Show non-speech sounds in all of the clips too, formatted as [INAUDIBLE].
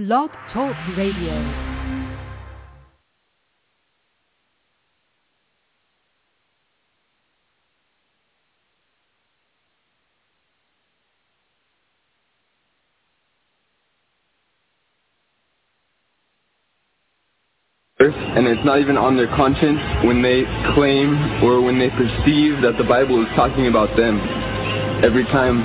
Blog Talk Radio. and it's not even on their conscience when they claim or when they perceive that the Bible is talking about them. Every time,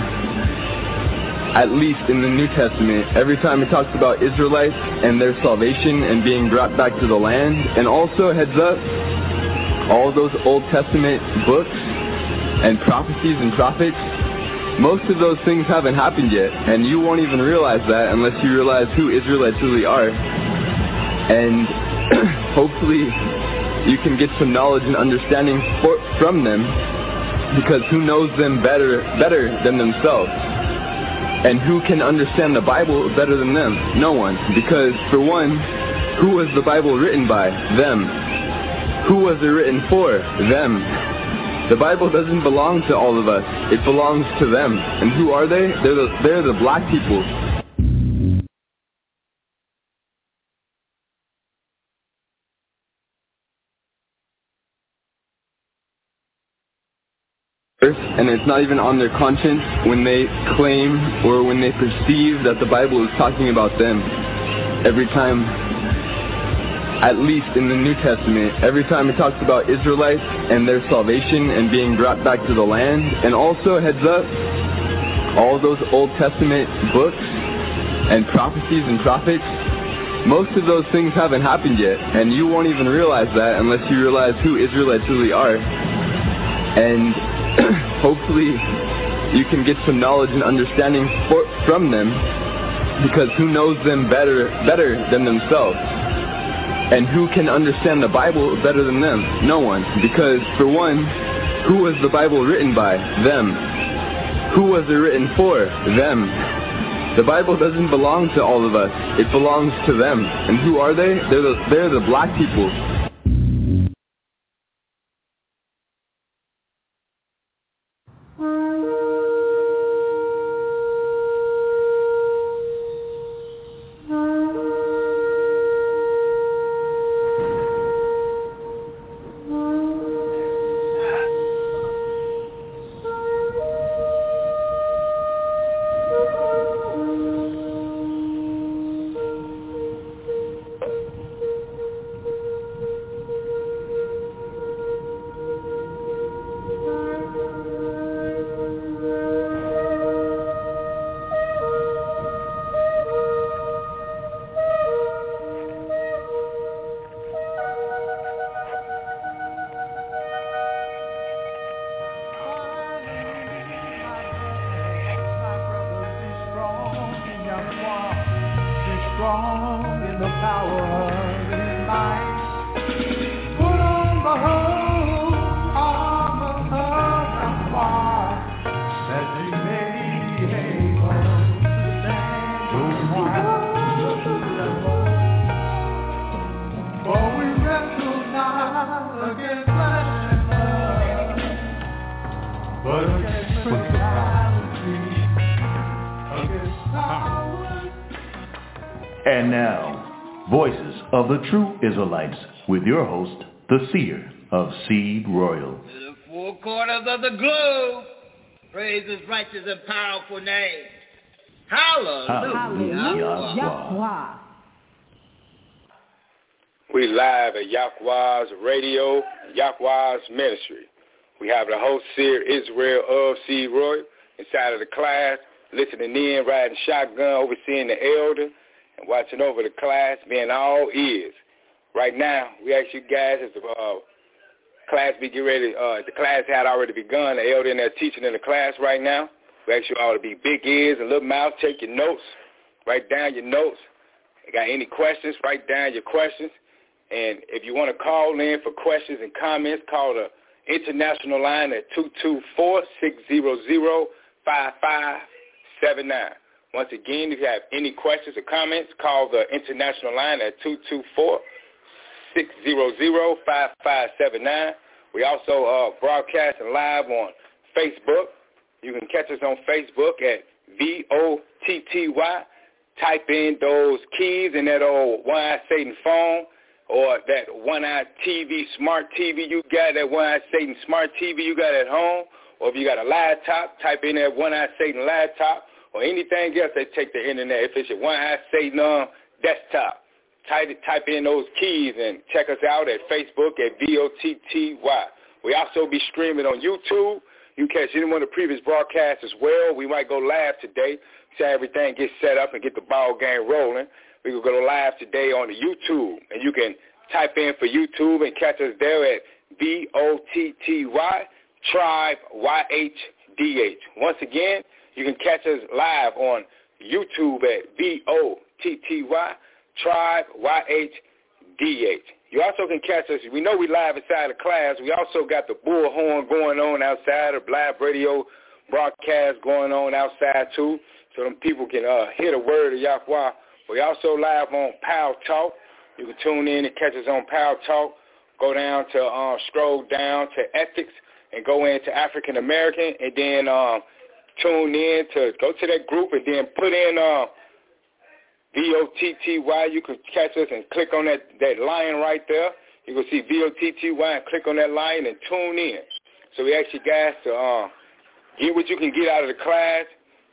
at least in the New Testament, every time it talks about Israelites and their salvation and being brought back to the land, and also heads up, all those Old Testament books and prophecies and prophets, most of those things haven't happened yet, and you won't even realize that unless you realize who Israelites really are. And [CLEARS THROAT] hopefully you can get some knowledge and understanding for, from them because who knows them better better than themselves and who can understand the bible better than them? No one. Because for one who was the bible written by? Them. Who was it written for? Them. The bible doesn't belong to all of us. It belongs to them. And who are they? They're the, they're the black people and it's not even on their conscience when they claim or when they perceive that the Bible is talking about them. Every time, at least in the New Testament, every time it talks about Israelites and their salvation and being brought back to the land, and also heads up, all those Old Testament books and prophecies and prophets, most of those things haven't happened yet, and you won't even realize that unless you realize who Israelites really are. And [COUGHS] hopefully you can get some knowledge and understanding for, from them because who knows them better better than themselves? And who can understand the bible better than them? No one. Because for one who was the bible written by? Them. Who was it written for? Them. The bible doesn't belong to all of us. It belongs to them. And who are they? They're the, they're the black people of the True Israelites with your host, the seer of Seed Royal. To the four corners of the globe, praise his righteous and powerful name. Hallelujah. Hallelujah. Yahweh. We live at Yahweh's Radio, Yahweh's Ministry. We have the host, Seer Israel of Seed Royal, inside of the class, listening in, riding shotgun, overseeing the elder, and watching over the class, being all ears. Right now, we ask you guys as the uh, class be get ready, uh, the class had already begun, the elder in there teaching in the class right now. We ask you all to be big ears and little mouth, take your notes, write down your notes. You got any questions, write down your questions. And if you want to call in for questions and comments, call the international line at 224-600-5579. Once again, if you have any questions or comments, call the international line at 224-600-5579. We also uh, broadcasting live on Facebook. You can catch us on Facebook at V-O-T-T-Y type in those keys in that old one-eyed Satan phone or that one-eyed TV, smart TV you got, that one-eyed Satan smart TV you got at home, or if you got a laptop, type in that one-eyed Satan laptop, or anything else that take the internet. If it's your one-eyed Satan um, desktop, type, type in those keys and check us out at Facebook at V-O-T-T-Y. We also be streaming on YouTube. You catch any one of the previous broadcasts as well. We might go live today so everything gets set up and get the ball game rolling. We will go live today on the YouTube, and you can type in for YouTube and catch us there at B-O-T-T-Y, Tribe Y-H-D-H. Once again, you can catch us live on YouTube at B-O-T-T-Y, Tribe Y-H-D-H. You also can catch us. We know we live inside the class. We also got the bullhorn going on outside, a live radio broadcast going on outside too, so them people can uh, hear the word of Yahweh we also live on Power Talk. You can tune in and catch us on Power Talk. Go down to um, scroll down to ethics and go into African American, and then um, tune in to go to that group and then put in uh, V O T T Y. You can catch us and click on that that line right there. You can see V O T T Y and click on that line and tune in. So we ask you guys to uh, get what you can get out of the class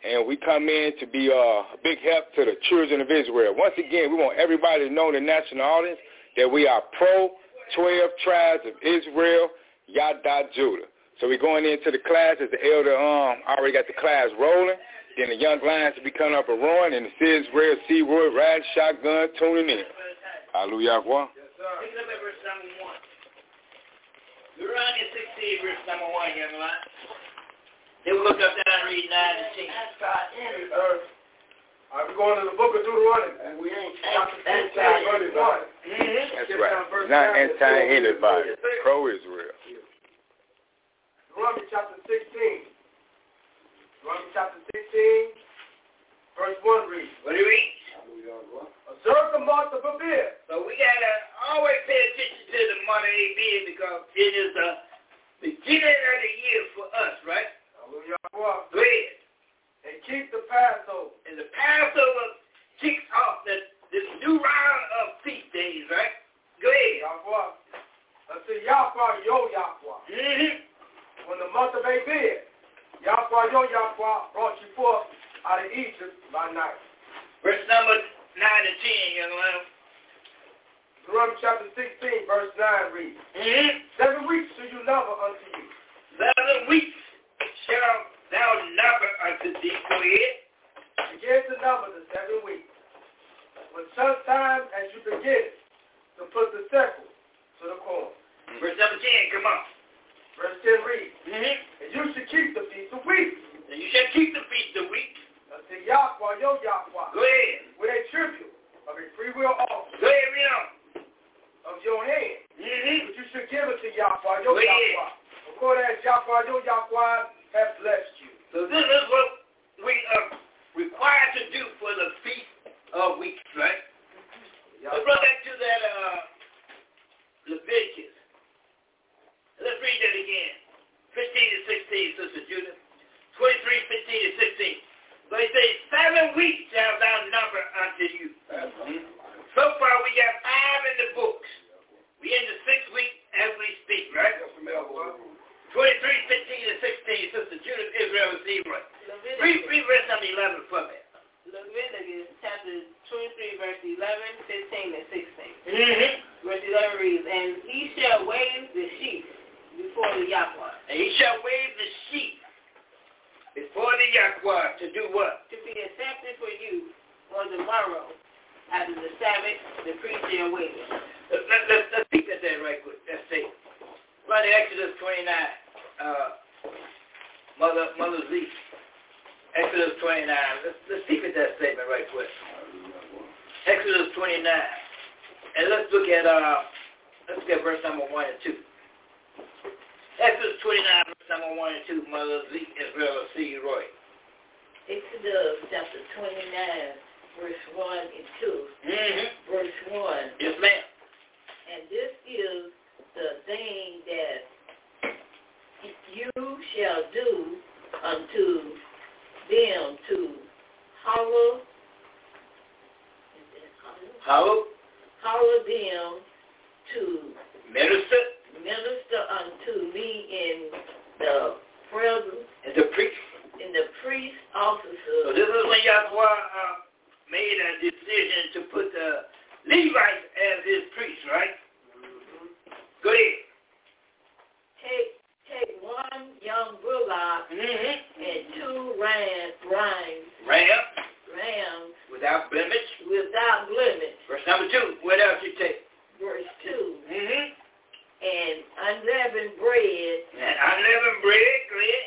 and we come in to be uh, a big help to the children of Israel. Once again, we want everybody to know the national audience that we are pro 12 tribes of Israel, Yada Judah. So we're going into the class as the elder um already got the class rolling. Then the young lions will be coming up and roaring, and the Israel, Searoy, riding shotgun, tuning in. Hallelujah. Yes, sir. Pick up at verse number 1. Deuteronomy 16, verse number 1, young man. Then we look up there and read 9 and 10. Earth. All right, we're going to the book of Deuteronomy. And we ain't chapter 16, verse 1. Mm-hmm. That's right. Not anti-anybody. Pro-Israel. Deuteronomy chapter 16. Deuteronomy chapter 16, verse 1 reads. What do you read? Observe the month of Abib. So we got to always pay attention to the month of Abib because it is the beginning of the year for us, right? Go ahead. And keep the Passover. And the Passover kicks off the, this new round of feast days, right? Go ahead. Yahweh. Until Yahweh, yo Yahweh. Mm-hmm. When the month of Abib, Yahweh, yo Yahweh brought you forth out of Egypt by night. Verse number 9 and 10, young man. Deuteronomy chapter 16, verse 9 reads, mm-hmm. Seven weeks shall you number unto you. Seven weeks shall thou number unto thee. Go ahead. Begin to number the seven weeks. When sometime as you begin to put the circle to the corn. Verse 17, come on. Verse 10 reads, mm-hmm. And you should keep the feast of weeks. And you shall keep the feast of weeks. Until Yahweh, your Yahweh. Go ahead. With a tribute of a free will offering. Go ahead, read on. Of your hand. Mm-hmm. But you should give it to Yahweh, your Go Yahweh. Ahead. According as Yahweh, your Yahweh have blessed you. So this is what we are required to do for the feast of weeks, right? Let's run back to that uh, Leviticus. Let's read that again. 15 to 16, Sister Judith. 23, 15 to 16. So he says, seven weeks shall thou number unto you. Mm-hmm. So far we got five in the books. We in the sixth week as we speak, right? 23, 15 to 16, Sister Judith Israel is Leroy. Read, read verse number 11 for me. Leviticus chapter 23, verse 11, 15, and 16. Mm-hmm. Verse 11 reads, And he shall wave the sheep before the Yahweh. And he shall wave the sheep before the Yahweh to do what? To be accepted for you on the morrow after the Sabbath, the priest shall wave it. Let's, let, let, let's peek at that right quick. Let's see. Run to Exodus 29. Uh, Mother, Mother Z. Exodus 29. Let's, let's peek at that statement right quick. Exodus 29. And let's look at, uh, let's look at verse number 1 and 2. Exodus 29, verse number 1 and 2, Mother Z. Israel of C. Roy. Exodus chapter 29, verse 1 and 2. Mm-hmm. Verse 1. Yes, ma'am. And this is the thing that you shall do unto them to hollow How Hallow them to minister minister unto me in the presence, and the priest. in the priest So this is when Yahweh uh, made a decision to put the Levites as his priests, right? Go ahead. Take take one young bullock Mm-hmm. and two ram, rams, Ram rams without blemish. without blemish. Verse number two. What else you take? Verse two. Mm-hmm. And unleavened bread And unleavened bread. Ahead.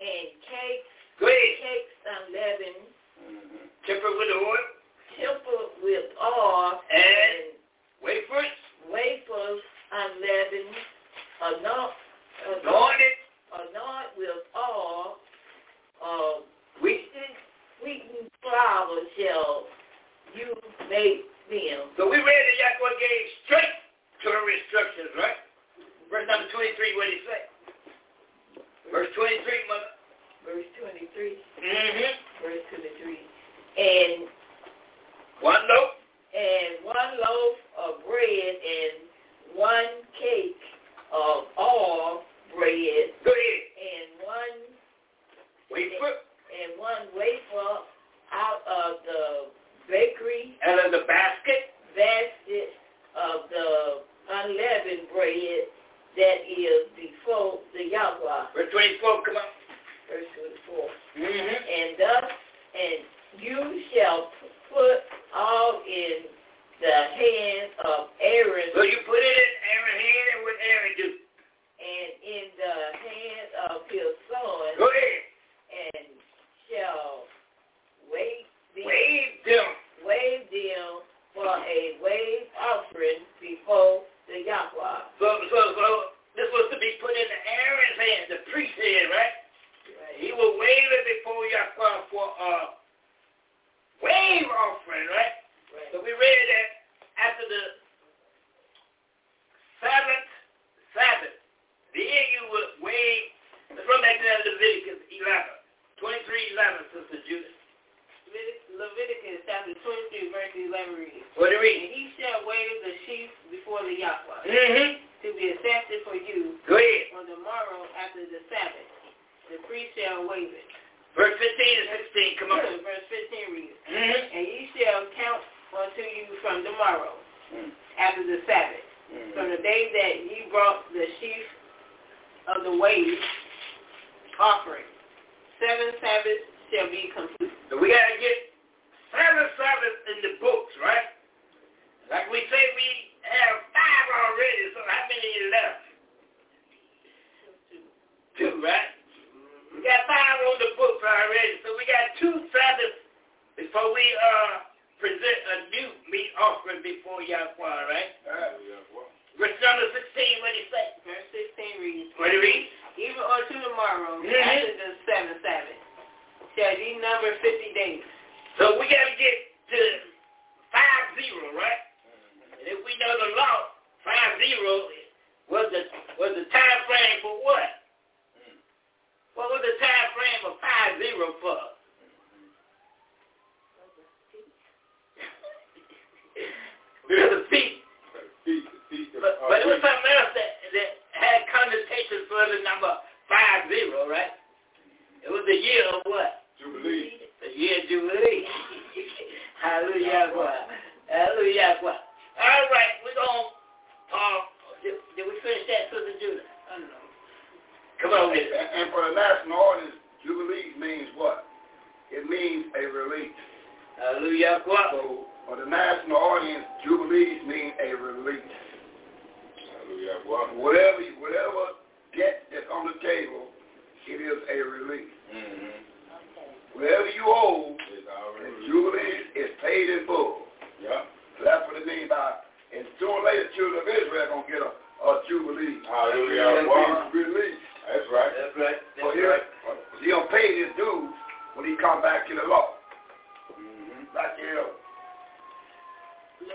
and cakes, ahead. cakes unleavened, Mm-hmm. Temper with oil. tempered with oil, And wafers. wafers unleavened, anoint, anoint, Anointed. anoint with oil, uh, Wheat. sweetened, sweetened flour shall you make them. So we read that Yahweh gave straight Torah instructions, right? Verse number 23, what did he say? Verse 23, mother. Verse 23, Mm-hmm. verse 23. And, One loaf. and one loaf of bread and one cake of all bread Go ahead. and one Wafer. and one wafer out of the bakery Out of the basket. basket of the unleavened bread that is before the Yahweh. Verse 24, come on. Verse 24. Mm-hmm. And thus, and you shall put all in the hands of Aaron So you put it in Aaron's hand, and what Aaron do? and in the hands of his son, Go ahead. and shall wave them, Wave them. wave them for a wave offering before the Yahweh. So, so, so this was to be put in Aaron's hand, the priest's hand, right? He will wave it before Yahweh for a wave offering, right? Right. So we read that after the seventh Sabbath, then you would wave. Let's run back to that Leviticus 11, 23, 11, Sister Judith. Levit- Leviticus chapter 23, verse 11 reads, What do And we read? he shall wave the sheaf before the Yahweh, Mm-hmm. to be accepted for you Go ahead. on the morrow after the Sabbath. The priest shall wave it. Verse 15 and 16, come on. Verse 15 reads, Mm-hmm. And ye shall count unto you from the morrow after the Sabbath, from the day that ye brought the sheaf of the wave offering. Seven Sabbaths shall be complete. So we got to get seven Sabbaths in the books, right? Like we say, we have five already, so how many is left? Two, right? We got five on the books already, so we got two Sabbaths before we uh present a new meat offering before Yahweh, right? Verse number 16, what do you say? Verse 16 reads, What do you read? Even unto tomorrow, morrow, Mhm. after the seventh Sabbath, shall ye number 50 days. So we got to get to five zero, right? And if we know the law, five zero was the was the time frame for what? What was the time frame of five zero for? Because the feet. But, but it was something else that, that had connotations for the number five zero, right? It was the year of what? Jubilee. The year Jubilee. [LAUGHS] Hallelujah. Hallelujah. All right, we're going to, uh, did, did we finish that, Sister Judah? I don't know. Come on, And, and for the national audience, Jubilee means what? It means a release. Hallelujah. So for the national audience, Jubilees mean a release. Hallelujah. Whatever, whatever debt that's on the table, it is a release. Mm-hmm. Whatever you owe, It's the already. Jubilee is paid in full. Yeah. So that's what it means by, and sooner or later, children of Israel going to get a, a Jubilee. Hallelujah. It's released. That's right. That's right. So That's he, right. he gonna pay his dues when he come back to the law. Mm-hmm. Like you know,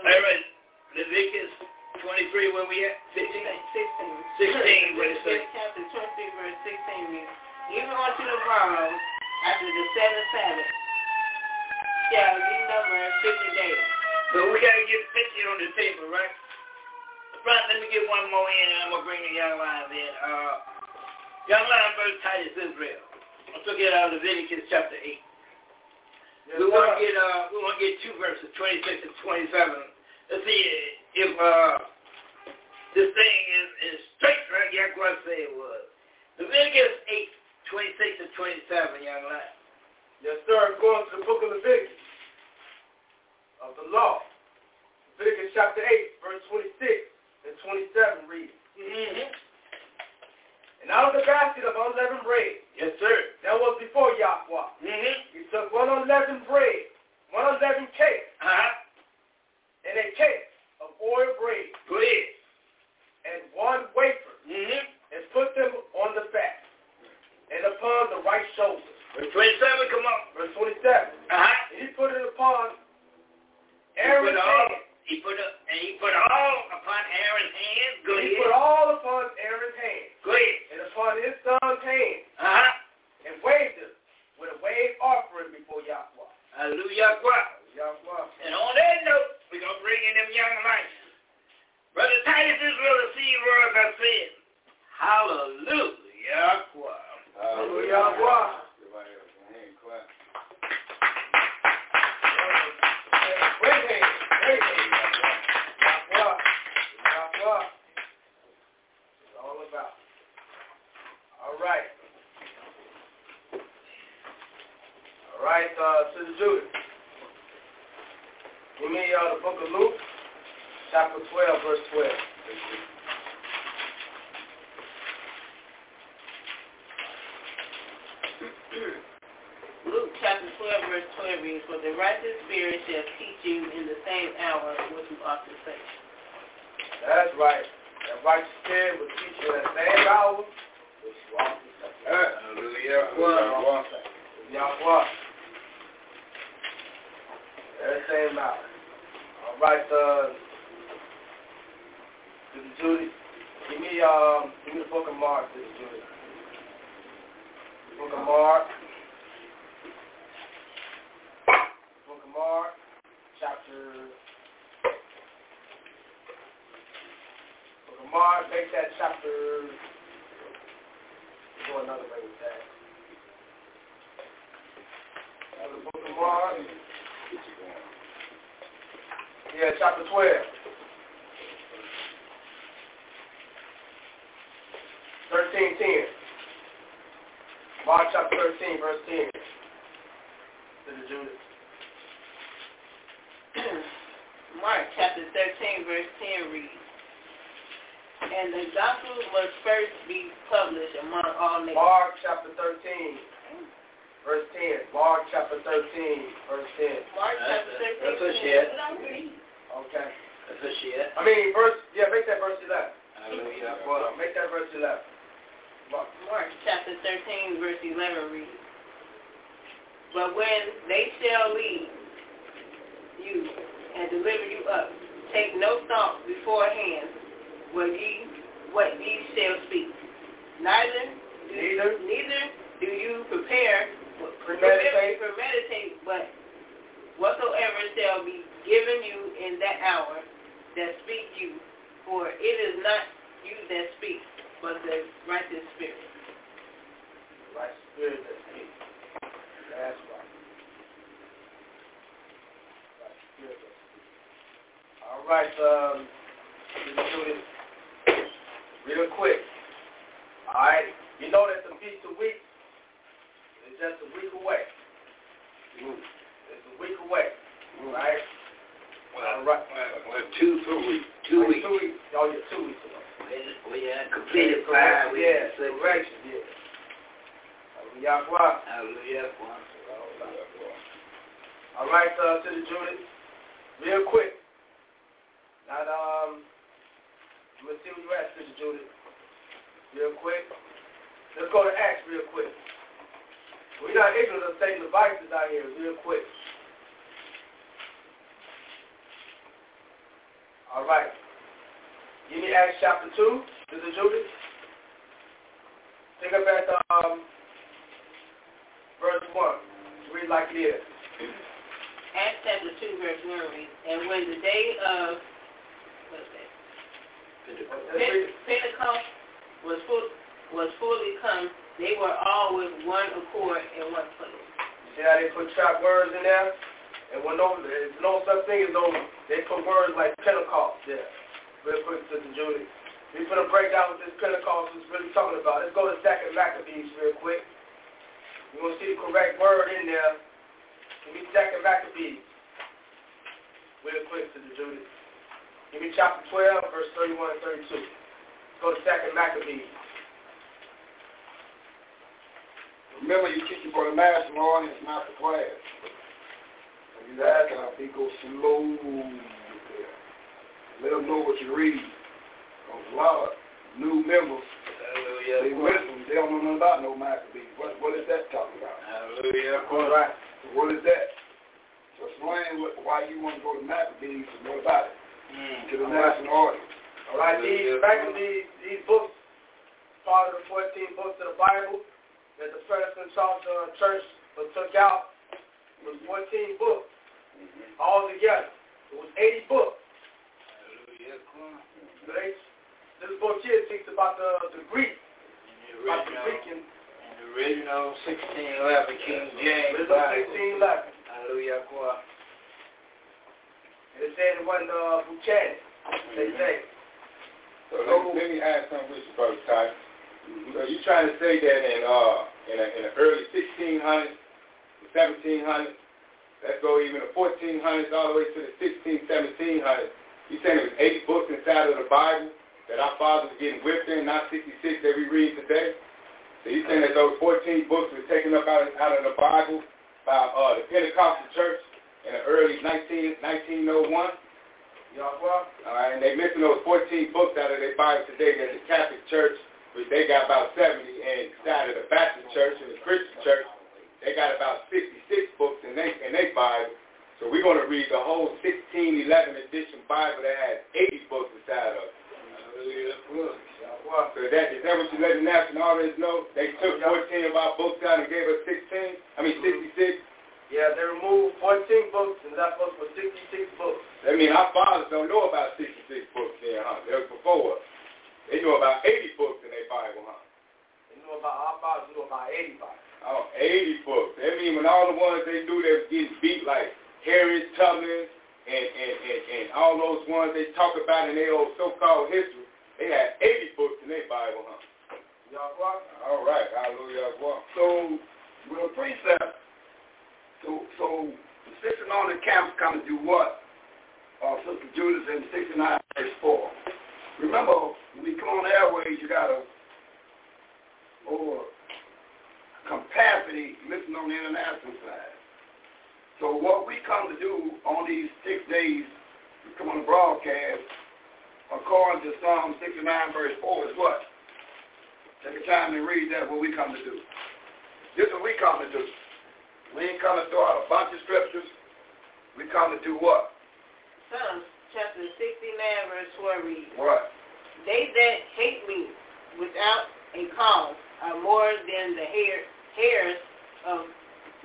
All right. Leviticus 23, where we at? 15? 16. 16, what it say? Chapter 23, verse 16 reads, Even unto the morrow, after the seventh Sabbath, shall ye number 50 days. So we got to get 50 on the table, right? Right, let me get one more in, and I'm going to bring the young lions in. Uh, young lion verse Titus Israel. I took it out of Leviticus chapter 8. Yes, we want to get uh, we want to get two verses, 26 and 27. Let's see if uh, this thing is, is straight, right? Yeah, what I say it was. Leviticus 8, 26 and 27, young lad. Yes, sir. Going to the book of Leviticus of the law. Leviticus chapter 8, verse 26 and 27 reads. Mm-hmm. And out of the basket of unleavened bread Yes, sir. that was before Yahweh, Mm-hmm. he took one unleavened bread, one unleavened cake, Uh-huh. and a cake of oil bread, ahead. and one wafer, Mm-hmm. and put them on the back, and upon the right shoulder. Verse 27, come on. Verse 27. Uh-huh. And he put it upon He Aaron's put all, hand. he put, a, and he put all upon Aaron's hands. Go He ahead. put all upon Aaron's hand, Go ahead. and upon his son's hand, Uh-huh. and waved them with a wave offering before Yahweh. Hallelujah. Yahweh. And on that note, we're going to bring in them young lions. Brother Titus Israel, the seed royals are saying, Hallelujah. Hallelujah. All right. All right. Give me uh, the book of Luke, chapter 12, verse 12. Luke chapter 12, verse 12 reads, For the righteous spirit shall teach you in the same hour what you ought to say. That's right. That righteous spirit will teach you in the same hour, which you ought to say. Hallelujah. Well, Yahweh. That same hour. All right, uh, Sister Judy. Give me, um, give me the book of Mark, Sister Judy. Book of Mark. Book of Mark, chapter. Book of Mark, make that chapter. Go another way with that. The book of Mark. Yeah, chapter 12. Thirteen ten. Mark chapter thirteen, verse ten. Sister Judith. [CLEARS THROAT] Mark chapter 13, verse 10 reads, And the gospel must first be published among all nations. Mark chapter thirteen, verse ten. Mark chapter thirteen, verse ten. Mark chapter 13, That's what she 10. had. Read? Okay. That's what she had. I mean, verse. Yeah, make that verse eleven. Hallelujah. Well, make that verse eleven. Mark. Mark chapter 13, verse 11 reads, But when they shall lead you and deliver you up, take no thought beforehand what ye, what ye shall speak. Neither do, Neither. neither do you prepare, Premeditate. premeditate, but whatsoever shall be given you in that hour that speak you, for it is not you that speak, but the righteous spirit. Right spirit that speaks. That's right. Right spirit that speaks. All right, um, let's do this real quick. All right, you know that the feast of weeks is just a week away. It's a week away, right? All right. Well, well, two for week. Two Like weeks. Two weeks. Oh, yeah, two weeks away. We, we had completed five weeks. Yeah, Six correction, yeah. Yahweh. Hallelujah. Wow. All right, uh, to the Judith, real quick. Now, um, Gonna see you Sister Judith. Real quick. Let's go to Acts real quick. We're not ignorant of Satan's devices out here, real quick. All right. Give me Acts chapter 2, Sister Judith. Pick up at um, verse 1. Read like this. Acts chapter 2, verse 1 reads, And when the day of what is that? Pente- Pentecost was full, was fully come, they were all with one accord in one place. See how they put trap words in there? And when no, there's no such thing as no, they put words like Pentecost there. Real quick, Sister Judy. We put a breakdown what this Pentecost is really talking about. Let's go to Second Maccabees real quick. You're going to see the correct word in there. Give me Second Maccabees. Real quick, Sister Judy. Give me chapter 12, verse 31 and 32. Let's go to Second Maccabees. Remember, you're teaching for the national audience, not the class. So you ask how they go slow there. Let them know what you read. There's a lot of new members. Hallelujah. They listen, they don't know nothing about no Maccabees. What, what is that talking about? Hallelujah. All right. What is that? So explain what, why you want to go to Maccabees and what about it Mm. to the national audience. All right, these, Maccabees, these books, part of the 14 books of the Bible that the Protestant uh, church was took out was 14 books all together. It was 80 books. Hallelujah. So they, this book here speaks about the, the Greek, In the about the Greek and in the original 1611 King James Bible. 1611. Hallelujah. And it said it wasn't uh, Buchanan, they say. So let me, let me ask something with you, Brother Ty. So you trying to say that in uh in, a, in the early 1600s, 1700s, let's go even the 1400s all the way to the 16, 1700s. You saying it was 80 books inside of the Bible that our fathers were getting whipped in, not 66 that we read today? So you saying that those 14 books were taken up out of, out of the Bible by uh, the Pentecostal church in the early 19, 1901? Y'all what? All right, and they missing those 14 books out of their Bible today that the Catholic Church, which they got about 70, and inside of the Baptist Church and the Christian Church, they got about 66 books in their in their Bible. So we're going to read the whole 1611 edition Bible that has 80 books inside of it. Hallelujah. Good. Y'all what? So that is that what you let the national audience know? They took 14 of our books out and gave us 16. I mean 66. Yeah, they removed 14 books and left us with 66 books. I mean our fathers don't know about 66 books then, huh? That was before us. They know about 80 books in their Bible, huh? They knew about our fathers knew about 80 Bibles. Oh, 80 books. That mean when all the ones they knew they was getting beat like Harriet Tubman and, and, and, and all those ones they talk about in their old so-called history, they had 80 books in their Bible, huh? Y'all? All right. Hallelujah. So, with a precept, so, so the 69 on the camps come to do what? Uh, Sister Judas in 69 verse 4. Remember, when we come on airways, you got a more capacity listening on the international side. So what we come to do on these six days, we come on the broadcast, according to Psalm 69 verse 4 is what? Take a time and read that, what we come to do. This is what we come to do. We ain't come to throw out a bunch of scriptures. We come to do what? Psalms chapter 69, verse 4 reads, What? They that hate me without a cause are more than the hair, hairs of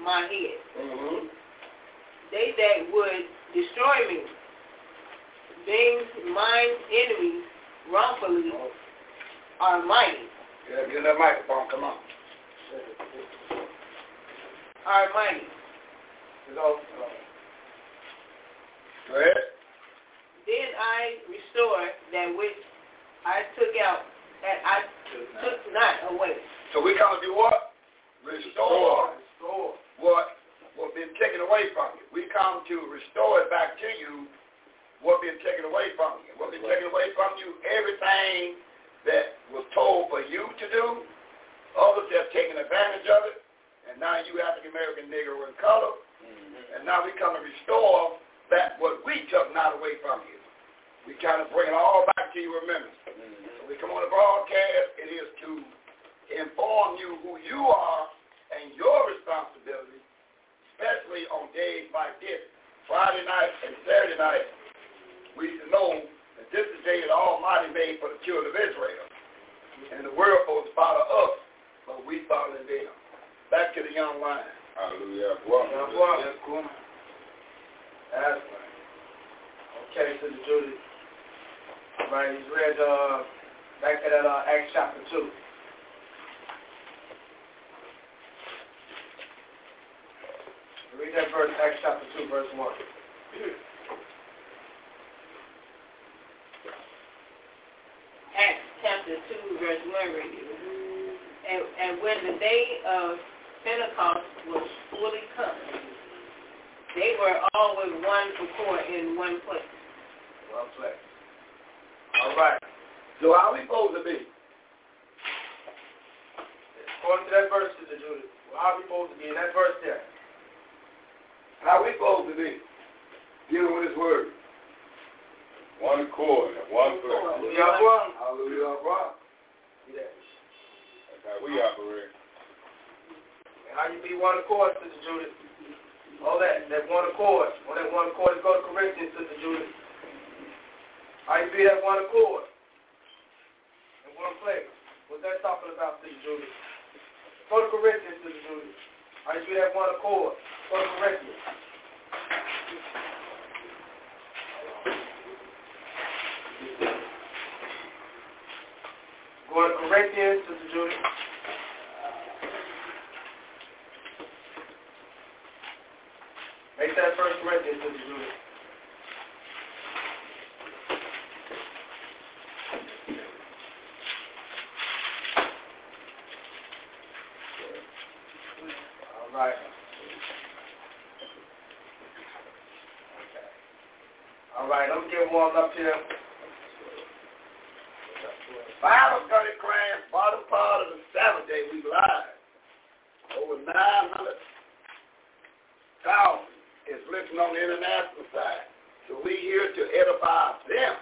my head. Mm-hmm. They that would destroy me, being mine enemies wrongfully, are mighty, Yeah, get that microphone, come on. Are mighty. You know, Go. Then I restore that which I took out, that I took not away. So we come to do what? Restore restore. what what been taken away from you. We come to restore it back to you what been taken away from you. What been taken away from you, everything that was told for you to do, others have taken advantage of it, and now you African American nigger in color, mm-hmm. and now we come to restore that what we took not away from you. We kind of bring it all back to your remembrance. Mm-hmm. So we come on the broadcast, it is to inform you who you are and your responsibility, especially on days like this. Friday night and Saturday night, we should know that this is the day the Almighty made for the children of Israel. And the world to follow us, but we following them. Back to the young lion. hallelujah. Well, Y'all what? That's right. Okay, Sister Judy. All right, he's read uh, back at uh, Acts chapter 2. Read that verse, Acts chapter 2, verse 1. Acts chapter 2, verse 1 reads, and, and when the day of Pentecost was fully come, they were all with one accord in one place. Well played. All right. So how are we supposed to be? According to that verse, Sister Judy, how are we supposed to be in that verse there? How are we supposed to be? Dealing with his word. One accord, one place. Hallelujah. Well, Hallelujah. Right. That's how we operate. And how you be one accord, Sister Judy? All that, that one accord. On that one accord, go to Corinthians, Sister Judy. How you be that one accord? In one place. What's that talking about, Sister Judy? Go to Corinthians, Sister Judy. How you be that one accord? Go to Corinthians. Go to Corinthians, Sister Judy. Make that first Corinthians, Sister All right. Okay. All right, I'm getting warmed up here. Bible study class, bottom part of the Sabbath day, we live. Over 900,000 is listening on the international side. So we here to edify them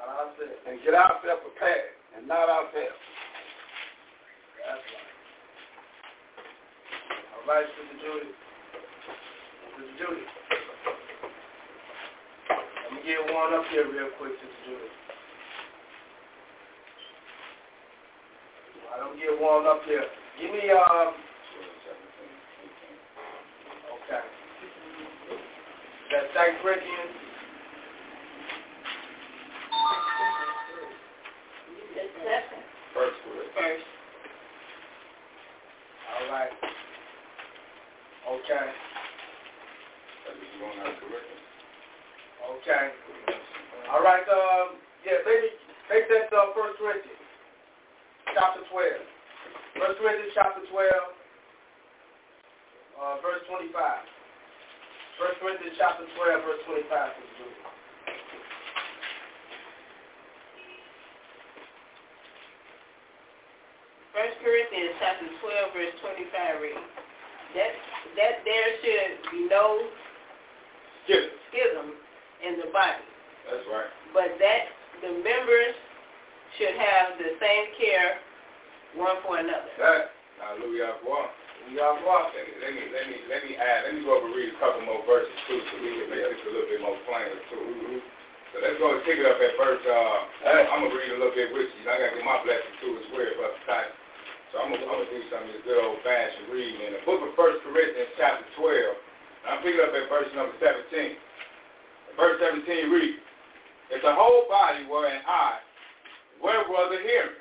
Not ourselves. and get ourselves prepared and not ourselves. That's right. All right, Sister Judy. Sister Judy. Let me get one up here real quick, Sister Judy. I don't get warmed up here. Give me, um, okay. That's Second Corinthians. The second First Corinthians. First. All right. Okay. That's what you want out of Corinthians. Okay. All right. Um, yeah, maybe make that uh, First Corinthians, chapter twelve. First Corinthians, chapter twelve, uh, verse twenty-five. First Corinthians, chapter twelve, verse twenty-five. Sister Judy. First Corinthians chapter 12, verse 25 reads, that, that there should be no Skip. schism in the body, That's right. but that the members should have the same care one for another. That, Hallelujah. Are walking. let me, let me, let me, let me add, let me go over and read a couple more verses too, so we can make this a little bit more plain too. So let's go and pick it up at verse, uh, I'm gonna read a little bit with you. I gotta get my blessing too as well, Brother Titus. So I'm gonna, do some of this good old fashioned reading in the book of First Corinthians chapter 12. And I'm picking up at verse number 17. Verse 17 reads, If the whole body were an eye, where were the hearing?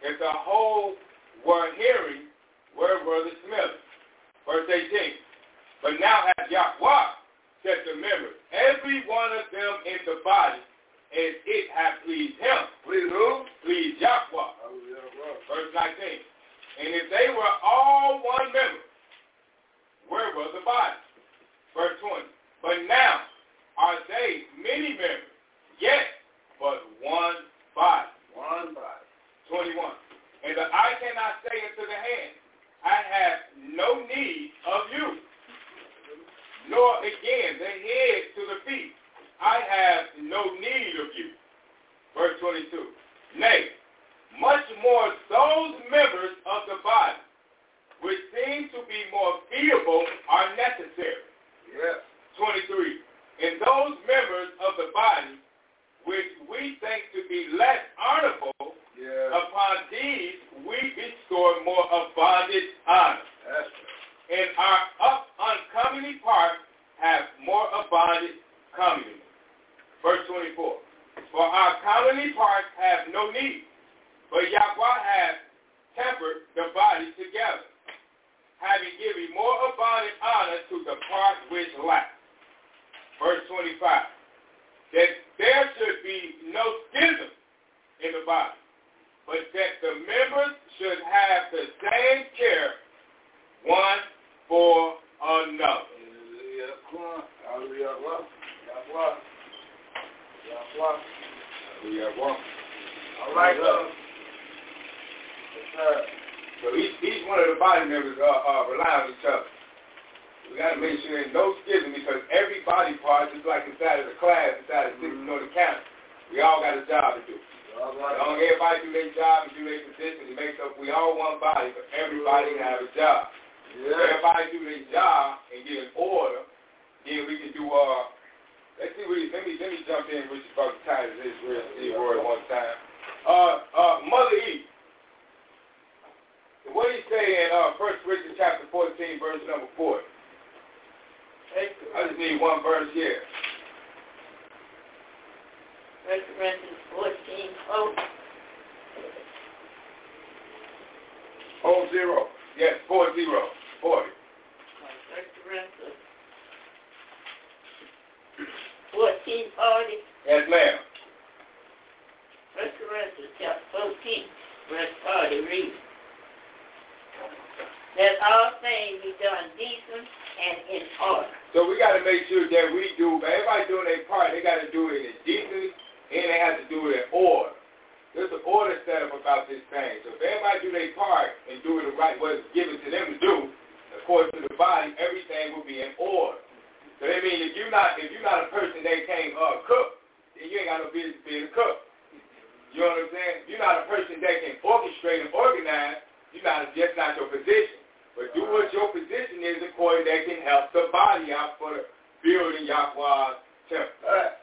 If the whole were hearing, where were the smelling? Verse 18, But now hath Yahweh set the members, every one of them in the body, as it hath pleased him. please who? Please Yahweh. Verse 19. And if they were all one member, where was the body? Verse 20. But now are they many members, yet but one body. One body. 21. And the eye cannot say unto the hand, I have no need of you. Nor again the head to the feet, I have no need of you. Verse 22. Nay, much more those members of the body which seem to be more feeble are necessary. Yes. 23. And those members of the body which we think to be less honorable, Yeah. upon these we bestow more abundant honor. That's right. And our up uncomely part have more abundant coming. Verse 24. For our commonly parts have no need, but Yahweh has tempered the body together, having given more abundant honor to the part which lack. Verse 25. That there should be no schism in the body, but that the members should have the same care one for another. All right, uh, So each, each one of the body members uh, uh, rely on each other. We got to make sure there's no schism because every body part, just like inside of the class, inside of the mm-hmm. the county, we all got a job to do. All right. Long everybody do their job and do their position, it makes up, we all one body, but everybody can have a job. Yeah. Everybody do their job and get in order, then we can do, uh, let's see, let me let me jump in with you about the Titus Israel, see word one time. Uh, uh, Mother Eve. What do you say in uh, 1 Corinthians chapter 14, verse number 4? I just need one verse here. First Corinthians 14, oh. Oh, zero. Yes, four zero. Forty. First Corinthians 14, 40. Yes, ma'am. First Corinthians chapter 14, verse 40 reads, That all things be done decent and in order. So we got to make sure that we do, everybody doing their part, they got to do it in decency and they have to do it in order. There's an order set up about this thing. So if everybody do their part and do it the right way it's given to them to do, according to the body, everything will be in order. So that means if you're not if you're not a person that can't uh, cook, then you ain't got no business being a cook. You know what I'm saying? If you're not a person that can orchestrate and organize, you're not just not your position. But do what your position is according that can help the body out for the building Yahweh's temple. All right.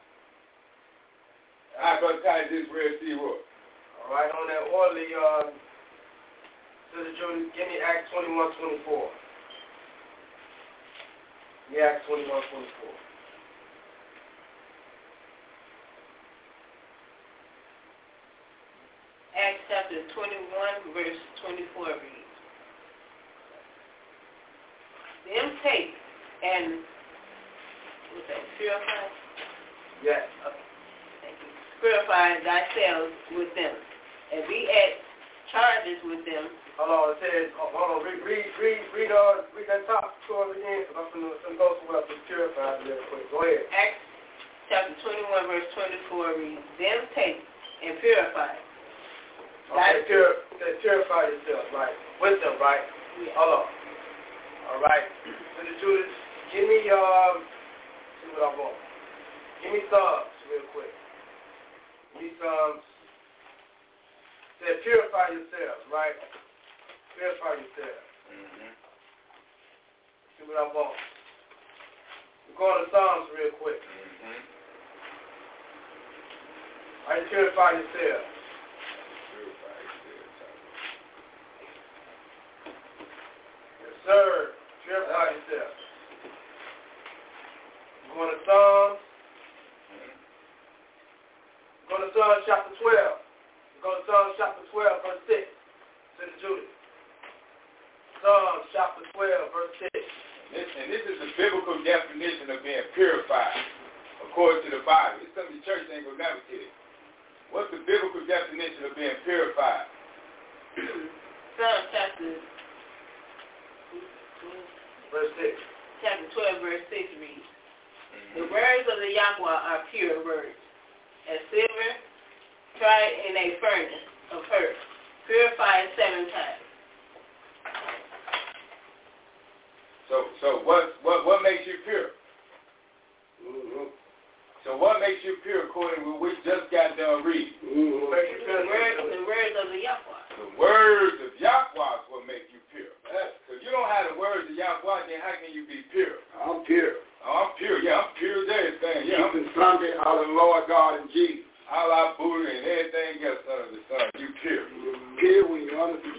I Brother Titus Israel C. Roy. All right, on that orderly, uh, Sister Judy, give me Acts 21, 24. Yeah, Acts 21, 24. Acts chapter 21, verse 24 reads, Them take and, what's that, purify? Yes. Okay, thank you. Purify thyself with them, and be at charges with them. Hold on, it says, oh, hold on, read, read, read, read, uh, read that top story again, because I'm going to go to what I've been real quick. Go ahead. Acts chapter 21, verse 24 reads, Them take and purify. Okay, pure, purify yourself, right? Wisdom, right? Yeah. Hold on. All right. Sister Judith, give me, um, see what I want. Give me Psalms real quick. Give me Psalms. Say, purify yourselves, right? Purify yourself. Mm-hmm. See what I want. We're going to Psalms real quick. Mm-hmm. All right, purify yourself. Yes, sir. Purify yourself. We're going to Psalms. Go to Psalms chapter 12. Go to Psalms chapter 12, verse 6. Sister Judy. Psalms chapter 12, verse 6. This, and this is the biblical definition of being purified, according to the Bible. It's something the church ain't gonna never get it. What's the biblical definition of being purified? Psalm chapter, Verse 6. chapter 12, verse 6 reads, The words of the Yahweh are pure words, as silver tried in a furnace of earth, purified seven times. So, so what, what, what makes you pure? Mm-hmm. So what makes you pure according to what we just got done reading? Mm-hmm. The words, the words of the Yahweh. The words of Yahweh is what make you pure. So if you don't have the words of Yahweh, then how can you be pure? I'm pure. Oh, I'm pure. Yeah, I'm pure as everything. Yeah, I'm Keeping Sunday out of the Lord God and Jesus. Allah, Buddha, and everything else under the sun. You pure. Pure when you honestly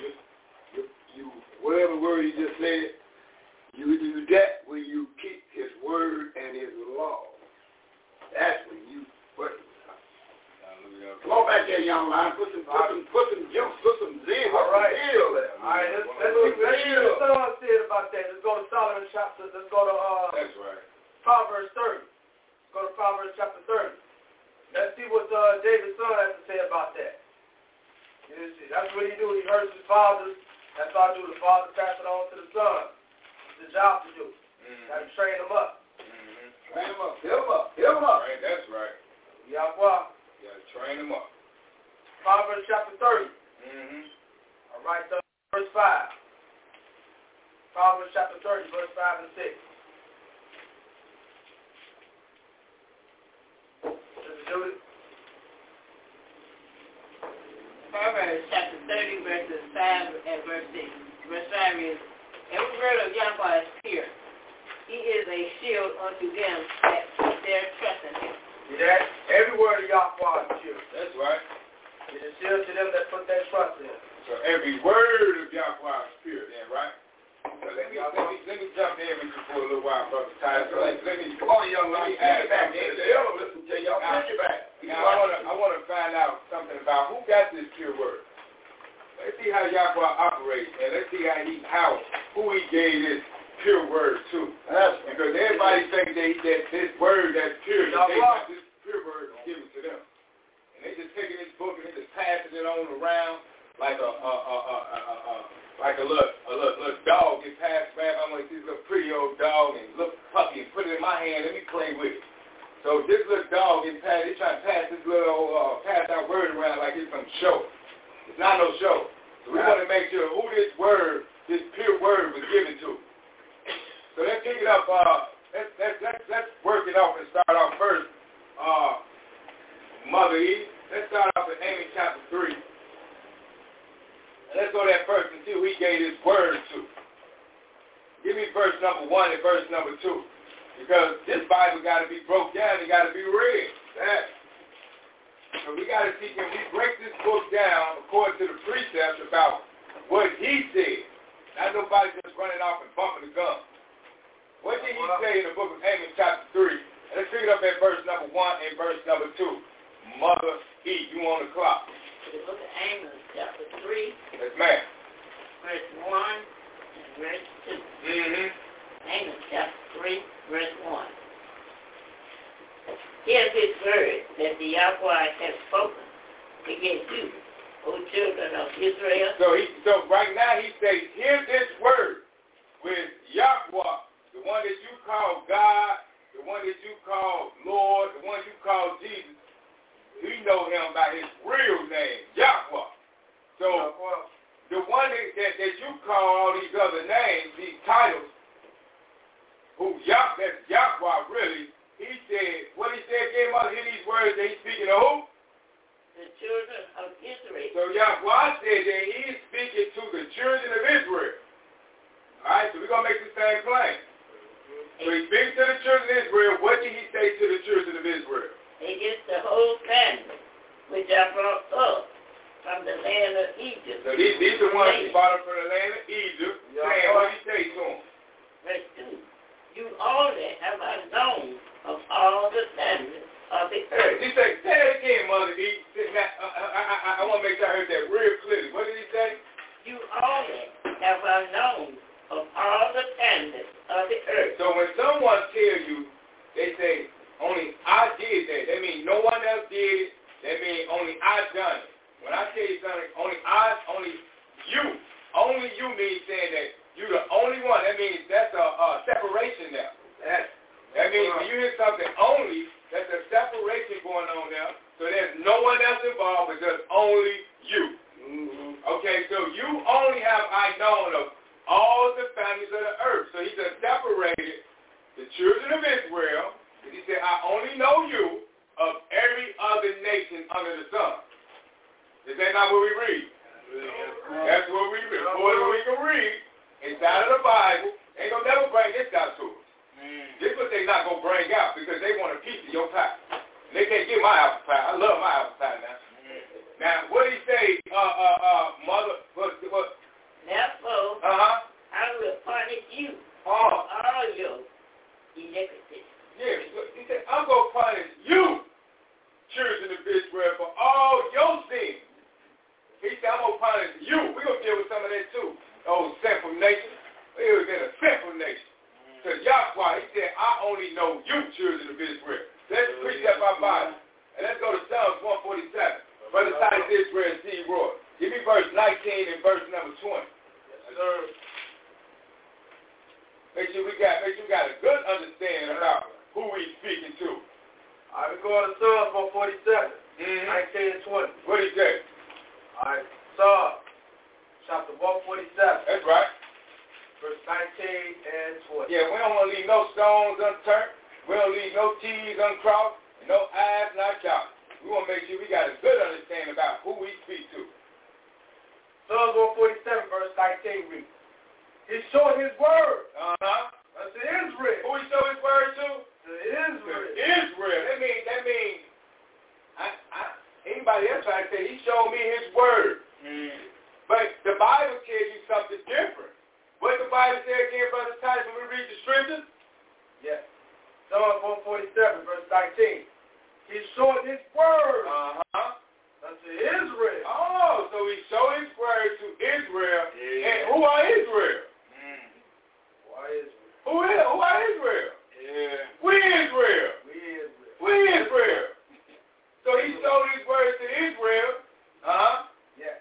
19 and 20. What is that? All right, Psalms chapter 147, That's right. verse 19 and 20. Yeah, we don't want to leave no stones unturned. We don't leave no T's uncrossed, no I's not dotted. We want to make sure we got a good understanding about who we speak to. Psalms 147, verse 19 reads, He showed his word Uh-huh. unto Israel. Who he show his word to? To Israel. Israel. That means, that means, anybody else to say, he showed me his word. But the Bible tells you something different. What the Bible say again, Brother Titus, when we read the scriptures? Yes. Psalms 147, verse 19. He showed his word Uh-huh. unto Israel. Oh, so he showed his word to Israel. Yeah. And who are Israel? Why Israel? Who is who are Israel? Yeah. We Israel. We Israel. We Israel. So he showed his word to Israel. Uh-huh. Yes.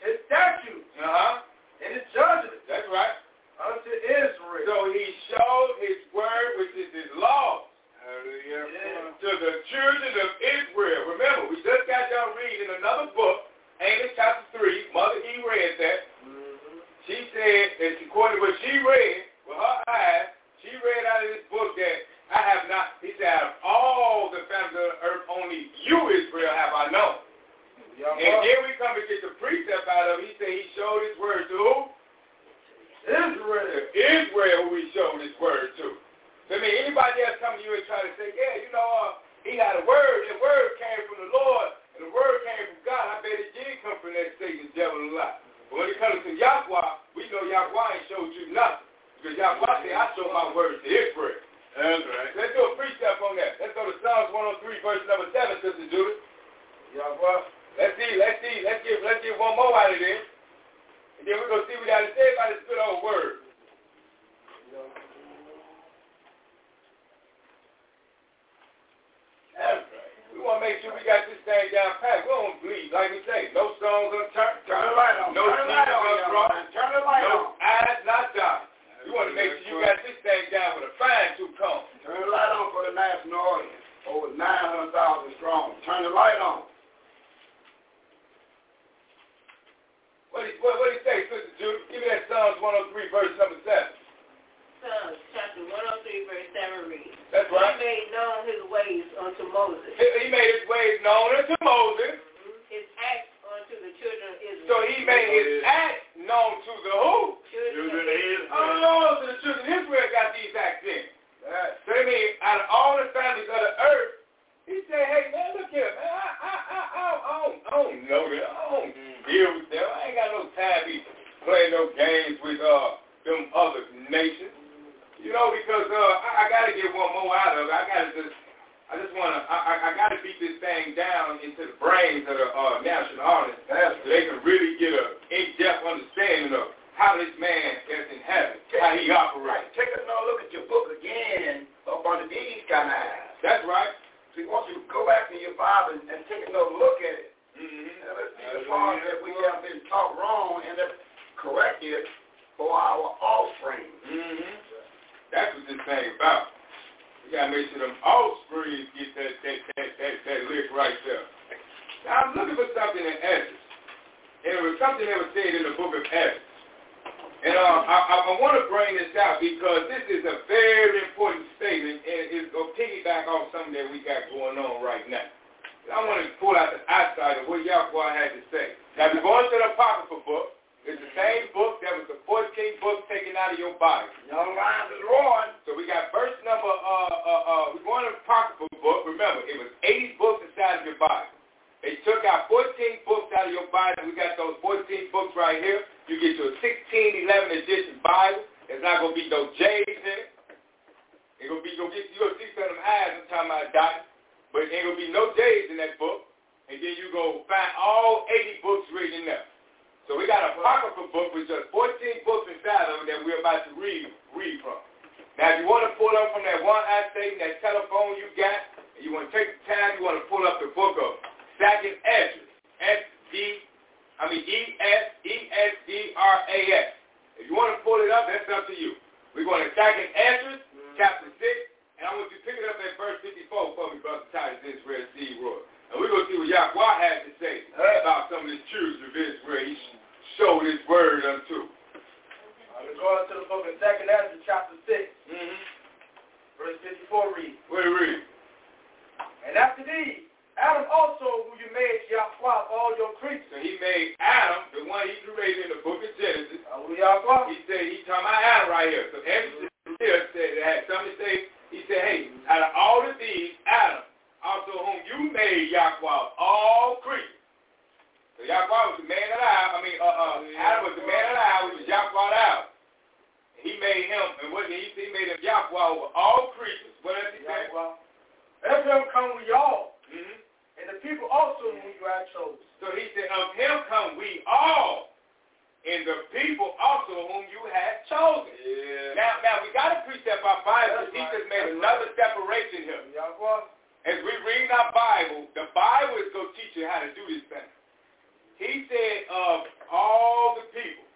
His statutes Uh-huh. and his judgments That's right. unto Israel. So he showed his word, which is his law, Hallelujah. to the children of Israel. Remember, we just got done reading another book, Amos chapter 3. Mother E read that. Mm-hmm. She said that according to what she read with her eyes, she read out of this book that I have not, he said, out of all the families of the earth, only you, Israel, have I known. And then we come and get the precept out of. He said he showed his word to who? Israel. Israel, who he showed his word to. I mean, anybody else come to you and try to say, yeah, you know, uh, he had a word, and the word came from the Lord, and the word came from God. I bet it did come from that Satan, devil, and lie. But when it comes to Yahweh, we know Yahweh ain't showed you nothing. Because Yahweh said, I show my word to Israel. That's right. Let's do a precept on that. Let's go to Psalms 103, verse number 7, Sister Judith. Yahweh. Let's see, let's see, let's get, let's get one more out of this. And then we're going to see what got to say about this good old word. That's right. We want to make sure we got this thing down pat. We don't bleed, like we say. No stones unturned. Turn the light on. No Turn the light on, young uncrossed. man. Turn the light No on. eyes not dotted. We want to make sure you got this thing down with a fine tooth comb. Turn the light on for the national audience. Over 900,000 strong. Turn the light on. What do you, what, what do you say, Sister Judy? Give me that Psalms 103, verse number 7. Psalms chapter 103, verse 7 reads, That's right. He made known his ways unto Moses, He, he made his ways known unto Moses. Mm-hmm. his acts unto the children of Israel. So he made his acts known to the who? Children of Israel. Oh, so the children of Israel got these acts in. So I mean, out of all the families of the earth, he said, hey, man, look here, man. I, I, I, I, I, don't, I don't know them. I don't deal with them. I ain't got no time to be playing no games with uh them other nations. You know, because uh, I, I got to get one more out of it. I got to just, I just want to, I, I, I got to beat this thing down into the brains of the uh, national audience so they can really get a in-depth understanding of how this man is in heaven, how he operates. Take another look at your book again up under these kind of eyes. That's right. So See, once you to go back to your Bible and take another look at it, Mm-hmm. and let's see the part that we have been taught wrong and let's correct it for our offspring. Mm-hmm. That's what this thing about. We gotta make sure them offspring get that that that that, that lick right there. Now I'm looking for something in Exodus. And it was something that was said in the book of Exodus. And uh, I, I, want to bring this out because this is a very important statement, and it's going to piggyback off something that we got going on right now. And I want to pull out the outside of what Yahweh had to say. Now, we're going to the Apocrypha book. It's the same book that was the 14th book taken out of your Bible. Young lines is roaring. So we got verse number, uh, uh, uh, we're going to the Apocrypha book. Remember, it was 80 books inside of your Bible. They took out 14 books out of your Bible. We got those 14 books right here. You get your 1611 edition Bible. There's not going to be no J's in it. It's going to be, you're going to see some of them eyes I'm talking about, Doc. but ain't gonna be no days in that book. And then you go find all 80 books written in there. So we got a apocryphal book with just 14 books inside of it that we're about to read read from. Now, if you want to pull up from that one I station, that telephone you got, and you want to take the time, you want to pull up the book of Second Esdras, S-D, I mean E-S-E-S-D-R-A-S. If you want to pull it up, that's up to you. We're going to Second Esdras, mm-hmm. chapter 6, and I want you to pick it up at verse 54 for me, Brother Titus Israel C. Roy. And we're going to see what Yahweh has to say uh, about some of the truths of Israel. He showed his word unto. Uh, we're going to the book of Second Ezra, chapter 6, mm-hmm. verse 54 read. What read? And after these, Adam also, who you made Yahweh of all your creatures. So he made Adam, the one he created in the book of Genesis. Uh, Yahweh. He said, he talking about Adam right here. So Ezra mm-hmm. said, it had something to say, he said, hey, out of all of these, Adam, also whom you made Yahweh all creatures. So Yahweh was the man hour. I mean, uh, uh, Adam was the man hour, which was Yahweh out. He made him, and what did he say? He made him Yahweh over all creatures. What else he say? Of him come we all, mm-hmm. and the people also whom you have chosen. So he said, of him come we all, and the people also whom you have chosen. Yeah. Now, now we got to precept our Bible. He just made another separation here. Yahweh. As we read our Bible, the Bible is going to teach you how to do this thing. He said of all the people,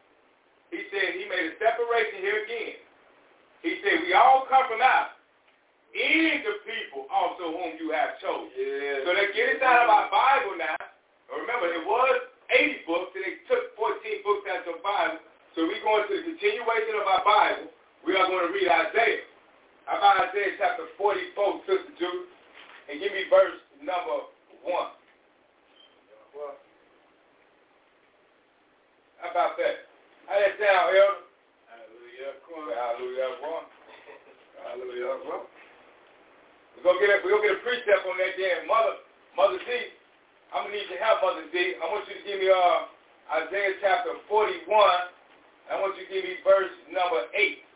he said he made a separation here again. He said we all come from out. In the people also whom you have chosen. Yeah. So let's get this out of our Bible now. Remember, it was 80 books, and they took 14 books out of the Bible. So we're going to the continuation of our Bible. We are going to read Isaiah. How about Isaiah chapter 44, Sister Jude? And give me verse number one. How about that? How that sound, Elder? Hallelujah. Hallelujah. [LAUGHS] Hallelujah. We're gonna get a we're gonna get a precept on that then. Mother Mother Z, I'm gonna need your help, Mother Z. I want you to give me uh Isaiah chapter forty one. I want you to give me verse number eight.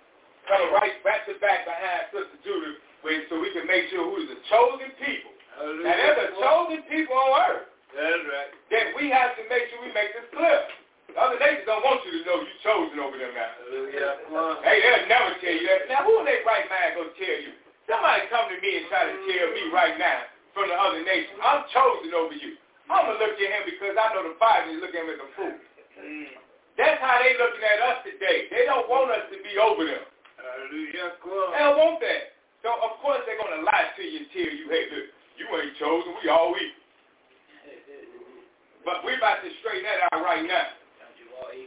Coming right back to back behind Sister Judith so we can make sure who is the chosen people. Hallelujah. And there's a chosen people on earth. That's right. That we have to make sure we make this clear. The other nations don't want you to know you're chosen over them now. Hallelujah. Hey, they'll never tell you that. Now, who in their right mind going to tell you? Somebody come to me and try to tell me right now from the other nation, I'm chosen over you. I'm going to look at him because I know the Bible is looking at him as a fool. Mm. That's how they looking at us today. They don't want us to be over them. Hallelujah. They don't want that. So, of course, they're going to lie to you and tell you, hey, look, you ain't chosen. We all equal. But we're about to straighten that out right now.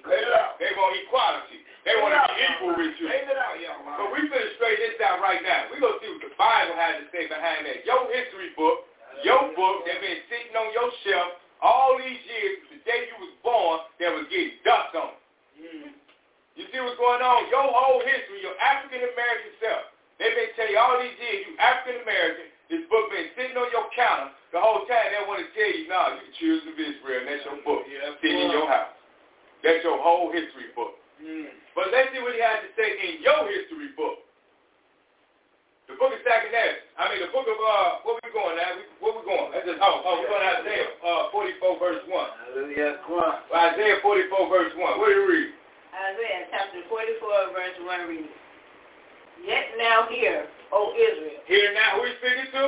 They want equality. They want to be equal with you. Let it out, young man. But we finna straighten this out right now. We're going to see what the Bible has to say behind that. Your history book, your book that been sitting on your shelf all these years, the day you was born, that was getting dust on. Mm. You see what's going on? Your whole history, your African-American self, They've been telling you all these years, you African American, this book been sitting on your counter the whole time. They want to tell you, no, nah, you children of Israel, and that's your book yeah, that's sitting in your house. That's your whole history book. Mm. But let's see what he has to say in your history book. The book of Second I mean, the book of, uh, where we going now? Where we going? That's just, oh, oh, we're going to Isaiah uh, 44, verse 1. Hallelujah. Well, Isaiah 44, verse 1. What do you read? Isaiah chapter 44, verse 1 reads, Yet now hear, O Israel. Hear now who he's speaking to?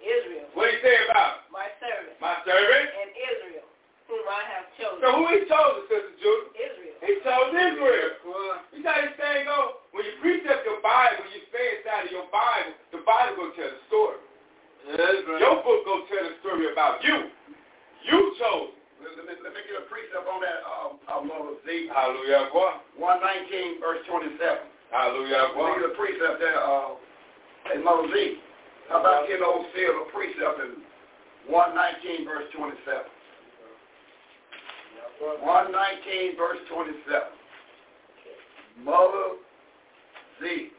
Israel. What he say about? My servant. My servant. And Israel, whom I have chosen. So who he chosen, Sister Judy? Israel. He chose Israel. You know how this thing go? When you precept your Bible, when you stay inside of your Bible, the Bible go tell the story. right. Your book go tell the story about you. You chose. Let me, let me get a precept on that, um, uh, Mother Z. Hallelujah, boy. 119, verse 27. Hallelujah, me get a precept there, uh, hey, Mother Z. How about getting old seal a precept in 119, verse 27? 119, verse 27. Mother Z.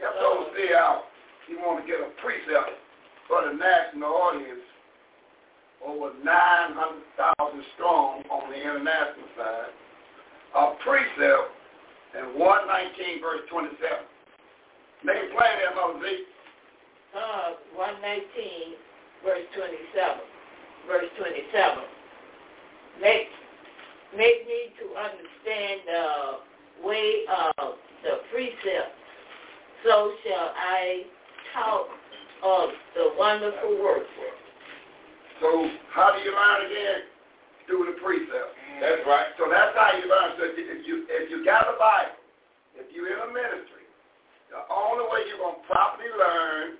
Kept old Z out. He wanted to get a precept for the national audience over 900,000 strong on the international side. A precept in 119 verse 27. Make it plain there, Mother Z. Uh, Psalm 119, verse 27. Verse 27. Make, make me to understand the way of the precept, so shall I talk of the wonderful works. So how do you learn again? Through the precept. That's right. So that's how you learn. So if you, if you, got a Bible, if you're in a ministry, the only way you're going to properly learn,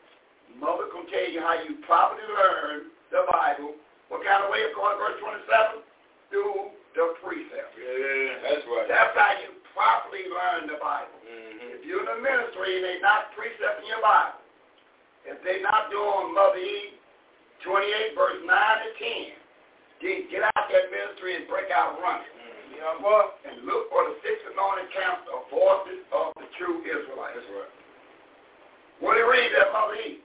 Mother can tell you how you properly learn the Bible. What kind of way? According to verse 27? Through the precept. Yeah, that's right. That's how you properly learn the Bible. Mm-hmm. If you're in the ministry and they're not precepting your Bible, if they're not doing Mother E 28, verse 9 and 10, then get out that ministry and break out running. Mm-hmm. You know what? And look for the six anointed camps of voices of the true Israelites. That's right. What do you read that, Mother E?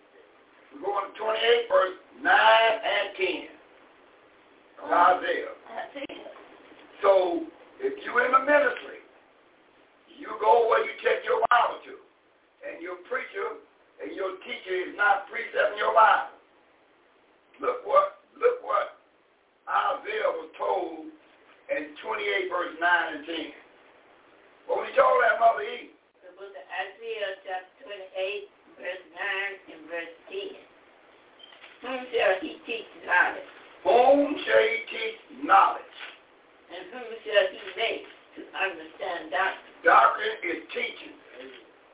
We're going to 28, verse 9 and 10. Of Isaiah. So if you're in the ministry, you go where you take your Bible to. And your preacher and your teacher is not precepting your Bible. Look what look what Isaiah was told in 28 verse 9 and 10. What was he told that Mother E? The book of Isaiah chapter 28, verse 9 and verse 10. Whom shall he teach knowledge? Whom shall he teach knowledge? And whom shall he make to understand doctrine? Doctrine is teaching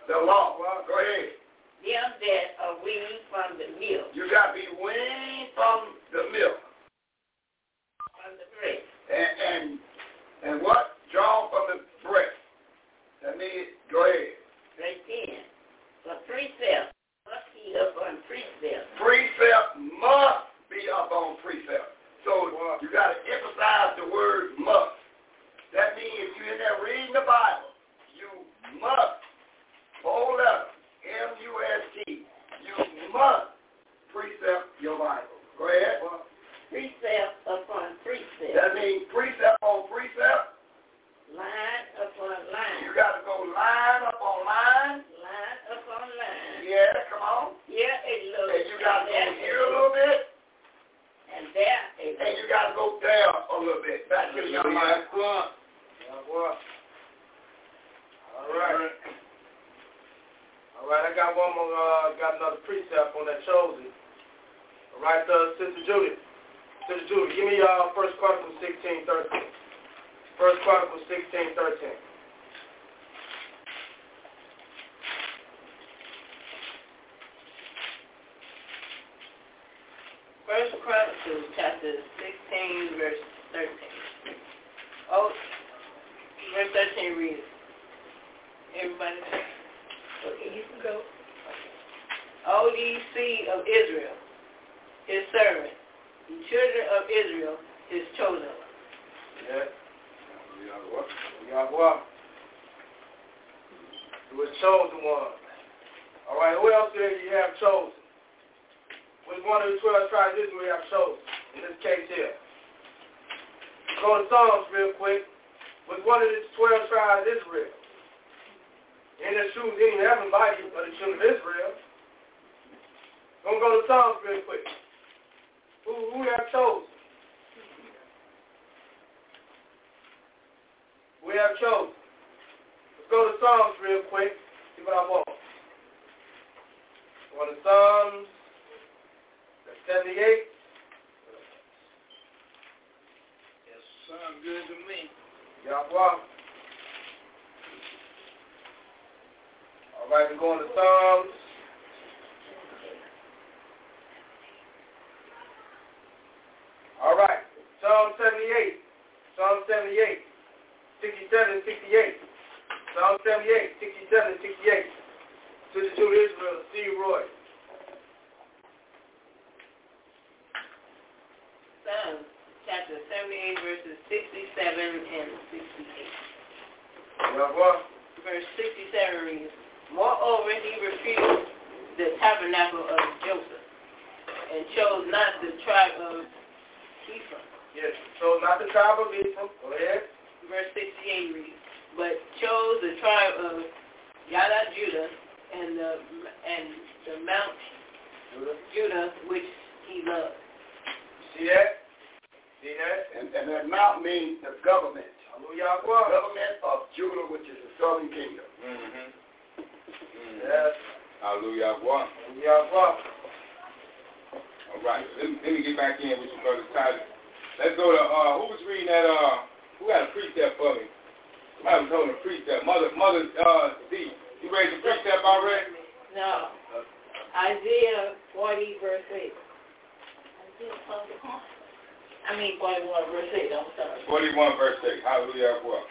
the law. Well, Go ahead. Them that are weaned from the milk, You got to be weaned from the milk. From the breast. And, and, and what? Drawn from the breast. That means, go ahead. Verse 10. For precept must be upon precept. Precept must be up on precept. So you got to emphasize the word must. That means if you're in there reading the Bible, you must, whole letter, M-U-S-T, you must precept your Bible. Go ahead. Precept upon precept. That precept on precept. Line upon line. You got to go line upon line. Line upon line. Yeah, come on. Here a little. And you got to go here a little bit, And there a and you got to go there a little bit. Back to the young man. Yeah, boy. All right. All right, I got one more, uh, got another precept on that chosen. All right, uh, Sister Judy. Sister Judy, give me, uh, First Chronicles 16, 13. First Chronicles 16, 13. First Chronicles chapter 16, verse 13. Oh, verse 13 reads. Everybody, Okay, you can go. all these seed of Israel, his servant, the children of Israel, his chosen one. Yeah. Yahweh. Who was chosen one. All right, who else did you have chosen? Which one of the 12 tribes Israel you have chosen? In this case here. Go to Psalms real quick. Which one of the 12 tribes of Israel? In the shoes any heaven you, but the children of Israel. Gonna go to Psalms real quick. Who who have chosen? We have chosen. Let's go to Psalms real quick. See what I want. Go to Psalms 78. Yes, sound good to me. Yahweh. All right, we're going to Psalms. All right, Psalm 78. Psalm 78. 67 68. Psalm 78, 67 68. Sister Julie Israel, C. Roy. Psalms chapter 78, verses 67 and 68. Yahweh. Verse 67 reads, Moreover, he refused the tabernacle of Joseph, and chose not the tribe of Ephraim. Yes, so not the tribe of Israel. Go ahead. Verse 68 reads, But chose the tribe of Yada Judah and the and the Mount Judah, which he loved. See that? See that? And, and that mount means the government. Hallelujah. The government of Judah, which is the southern kingdom. Mm-hmm. Mm-hmm. Yes. Hallelujah. Hallelujah. All right. Let me, let me get back in with you, Brother Tyler. Let's go to, uh, who was reading that, uh, who had a precept for me? Somebody was holding a precept. Mother, Mother, uh, D, you ready to precept already? No. Isaiah 40, verse 8. I mean 41, verse 8. I'm sorry. 41 verse 8. Hallelujah. What?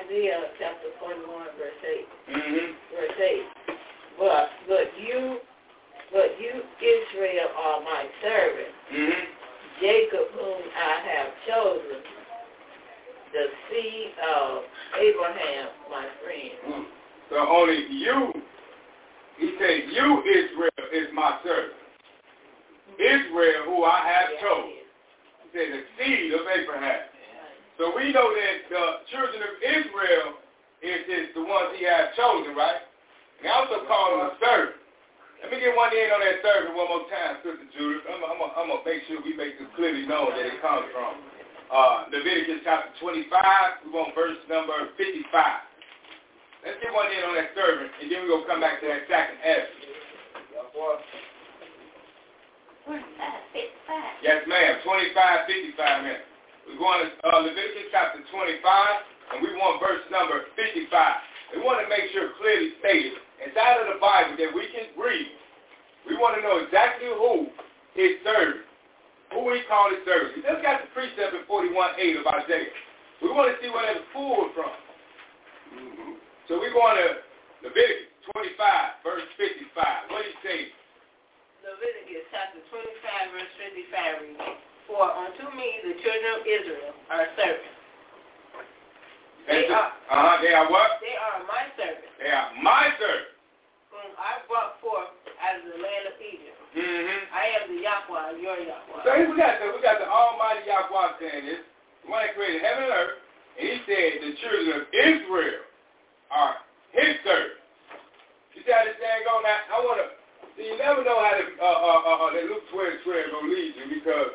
Isaiah chapter 41, verse 8. Mm-hmm. Verse 8. But, but you, but you, Israel, are my servant. Mm-hmm. Jacob, whom I have chosen, the seed of Abraham, my friend. Mm. So only you, he said, you, Israel, is my servant. Israel, who I have chosen. He said, the seed of Abraham. So we know that the children of Israel is, is the ones he has chosen, right? And also call them a servant. Let me get one in on that servant one more time, Sister Judith. I'm going I'm to make sure we make this clearly known that it comes from uh, Leviticus chapter 25. We want verse number 55. Let's get one in on that servant, and then we're going to come back to that second Esdras. Yes, ma'am. 25, 55 minutes. We're going to uh, Leviticus chapter 25, and we want verse number 55. We want to make sure clearly stated inside of the Bible that we can read. We want to know exactly who is serving, who he called his servant. He just got the precept in 41.8 of Isaiah. We want to see where that's pulled from. Mm-hmm. So we're going to Leviticus 25, verse 55. What do you say? Leviticus chapter 25, verse 55 reads, For unto me the children of Israel are servants. They are, uh-huh, they are what? They are my servants. They are my servants. Whom I brought forth out of the land of Egypt. Mm-hmm. I am the Yahweh, your Yahweh. So we got the, we got the Almighty Yahweh saying this, the one that created heaven and earth, and he said the children of Israel are his servants. You see how this thing go? Now, I want to, see you never know how the, uh, uh, uh, uh, that Luke 12, 12 going to lead you because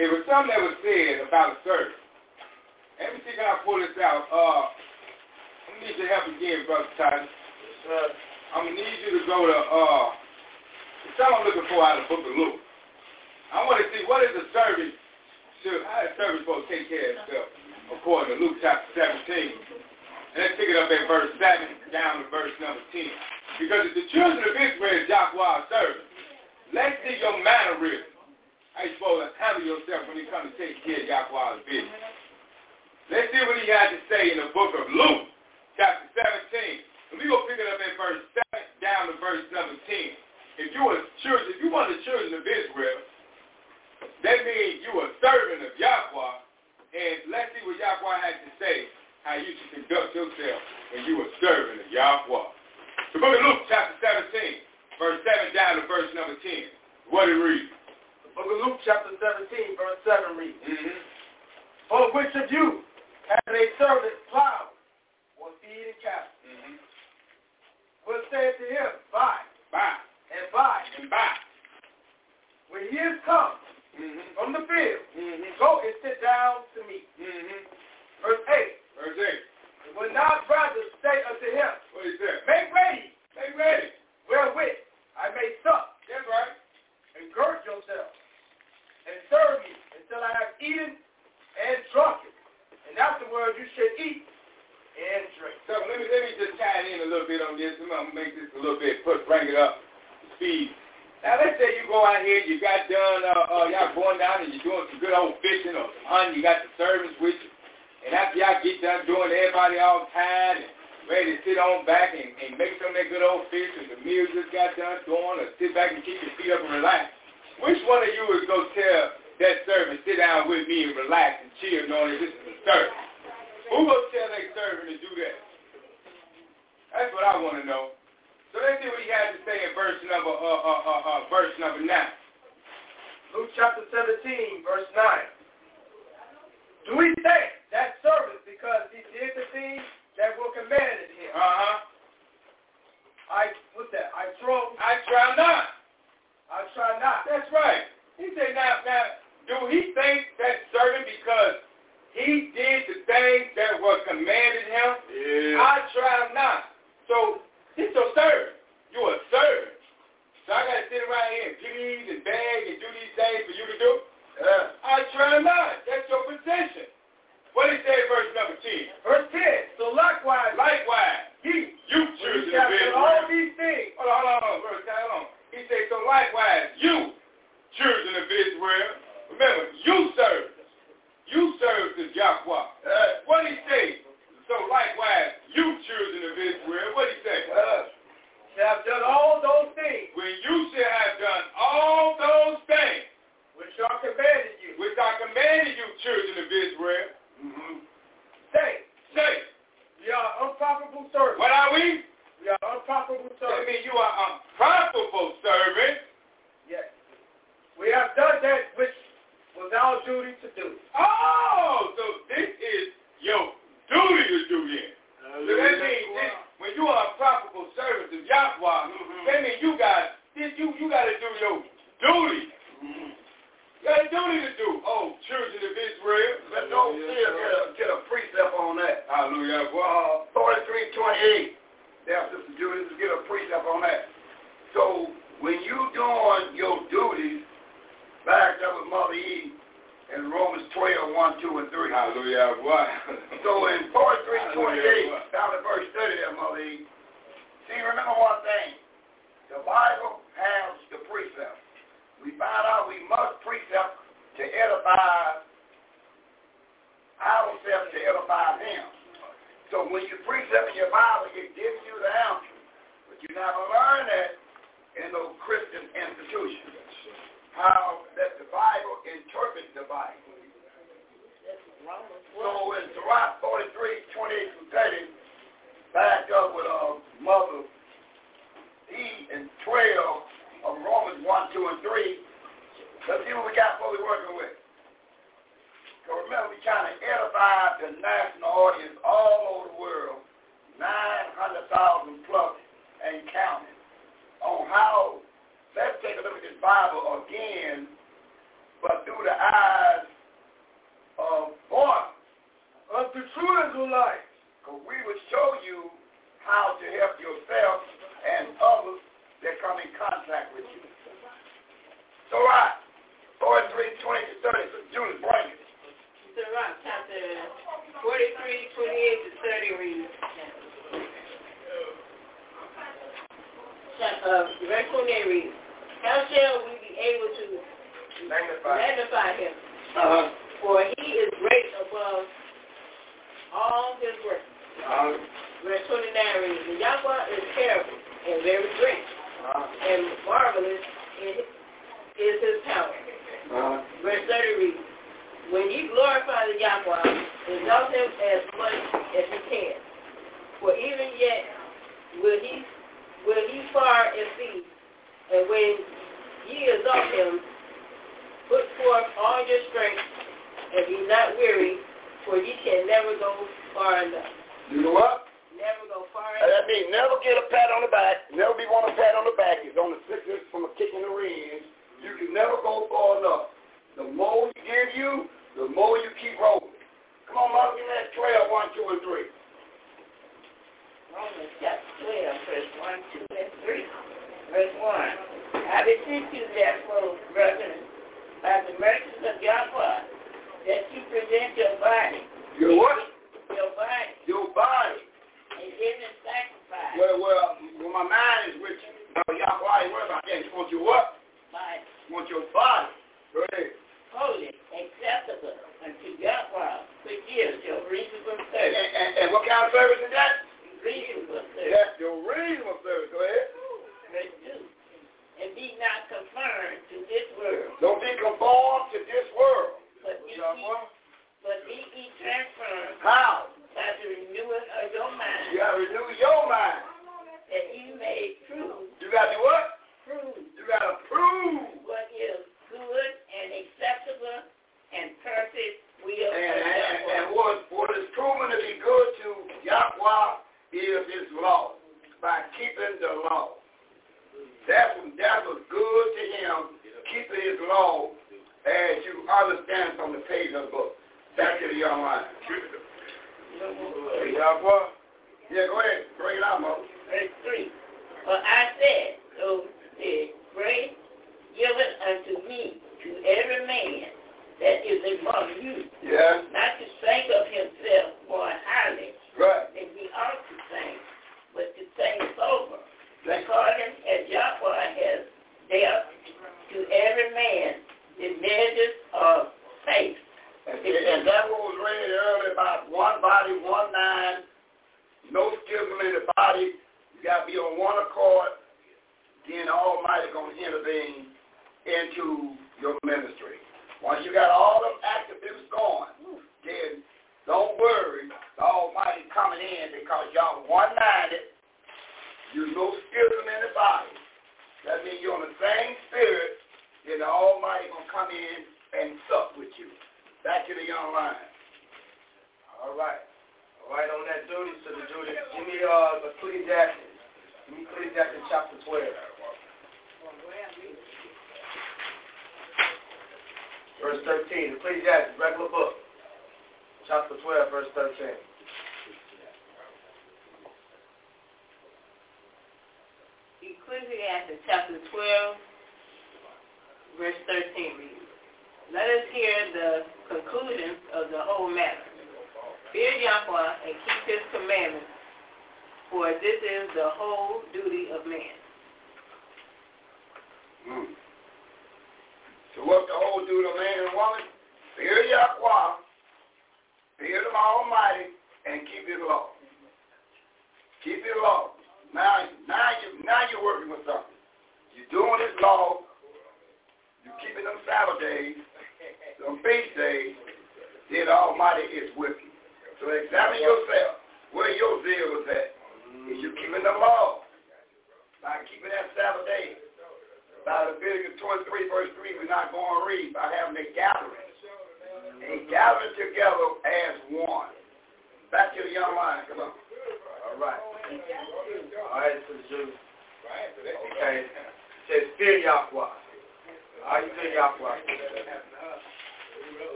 it was something that was said about a servant. Let me see can I pull this out. Uh, to need your help again, Brother Tyler. Uh, I'm going to need you to go to, uh, the something I'm looking for out of the book of Luke. I want to see what is a servant should, how is a servant supposed to take care of himself according to Luke chapter 17. And let's pick it up at verse 7 down to verse number 10. Because if the children of Israel is Yahweh's servant, let's see your mannerism. How you supposed to handle yourself when you come to take care of Yahweh's business. Let's see what he had to say in the book of Luke, chapter 17. And going to pick it up at verse 7 down to verse number 10. If you were children, if you want the children of Israel, that means you are servant of Yahweh. And let's see what Yahweh had to say, how you should conduct yourself when you are servant of Yahweh. The book of Luke, chapter 17, verse 7 down to verse number 10. What it reads? The book of Luke, chapter 17, verse 7 reads, mm-hmm. For which of you has a servant plow or feed a cattle? Mm-hmm. Will say to him, Buy, buy, and buy, and buy. When he is come mm-hmm. from the field, mm-hmm. go and sit down to meat. Mm-hmm. Verse 8. Verse 8. It will not rather say unto him, What is that? Make ready, make ready, wherewith I may sup. That's right. And gird yourself, and serve me until I have eaten and drunken. And afterward you should eat and drink. So let me let me just tie in a little bit on this. I'm gonna make this a little bit, put bring it up to speed. Now let's say you go out here, you got done, uh, uh, y'all going down and you're doing some good old fishing or some hunting. You got the servants with you, and after y'all get done doing everybody all tired and ready to sit on back and, and make some of that good old fish and the meal just got done doing, or sit back and keep your feet up and relax. Which one of you is gonna tell that servant sit down with me and relax and chill, knowing that this is a servant? Who gonna tell that servant to do that? That's what I want to know. So let's see what he had to say in verse number uh, uh, uh, uh, verse number nine. Luke chapter 17, verse 9. Do we thank that servant because he did the things that were commanded him? Uh-huh. I, what's that? I trow. I try not. I try not. That's right. He said, now, now, do he think that servant because he did the things that were commanded him? Yeah. I try not. So, he's your servant. You're a servant. So I got to sit around here and please and beg and do these things for you to do? Yeah. I try not. That's your position. What did he say in verse number 10? Verse 10. So likewise, Likewise, ye, you ye have of all these things, Hold on, hold on, hold on, verse, hold on. He said, so likewise, you, children of Israel, remember, you serve. You serve the Yahweh. What did he say? So likewise, you children of Israel, what did he say? have done all those things When you shall have done all those things which are commanded you. which I commanded you, children of Israel, Mm-hmm. Say, say, we are unprofitable servants. what are we? We are unprofitable That servants. means you are unprofitable servant. Yes. We have done that which was our duty to do. Oh, so this is your duty to do then. So that means this, when you are a profitable servant of Yahweh, that means you got this. You you got to do your duty. You got a duty to do. Oh, children of Israel. Go see if get a, get a precept on that. Hallelujah. Well, Uh, 4328. There, Sister Judy, let's get a precept on that. So, when you doing your duties, back up with Mother E in Romans 12, 1, 2, and 3. hallelujah. What? So in 4328, down at verse 30 there, Mother E, see, remember one thing. The Bible has the precept. We find out we must precept to edify ourselves to edify them. So when you precept in your Bible, it gives you the answer. But you never learn that in those Christian institutions. How that the Bible interprets the Bible. So in Sirach 43, 28 through 30, back up with uh, Mother E and 12 of Romans 1, 2, and 3. Let's see what we got what we're working with. So remember, we're trying to edify the national audience all over the world, 900,000 plus and counting, on how, let's take a look at this Bible again, but through the eyes of God. Of the true Israelites. Because we will show you how to help yourself and others that come in contact with you. So right, 43, 20 to 30, so Judas, bring it. Sirach chapter 43, 28 to 30 reads. Chap- Uh, verse 28 reads, How shall we be able to Magnify. magnify him? Uh-huh. For he is great above all his works. Uh-huh. Verse 29 reads, The Yahweh is terrible and very great, Uh-huh. and marvelous in, is his power. Uh-huh. Verse 30 reads, When you glorify the Yahweh, exalt him as much as you can. For even yet will he will he far and feed, and when ye exalt him, put forth all your strength, and be not weary, for ye can never go far enough. You know what? Never go far enough. That means never get a pat on the back. Never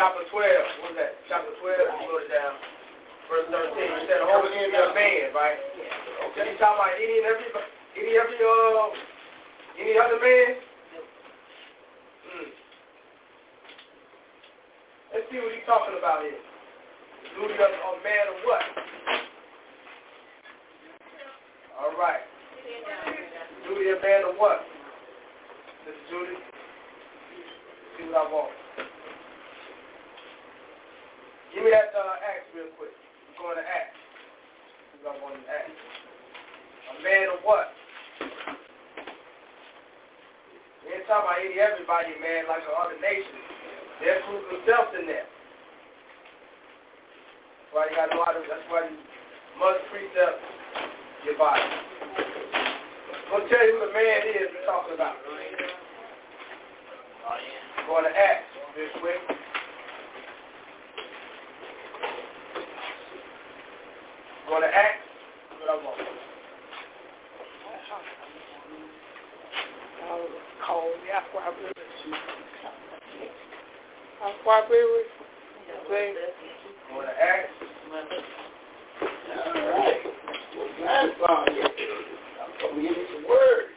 chapter 12, what's that? Chapter 12, you it down. Verse 13, it said, whole community of man, right? Okay. You talking about any and every, any every, uh, any other man? Hmm. Let's see what he's talking about here. Duty uh, of a man or what? All right. Duty of a man or what? This is Judy. See what I want. Give me that uh, Acts real quick. We're going to Acts. We're going to Acts. A man of what? Ain't talking about hear everybody man like the other nation, they prove themselves in there. That's why you got a lot of, that's why you must precept your body. I'm going to tell you who the man is we're talking about. Oh, going to Acts real quick. Go to act? What I want. I was cold. I probably I probably would. Go to Acts. All right. That's all. I'm going to give you some words.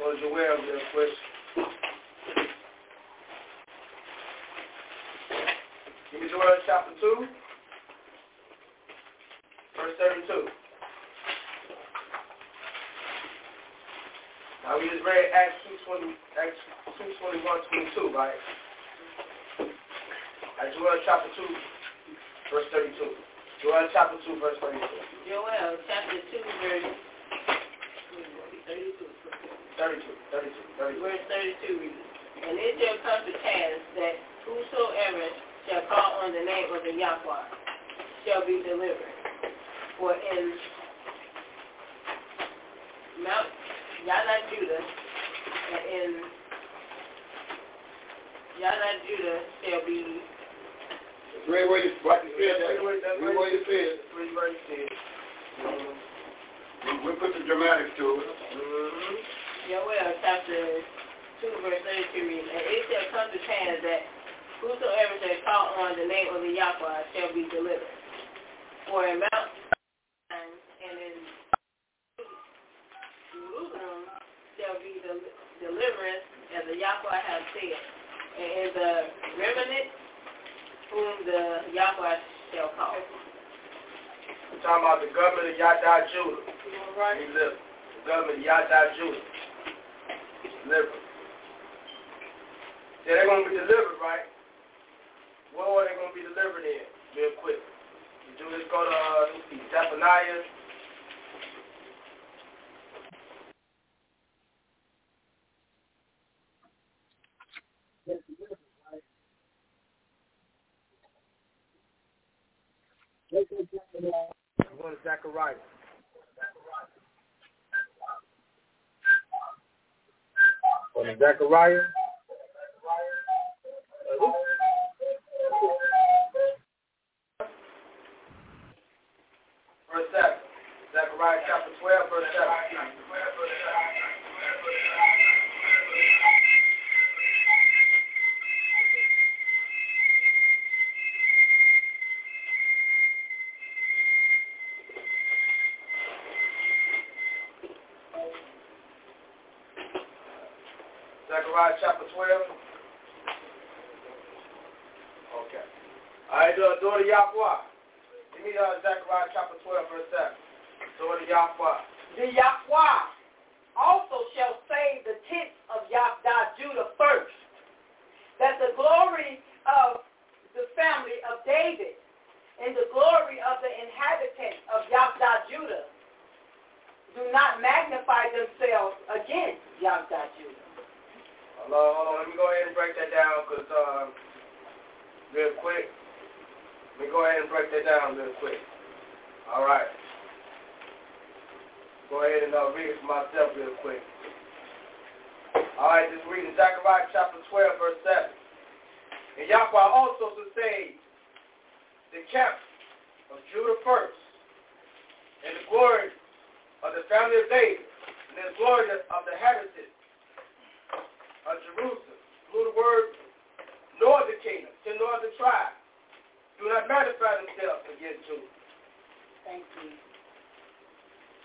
was aware of their question. Give me Joel chapter 2, verse 32. Now we just read Acts 2.21, Acts 22, right? Acts Joel chapter 2, verse 32. Joel chapter 2, verse 32. Joel chapter 2, verse 32, 32, 32. Verse 32 reads, And it shall come to pass that whosoever shall call on the name of the Yahweh shall be delivered. For in Mount Yada Judah and in Yada Judah shall be Read where you, what you said, that. read what you said. Three verses. Mhm. We- We put the dramatics to it. Mhm. Joel chapter 2 verse 32 reads, And it shall come to pass that whosoever shall call on the name of the Yahweh shall be delivered. For in Mount Zion and in Jerusalem shall be del- deliverance, as the Yahweh has said. And in the remnant whom the Yahweh shall call. We're talking about the government of Yada Judah. He lived. The government of Yada Judah. Delivered. Yeah, they're going to be delivered, right? What are they going to be delivered in? Real quick. You just go to, uh, let's see, Zephaniah? I'm to Zechariah. To Zechariah. Verse 7. Zechariah chapter 12, verse 7. Zechariah chapter 12. Okay. All right, uh, daughter Yahweh. Give me uh, Zechariah chapter 12, verse 7. Daughter Yahweh. The Yahweh also shall save the tents of Yahdah Judah first, that the glory of the family of David and the glory of the inhabitants of Yahdah Judah do not magnify themselves against Yahdah Judah. Hold on, hold on. Let me go ahead and break that down because, uh, real quick. Let me go ahead and break that down real quick. All right. Go ahead and uh, read it for myself real quick. All right, just reading Zechariah chapter 12, verse 7. And Yahweh also to save the camp of Judah first, and the glory of the family of David, and the glory of the inhabitants of Jerusalem, through the word northern kingdom, to northern tribe, do not magnify themselves against Judah. Thank you.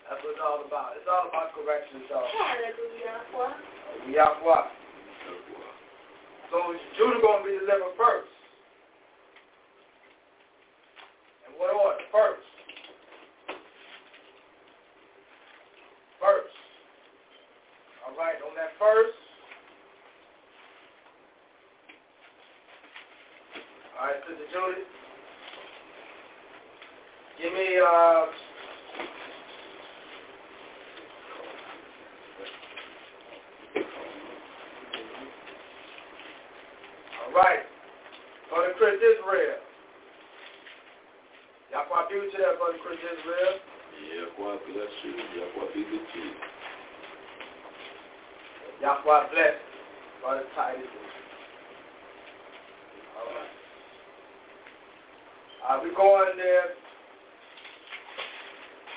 That's what it's all about. It's all about correction, y'all. Hallelujah. Yahweh. So Judah going to be delivered first. In what order? First. First. All right, on that first. All right, Sister Judy. Give me, uh, right. Brother Chris Israel. Yahweh be with you there, Brother Chris Israel. Yahweh bless you. Yahweh be with you. Yahweh bless Brother Titus. All right. Uh, we're going there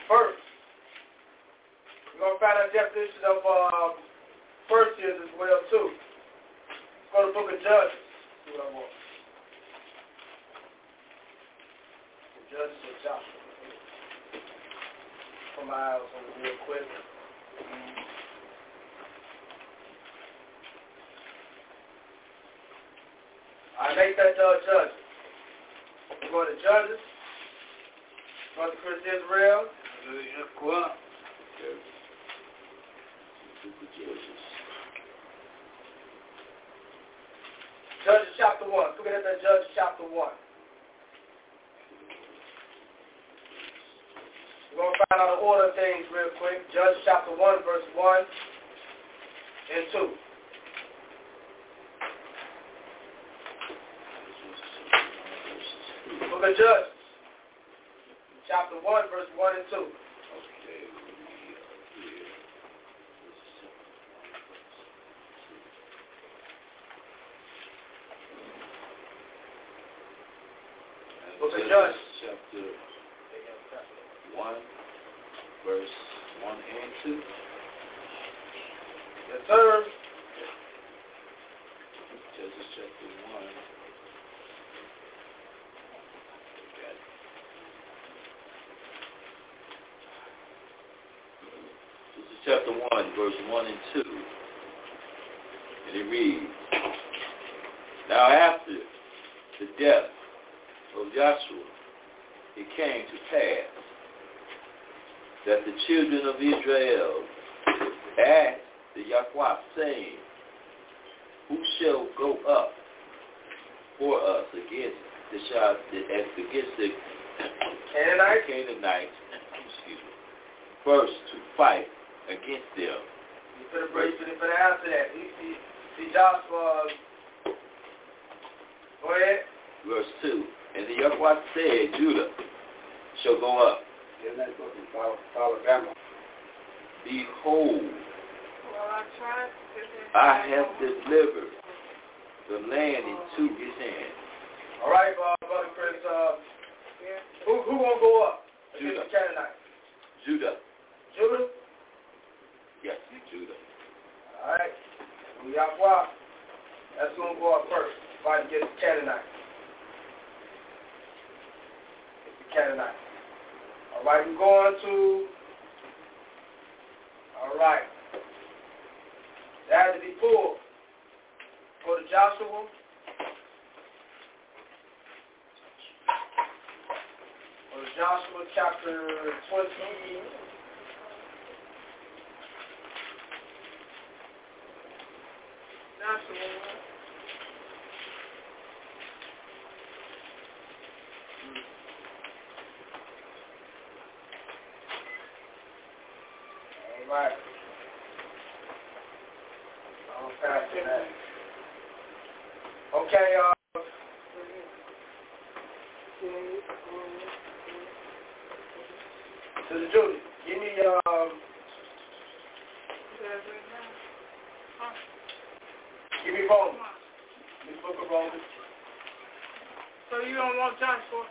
first. We're going to find out definition of uh, first years as well, too. Let's go to the book of Judges. See what I want. The Judges of Joshua. Put my eyes on it real quick. I make that uh, Judges. We're going to Judges. Brother Chris Israel. Yahweh. Super judges. Judges chapter 1. Look at that Judges chapter 1. We're going to find out the order of things real quick. Judges chapter 1, verse 1 and 2. Book of Judges, chapter 1, verse 1 and 2. Book of Judges. Chapter 1, verse 1 and 2. Yes, sir. Judges chapter 1. Got it. This is chapter 1, verse 1 and 2. And it reads, Now after the death of Joshua, it came to pass that the children of Israel asked the Yahweh, saying, Who shall go up for us against the Shah, against the [CLEARS THROAT] Canaanites. Excuse me, first to fight against them? You put a brace in it for the answer that. See, see, see Joshua. Go ahead. Verse 2, And the Yahweh said, Judah shall go up. Isn't that supposed to be Alabama? Behold, Well, I tried to I have delivered the land into his hand. All right, uh, Brother Chris. Uh, who who gonna go up Judah. Judah. Judah. Yes, Judah. All right. Yahweh. That's gonna go up first. Fight against the Canaanites. It's the Canaanites. All right, we're going to. All right. That had to be pulled. Go to Joshua. Go to Joshua chapter 20. Joshua. All right. I'll pass to that. Okay, uh, Sister Judy, give me, um, give me Romans. Give me book of Romans. So you don't want Joshua?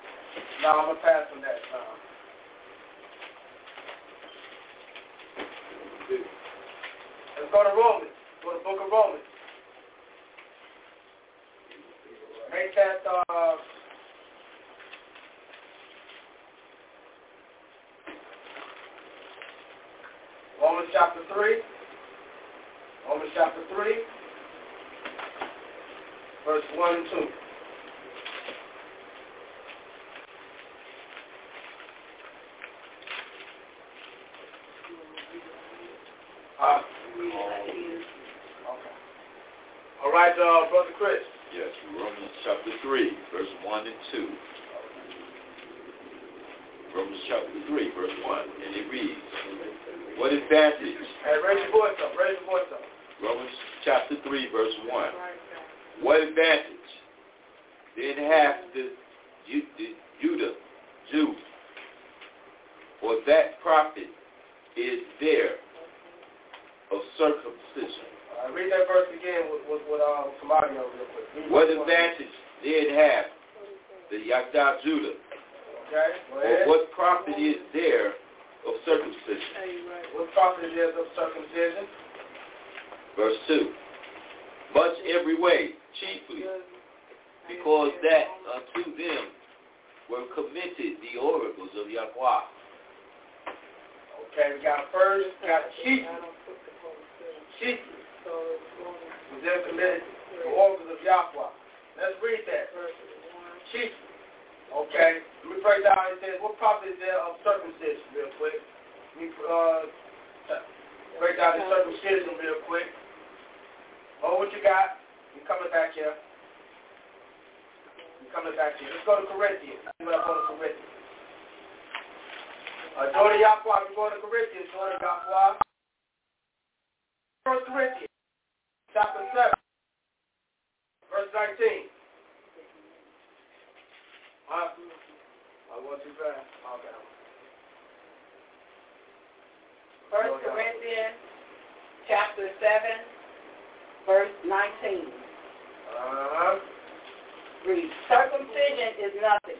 No, I'm gonna pass on that. Uh, let's go to Romans. Go to the book of Romans. Make that uh, Romans chapter three. Romans chapter three, verse one and two. Uh, okay. Right, uh, brother Chris. Yes, Romans chapter 3, verse 1 and 2. Romans chapter 3, verse 1. And it reads, What advantage, Hey, raise your voice up. Raise your voice up. Romans chapter 3, verse 1. What advantage then have the, the Judah, Jew, or that prophet is there of circumcision? Uh, read that verse again with, with, with real quick. Read What advantage did have the Yagdah Judah, Okay, go or what profit is there of circumcision? What profit is of circumcision? Verse 2. Much every way, chiefly, because that unto them were committed the oracles of Yahweh. Okay, we got first, we got chief. Chief. Was then committed the oracles of Yahweh. Let's read that. Chief. Okay, let me break down. It says, what prophet is there of circumcision real quick? Let me uh, break down the circumcision real quick. Oh, what you got? You coming back here. We're coming back to you. Let's go to Corinthians. I'm going to go to Corinthians. Uh, Jordan Yahweh, we're going to Corinthians. Jordan Yahweh. First Corinthians, chapter 7, verse 19. Huh? I want too fast. Okay. First Corinthians chapter 7, verse 19. Uh-huh. Read, circumcision is nothing,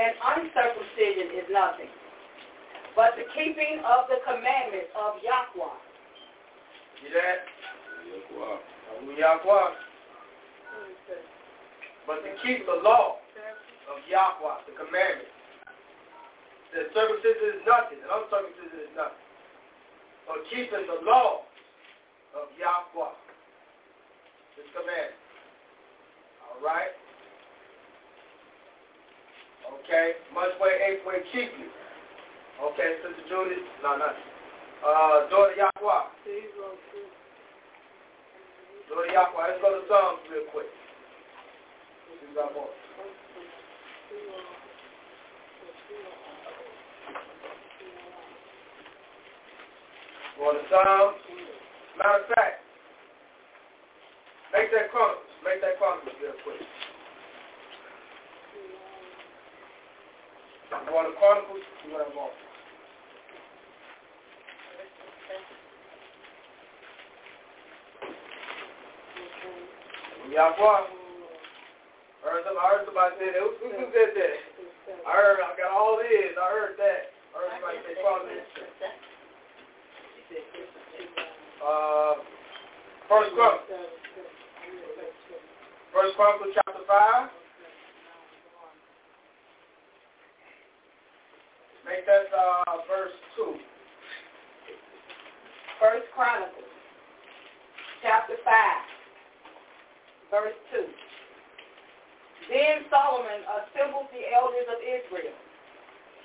and uncircumcision is nothing, but the keeping of the commandments of Yahweh. See that? Yahweh. Yahweh. But to keep the law of Yahweh, the commandments. The circumcision is nothing, and uncircumcision is nothing. But keeping the law of Yahweh, his commandments. All right? Okay, much way, eighth way, keep you. Okay, Sister Judy, no, no. Uh, daughter Yahweh. Daughter Yahweh, let's go to Psalms real quick. See what I want. Go to Psalms. Matter of fact, make that Chronicles. Make that Chronicles real quick. Go to Chronicles. See what I want. Yahweh. I heard, some, I heard somebody say that. Who, who said that? I heard, I got all this. I heard that. I heard somebody say Chronicles. Uh, First Chronicles. First Chronicles chapter 5. Make that uh, verse 2. First Chronicles chapter 5, verse 2. Then Solomon assembled the elders of Israel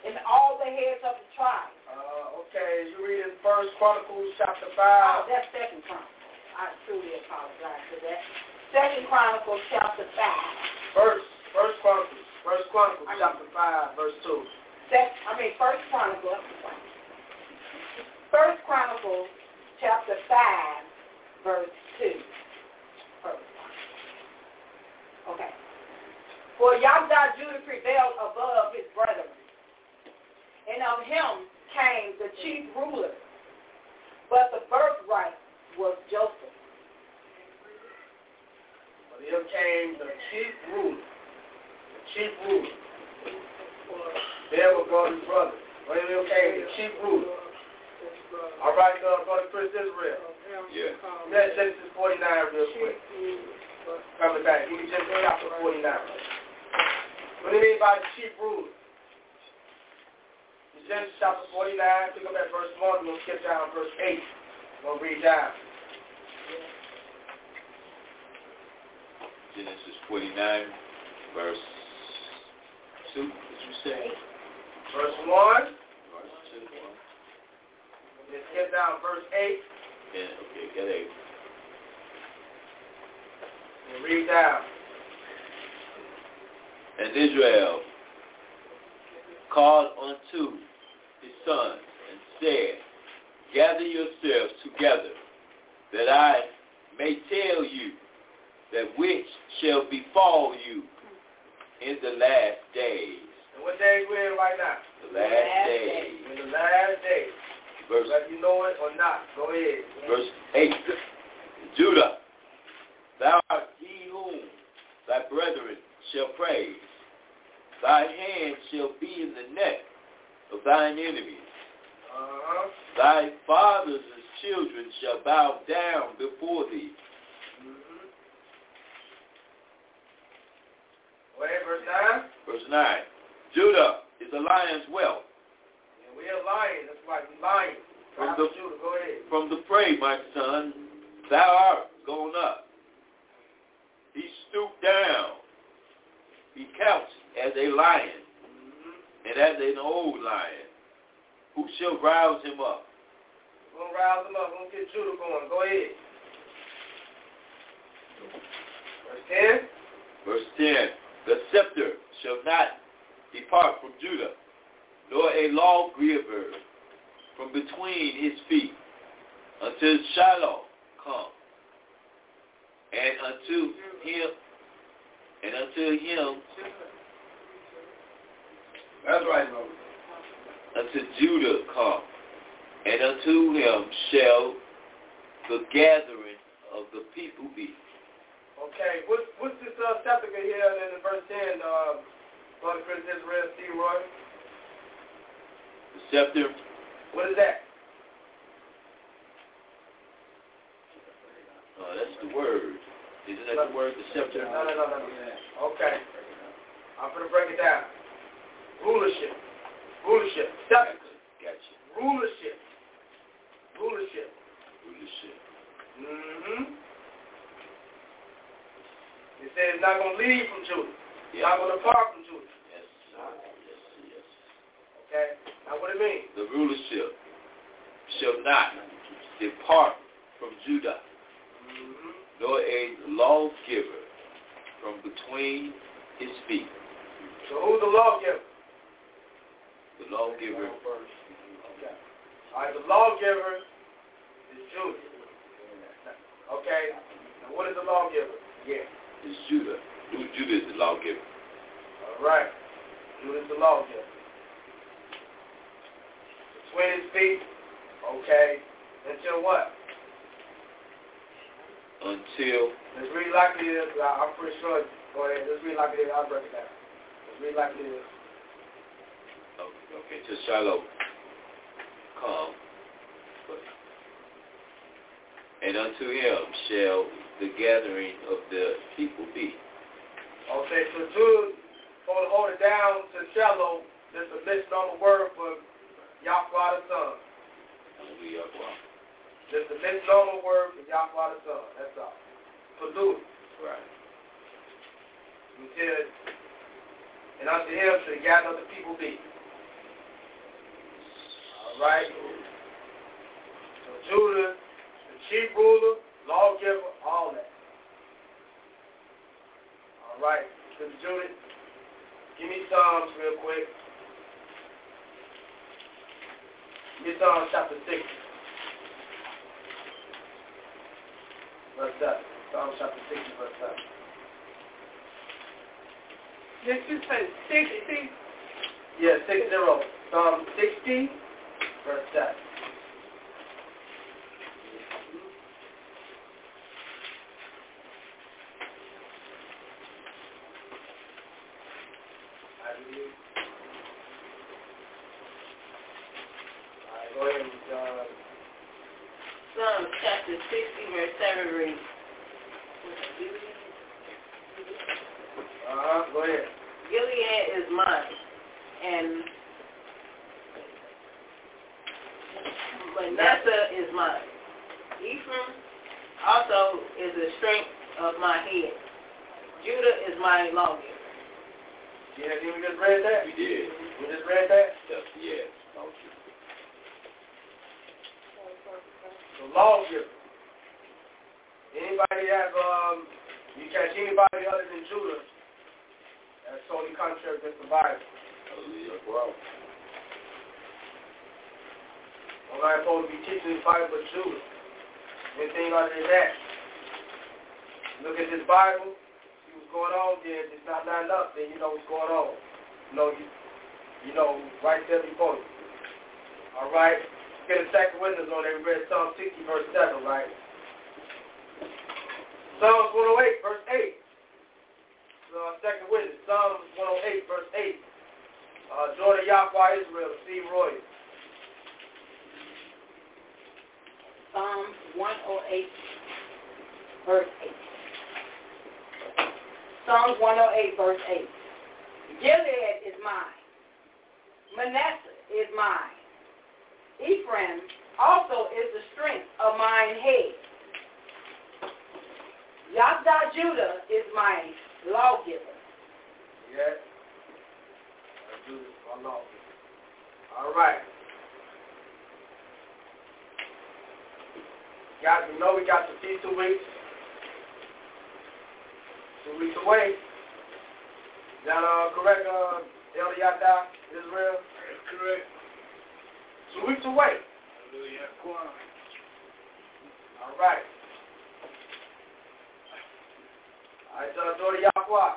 and all the heads of the tribes. Uh, okay, you read in First Chronicles chapter 5. Oh, that's Second Chronicles. I truly apologize for that. Second Chronicles chapter 5. First, First Chronicles. First Chronicles chapter 5, verse 2. Sec, I mean First Chronicles. First Chronicles chapter 5, verse 2. First Chronicles. Okay. For Yahweh Judah prevailed above his brethren, and of him came the chief ruler, but the birthright was Joseph. But here came the chief ruler. The chief ruler. There was God's brother. But here came the chief ruler. All right, uh, Brother Chris Israel. Yeah. Let Genesis 49 real quick. Coming back. Give me Genesis chapter 49. What do you mean by the chief ruler? Genesis chapter 49, pick up at verse 1, we're going to skip down to verse 8. We'll read down. Genesis 49, verse 2, did you say? Verse 1, Verse 2. then skip down to verse 8, Yeah, okay, got it. And read down. And Israel called unto his sons and said, Gather yourselves together, that I may tell you that which shall befall you in the last days. And what day we're in right now? The last days. In the last days. Verse, Whether you know it or not. Go ahead. verse 8. Judah, thou art he whom thy brethren shall praise. Thy hand shall be in the neck of thine enemies. Uh-huh. Thy fathers' and children shall bow down before thee. Mm-hmm. Ahead, verse 9. Verse 9. Judah is a lion's whelp. And we're lying. That's why we're lying. From the- Judah, go ahead. From the prey, my son, thou art gone up. He stooped down. He couched as a lion Mm-hmm. and as an old lion. Who shall rouse him up? We're going to rouse him up. We're going to get Judah going. Go ahead. Verse 10. Verse 10. The scepter shall not depart from Judah, nor a lawgiver from between his feet, until Shiloh come, and unto him, and unto him, That's right, Moses. unto Judah come, and unto him shall the gathering of the people be. Okay, what's what's this uh, scepter here in the verse 10, uh, Brother Chris Israel, Steve Roy? The scepter, What is that? Uh, that's the word. Isn't that the word, the scepter? No, no, no, no. no. Okay. I'm going to break it down. Rulership. Rulership. Scepter. Gotcha. Rulership. Rulership. Rulership. Mm-hmm. It says it's not going to leave from Judah. It's Yeah. not going to depart from Judah. Yes, yes, yes. Okay? Now what it means? The rulership shall not depart from Judah. Nor a lawgiver from between his feet. So who's the lawgiver? The lawgiver, Okay. All right, the lawgiver is Judah. Okay? Now what is the lawgiver? Yeah. is Judah. Ju- Judah is the lawgiver. All right. Judah is the lawgiver. Between his feet. Okay. Until what? Until Let's read like it is. I'm pretty sure. Go ahead. Let's read like it is. I'll break it down. Let's read like it is. okay, okay, till Shiloh come, and unto him shall the gathering of the people be. Okay, so Jude, hold, hold it down to Shiloh. Just a misnomer word for Yahweh the Son. Hallelujah. Just a misnomer word for Yahweh the Son. That's all. Polluted. Right. Until, and unto him shall the gathering the people be. All right. So Judah, the chief ruler, lawgiver, all that. All right. Sister Judith, give me Psalms real quick. Give me Psalms chapter 6. Verse 7. Psalms chapter 6 verse 7. Did you say sixty? Yeah, 6 0. Psalm 60, verse 7. Hallelujah. All right, go ahead and, uh, Psalms chapter 60, verse 7 reads, uh-huh, go ahead. Gilead is mine, and Manasseh is mine. Ephraim also is the strength of my head. Judah is my lawgiver. Yeah, did we just read that? We did. We just read that? Yes, yes. Okay. The lawgiver. Anybody have, um, you catch anybody other than Judah that's totally contrary to the Bible. Hallelujah. Wow. Nobody the Bible but Judah. Anything other than that. Look at this Bible, see what's going on there. If it's not lined up, then you know what's going on. You know, you, you know, right there before you. All right? Get a second witness on there. Read Psalm 60, verse 7, right? Psalms 108, verse 8. Uh, second witness, Psalms 108, verse 8. Uh, Jordan Yahweh Israel, Steve Roy. Psalms 108, verse 8. Psalms 108, verse 8. Gilead is mine. Manasseh is mine. Ephraim also is the strength of mine head. Yahdah Judah is my lawgiver. Yes. Let's do this one law. All right. You know we got the two weeks. Two weeks away. that uh, correct, uh, Elder Yada, Israel? That's correct. Two weeks away. Hallelujah. All right. All right, uh, daughter Yahweh.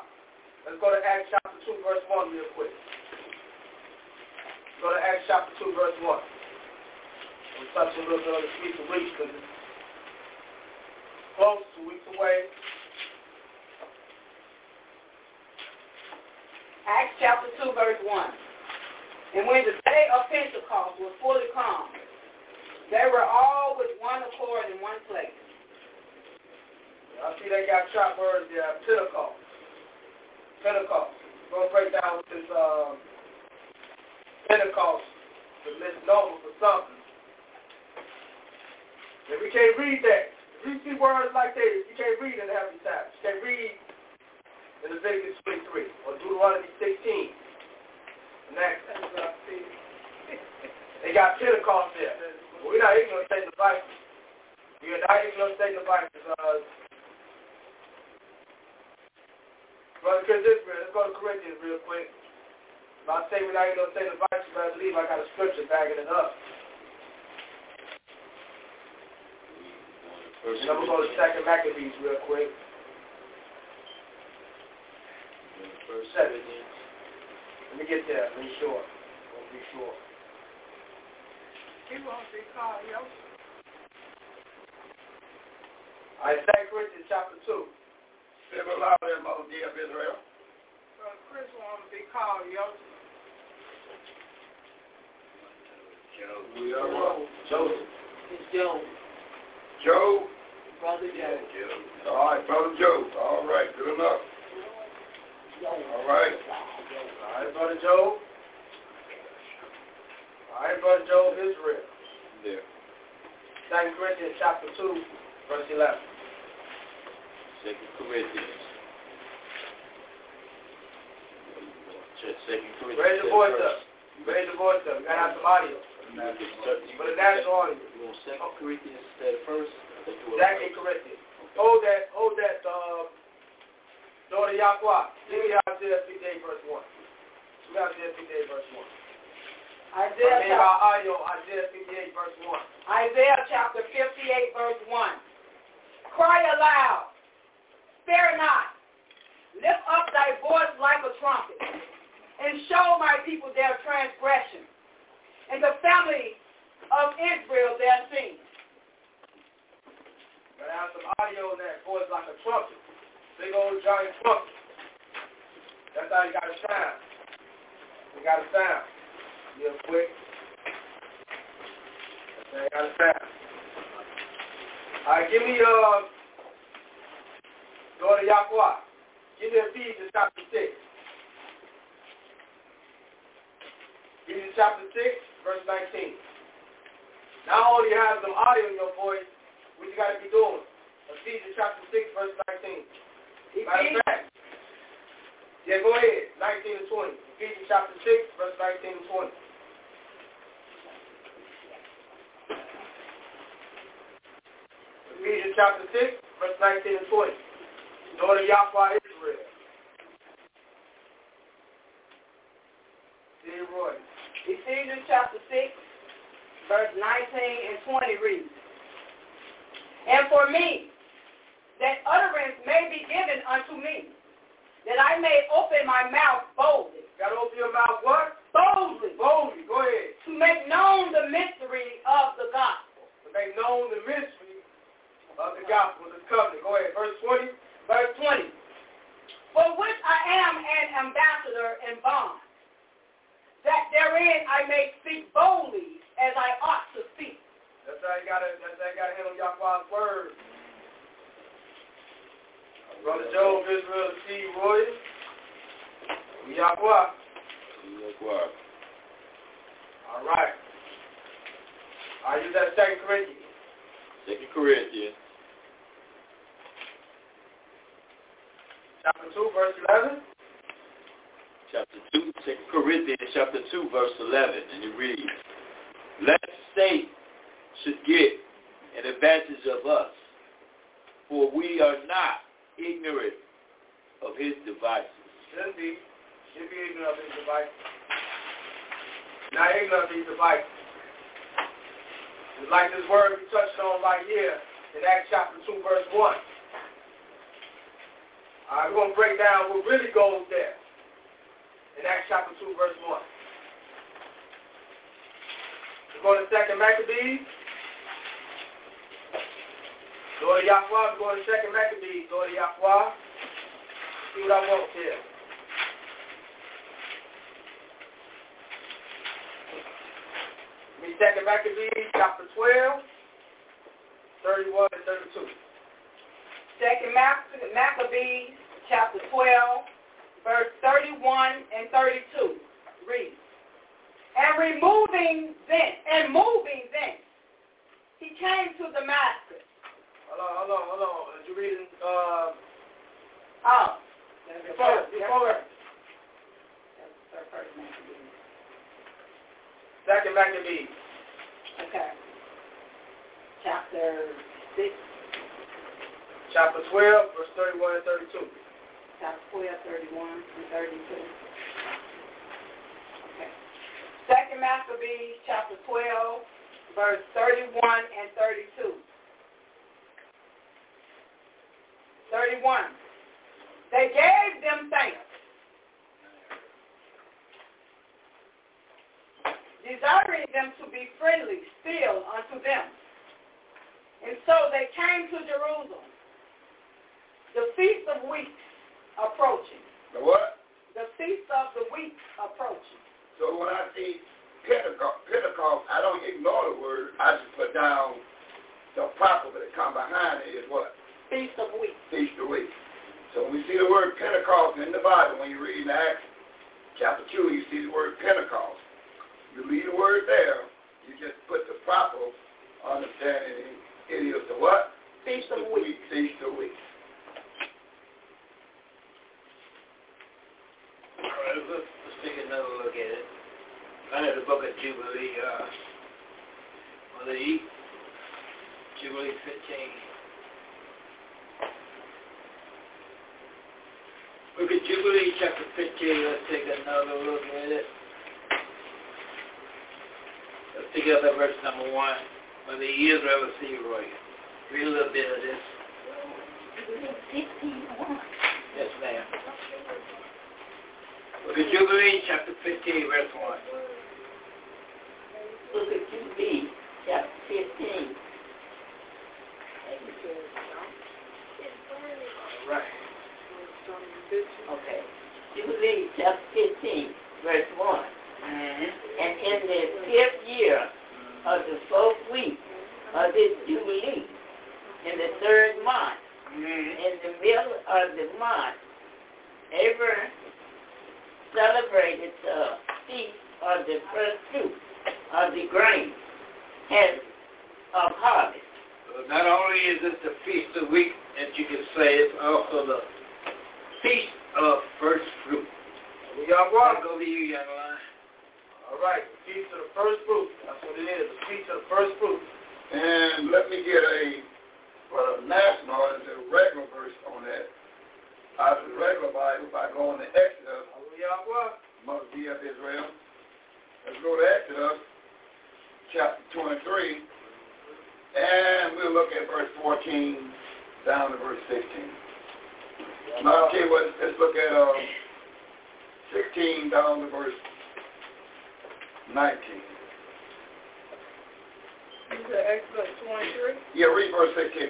Let's go to Acts chapter 2, verse 1 real quick. Go to Acts chapter 2, verse 1. We'll touch a little bit on the feast of weeks because it's close, two weeks away. Acts chapter 2, verse 1. And when the day of Pentecost was fully come, they were all with one accord in one place. I see they got shot words there, Pentecost. Pentecost. We're going to break down what this uh, Pentecost is misnomer for something. If we can't read that, you see words like that, you can't read in the heavenly times. You can't read in Leviticus 23 or Deuteronomy 16. And that, [LAUGHS] they got Pentecost there. We're not ignorant of the Bible. We are not ignorant of the Bible. Uh, Brother Chris Israel, let's go to Corinthians real quick. If I say we're not even going to say the Bible, you better believe I got a scripture backing it up. And I'm going to go to Second Maccabees real quick. First Seven. Let me get there. Be sure. Let me be sure. He won't be called Yosef. All right, Second Corinthians chapter 2. Say it loud there, Mother D of Israel. Brother Chris wants to be called Yosef. We are one. Joseph. It's Job. Joe. Brother Job. All right, Brother Joe. All right, good enough. All right. All right, Brother Job. All right, Brother Job, Israel. There. Second Corinthians chapter 2, verse 11. Second Corinthians. Check Second Corinthians. Raise your voice up. Raise your voice up. You got to have some audio. For the national audience. You want Second Corinthians instead first? I think Second Corinthians. Hold that, hold that, uh, daughter Yahweh. Give me Isaiah 58, verse 1. Give me Isaiah 58, verse 1. I Isaiah mean, chapter, our Isaiah 58, verse 1. Isaiah chapter 58, verse 1. Cry aloud, spare not, lift up thy voice like a trumpet, and show my people their transgression, and the family of Israel their sin. Gotta have some audio in that voice like a trumpet. Big old giant trumpet. That's how you gotta sound. You gotta sound. Real quick. That's how you gotta sound. Alright, give me uh daughter Yahweh. Give me Ephesians chapter six. Ephesians chapter six, verse nineteen. Not only you have some audio in your voice, what you got to be doing? Ephesians chapter 6, verse 19. Matter of fact, yeah, go ahead, 19 and 20. Ephesians chapter 6, verse 19 and 20. Ephesians chapter 6, verse 19 and 20. Daughter Yahweh Israel. See Roy. Ephesians chapter 6, verse 19 and 20 reads, And for me, that utterance may be given unto me, that I may open my mouth boldly. Got to open your mouth what? Boldly. Boldly. Go ahead. To make known the mystery of the gospel. To make known the mystery of the gospel, the covenant. Go ahead. Verse 20. Verse 20. For which I am an ambassador in bond, that therein I may speak boldly as I ought to speak. That's how you gotta that's how you gotta handle Yahweh's word. Brother Job, Israel, C. Roy, Yahweh. Yahweh. All right. I use that second Corinthians. Second Corinthians. Chapter 2, verse 11. Chapter 2, Second Corinthians chapter 2, verse 11. And it reads, Let state should get an advantage of us, for we are not ignorant of his devices. Shouldn't be. If you're ignorant of his devices. Not ignorant of these devices. It's like this word we touched on right here in Acts chapter 2, verse 1. All right, we're going to break down what really goes there in Acts chapter 2, verse 1. We're to second Maccabees. Go to Yahweh, go to second Maccabees, go to Yahweh. See what I want here. Me second Maccabees, chapter 12, 31 and 32. Second Maccabees, chapter 12, verse 31 and 32. Read. And removing thence, and moving thence, he came to Damascus. Hold on, hold on, hold on. Are you reading, uh, Oh. before, before, second Maccabees. Okay. Chapter 6, Chapter 12, verse 31 and 32. chapter 12, 31 and 32. Okay. Second Maccabees, chapter 12, verse 31 and 32. 31. They gave them thanks, desiring them to be friendly still unto them. And so they came to Jerusalem. The Feast of Weeks approaching. The what? The Feast of the Weeks approaching. So when I see Pentecost, Pentecost, I don't ignore the word. I just put down the proper that come behind it is what? Feast of Weeks. Feast of Weeks. So when we see the word Pentecost in the Bible, when you read in Acts chapter 2, you see the word Pentecost. You read the word there, you just put the proper understanding. It is the what? Feast of Weeks. Feast of Weeks. All right, let's, let's take another look at it. Have the book of Jubilee, uh, on the Jubilee 15. Look at Jubilee chapter 15. Let's take another look at it. Let's pick up at verse number 1. When the Israel of Roy. Read a little bit of this. Yes, ma'am. Look at Jubilee chapter 15, verse 1. Look at Jubilee, chapter 15. All right. Okay. Jubilee, chapter 15, verse 1. Mm-hmm. And in the fifth year of the fourth week of this Jubilee, in the third month, Mm-hmm. in the middle of the month, ever celebrated the feast of the first fruit of the grain and of harvest. So not only is it the feast of week that you can say, it's also the feast of first fruit. Y'all I'll walk. go to you, young lion. All right, the feast of the first fruit. That's what it is, the feast of the first fruit. And let me get a, for the national, is a regular verse on that. Out of the regular Bible, by going to Exodus, Y'all walk. must be of Israel. Let's go to Exodus, chapter 23, and we'll look at verse 14 down to verse 16. Now, okay, well, let's look at uh, 16 down to verse 19. You said Exodus 23? Yeah, read verse 16.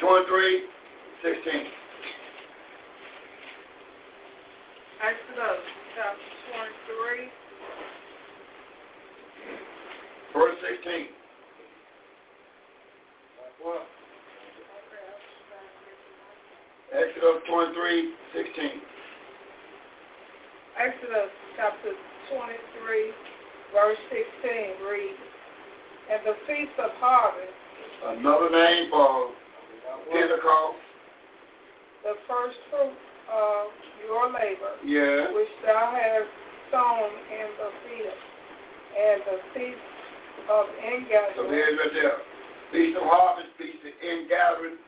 Twenty-three, sixteen. Exodus chapter 23, verse 16 reads, And the feast of harvest. Another name for Pentecost. The first fruit of your labor, which thou hast sown in the field, and the feast of ingathering. So there's right there. Feast of harvest, feast of ingathering,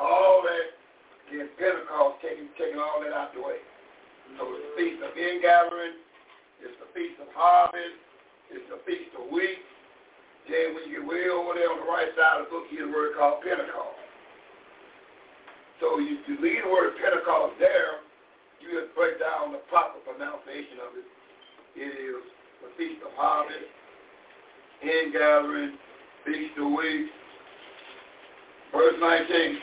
all that in Pentecost, taking taking all that out the way. So it's the feast of ingathering, it's the feast of harvest, it's the feast of weeks. Then when you get way over there on the right side of the book, you get a word called Pentecost. So you, you leave the word Pentecost there, you just break down the proper pronunciation of it. It is the feast of harvest, ingathering, feast of weeks. Verse 19.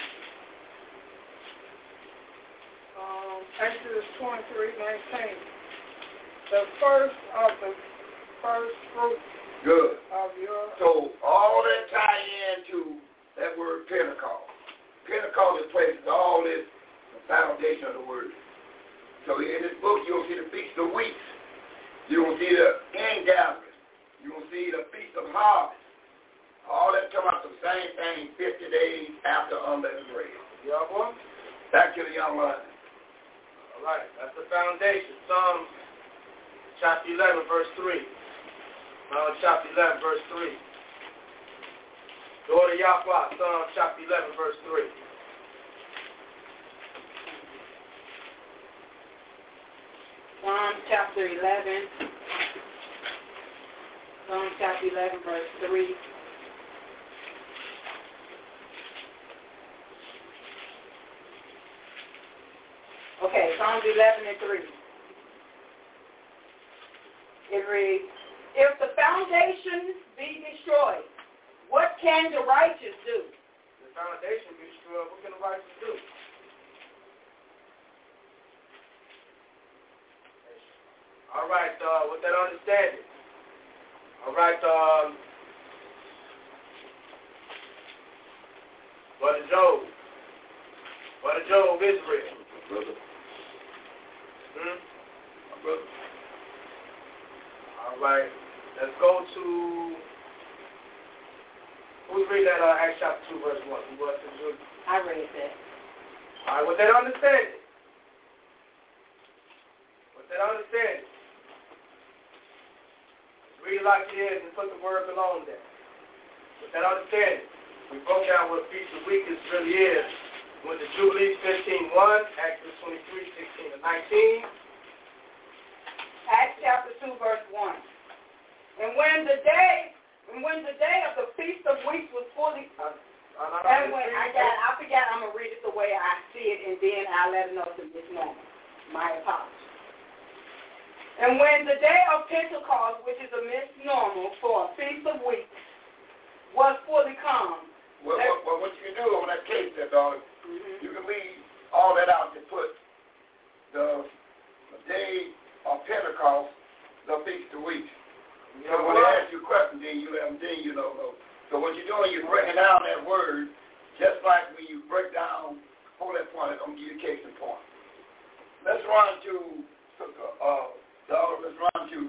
Um, Exodus 23, 19. The first of the first fruit Good. of your... So all that tie into that word Pentecost. Pentecost is places all this the foundation of the word. So in this book you'll see the feast of weeks. You'll see the ingathering. You'll see the feast of harvest. All that come out the same thing 50 days after unleavened bread. Young one? Back to the young man. Right, that's the foundation. Psalm chapter 11, verse 3. Psalm chapter 11, verse 3. Go to Yahweh, Psalm chapter 11, verse 3. Psalm chapter 11. Psalm chapter 11, verse 3. Okay, Psalms 11 and 3. It reads, If the foundation be destroyed, what can the righteous do? The foundation be destroyed. What can the righteous do? All right, uh, with that understanding. All right, um, Brother Job. Brother Job, Israel. Brother. Hmm? My brother. All right, let's go to, who's read that, uh, Acts chapter 2, verse 1? Who was it? I read that. All right, with that understanding. With that understanding. Read it like it is and put the word below there. With that understanding. We broke down what Week is really is. With the Jubilees 15.1, Exodus 23, 16 and 19. Acts chapter 2, verse 1. And when the day, and when the day of the feast of weeks was fully, Uh, uh, and when I got, I forgot I'm gonna read it the way I see it, and then I'll let it know to misnomer. My apologies. And when the day of Pentecost, which is a misnomer for a feast of weeks, was fully come, Well, what, what, what you can do on that case there, darling, Mhm. you can leave all that out and put the, the day of Pentecost, the feast of weeks. So when they ask you a question, then you let them, then you don't know. So what you're doing, you're breaking down that word, just like when you break down, hold that point, I'm gonna give you a case in point. Let's run to, uh, let's run to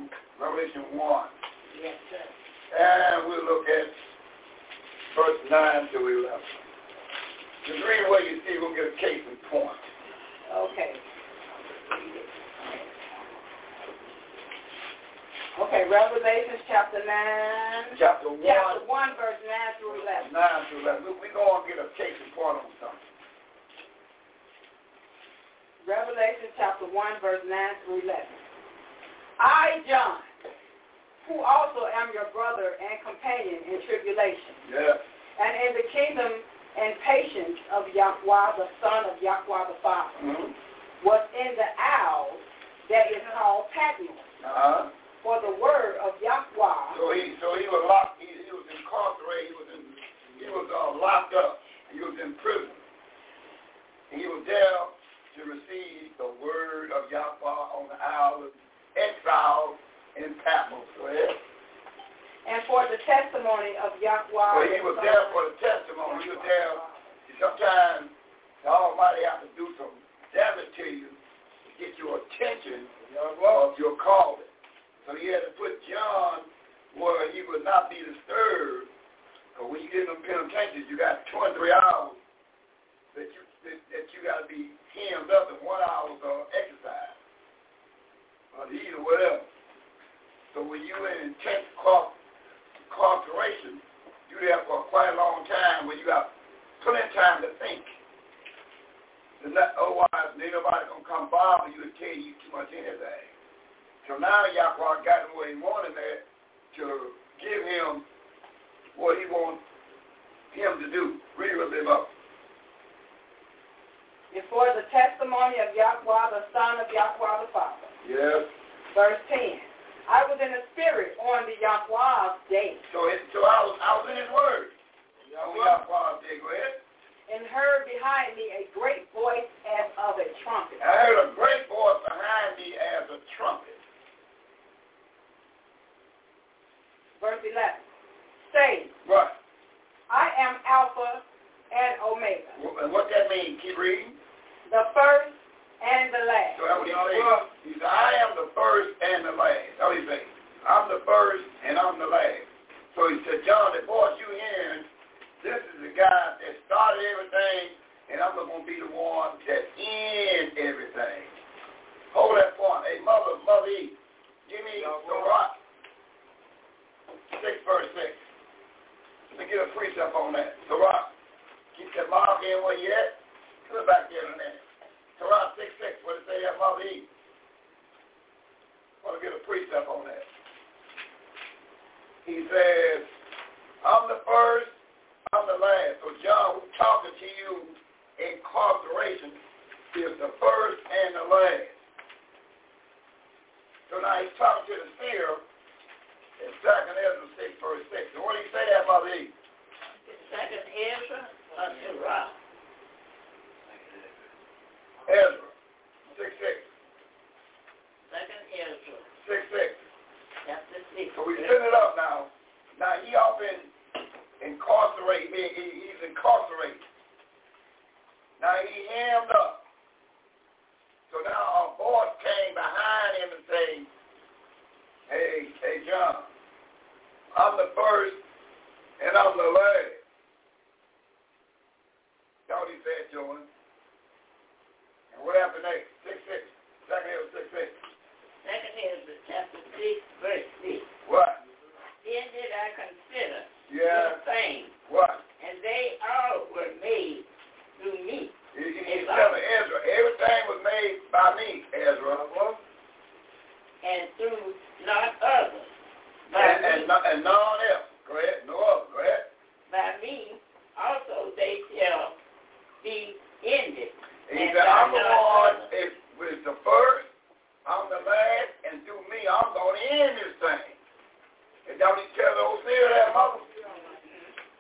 Revelation 1. yes, sir. And we'll look at verse 9 to 11. Just read what you see, we'll get a case in point. Okay. Okay, Revelations chapter 9. Chapter 1, Chapter 1, verse 9 through 11. 9 to 11. We're we going to get a case in point on something. Revelation chapter 1, verse 9 through 11. I, John, who also am your brother and companion in tribulation, Yeah. and in the kingdom and patience of Yahweh, the Son of Yahweh the Father, Mm-hmm. was in the isle that is called Patmos, Uh-huh. for the word of Yahweh. So he, so he was locked, he, he was incarcerated, he was in, he was uh, locked up, he was in prison. And he was there to receive the word of Yahweh on the isle of exile in Patmos. Go ahead. And for the testimony of Yahweh. Well, he was there for the testimony. He was there. Sometimes the Almighty has to do some damage to you to get your attention of your calling. So he had to put John where he would not be disturbed. Because when you get in them penitentiaries, you got two and three hours that you that, that you got to be hemmed up in one hour of exercise or eat or whatever. So when you in intense car- incarceration, you there for quite a long time when you got plenty of time to think. Not, otherwise, ain't nobody gonna come bother you and tell you too much anything. So now Yahweh got him where he wanted at to give him what he wants him to do. Read a little up. Before the testimony of Yahweh, the Son of Yahweh the Father. Yes. Verse 10. I was in the spirit on the Yahweh's day. So, it, so I was I was in his word. On Yahweh's day. Go ahead. And heard behind me a great voice as of a trumpet. I heard a great voice behind me as a trumpet. Verse 11. Say, What? I am Alpha and Omega, And what does that mean? Keep reading. the first and the last. So that's what he said. I am the first and the last. That's what he said. I'm the first and I'm the last. So he said, John, the voice you hearing, this is the guy that started everything, and I'm going to be the one that ends everything. Hold that point. Hey, mother, mother E, give me the rock. 6 verse 6. Let me get a precept on that. So rock. Keep that mark in where you at. Come back there in a minute. Torah 6 6, what it say that Mother E? Want to get a precept on that. He says, I'm the first, I'm the last. So John, talking to you incarceration, is the first and the last. So now he's talking to the seer in 2nd Ezra 6, verse 6. So what did he say that, Mother E? Second Ezra or Torah? Ezra 6 6. Second Ezra, 6 6. chapter six. So we set it up now. Now he up in incarcerate, he, he- he's incarcerated. Now he hemmed up. So now a voice came behind him and say, Hey, hey John, I'm the first and I'm the last. That's what he said him. And what happened next? Six six. Second hill six six. Second Ezra, chapter six, verse six. What? Then did I consider Yeah. the things, What? and they all were made through me. He, he, he's telling Ezra, everything was made by me, Ezra. What? And through not others. By And, me, and, no- and none else. Go ahead. No other. Go ahead. by me also they shall be ended. And he said, I'm the one other. was the first, I'm the last, and through me, I'm going to end this thing. And don't he tell those there that mother?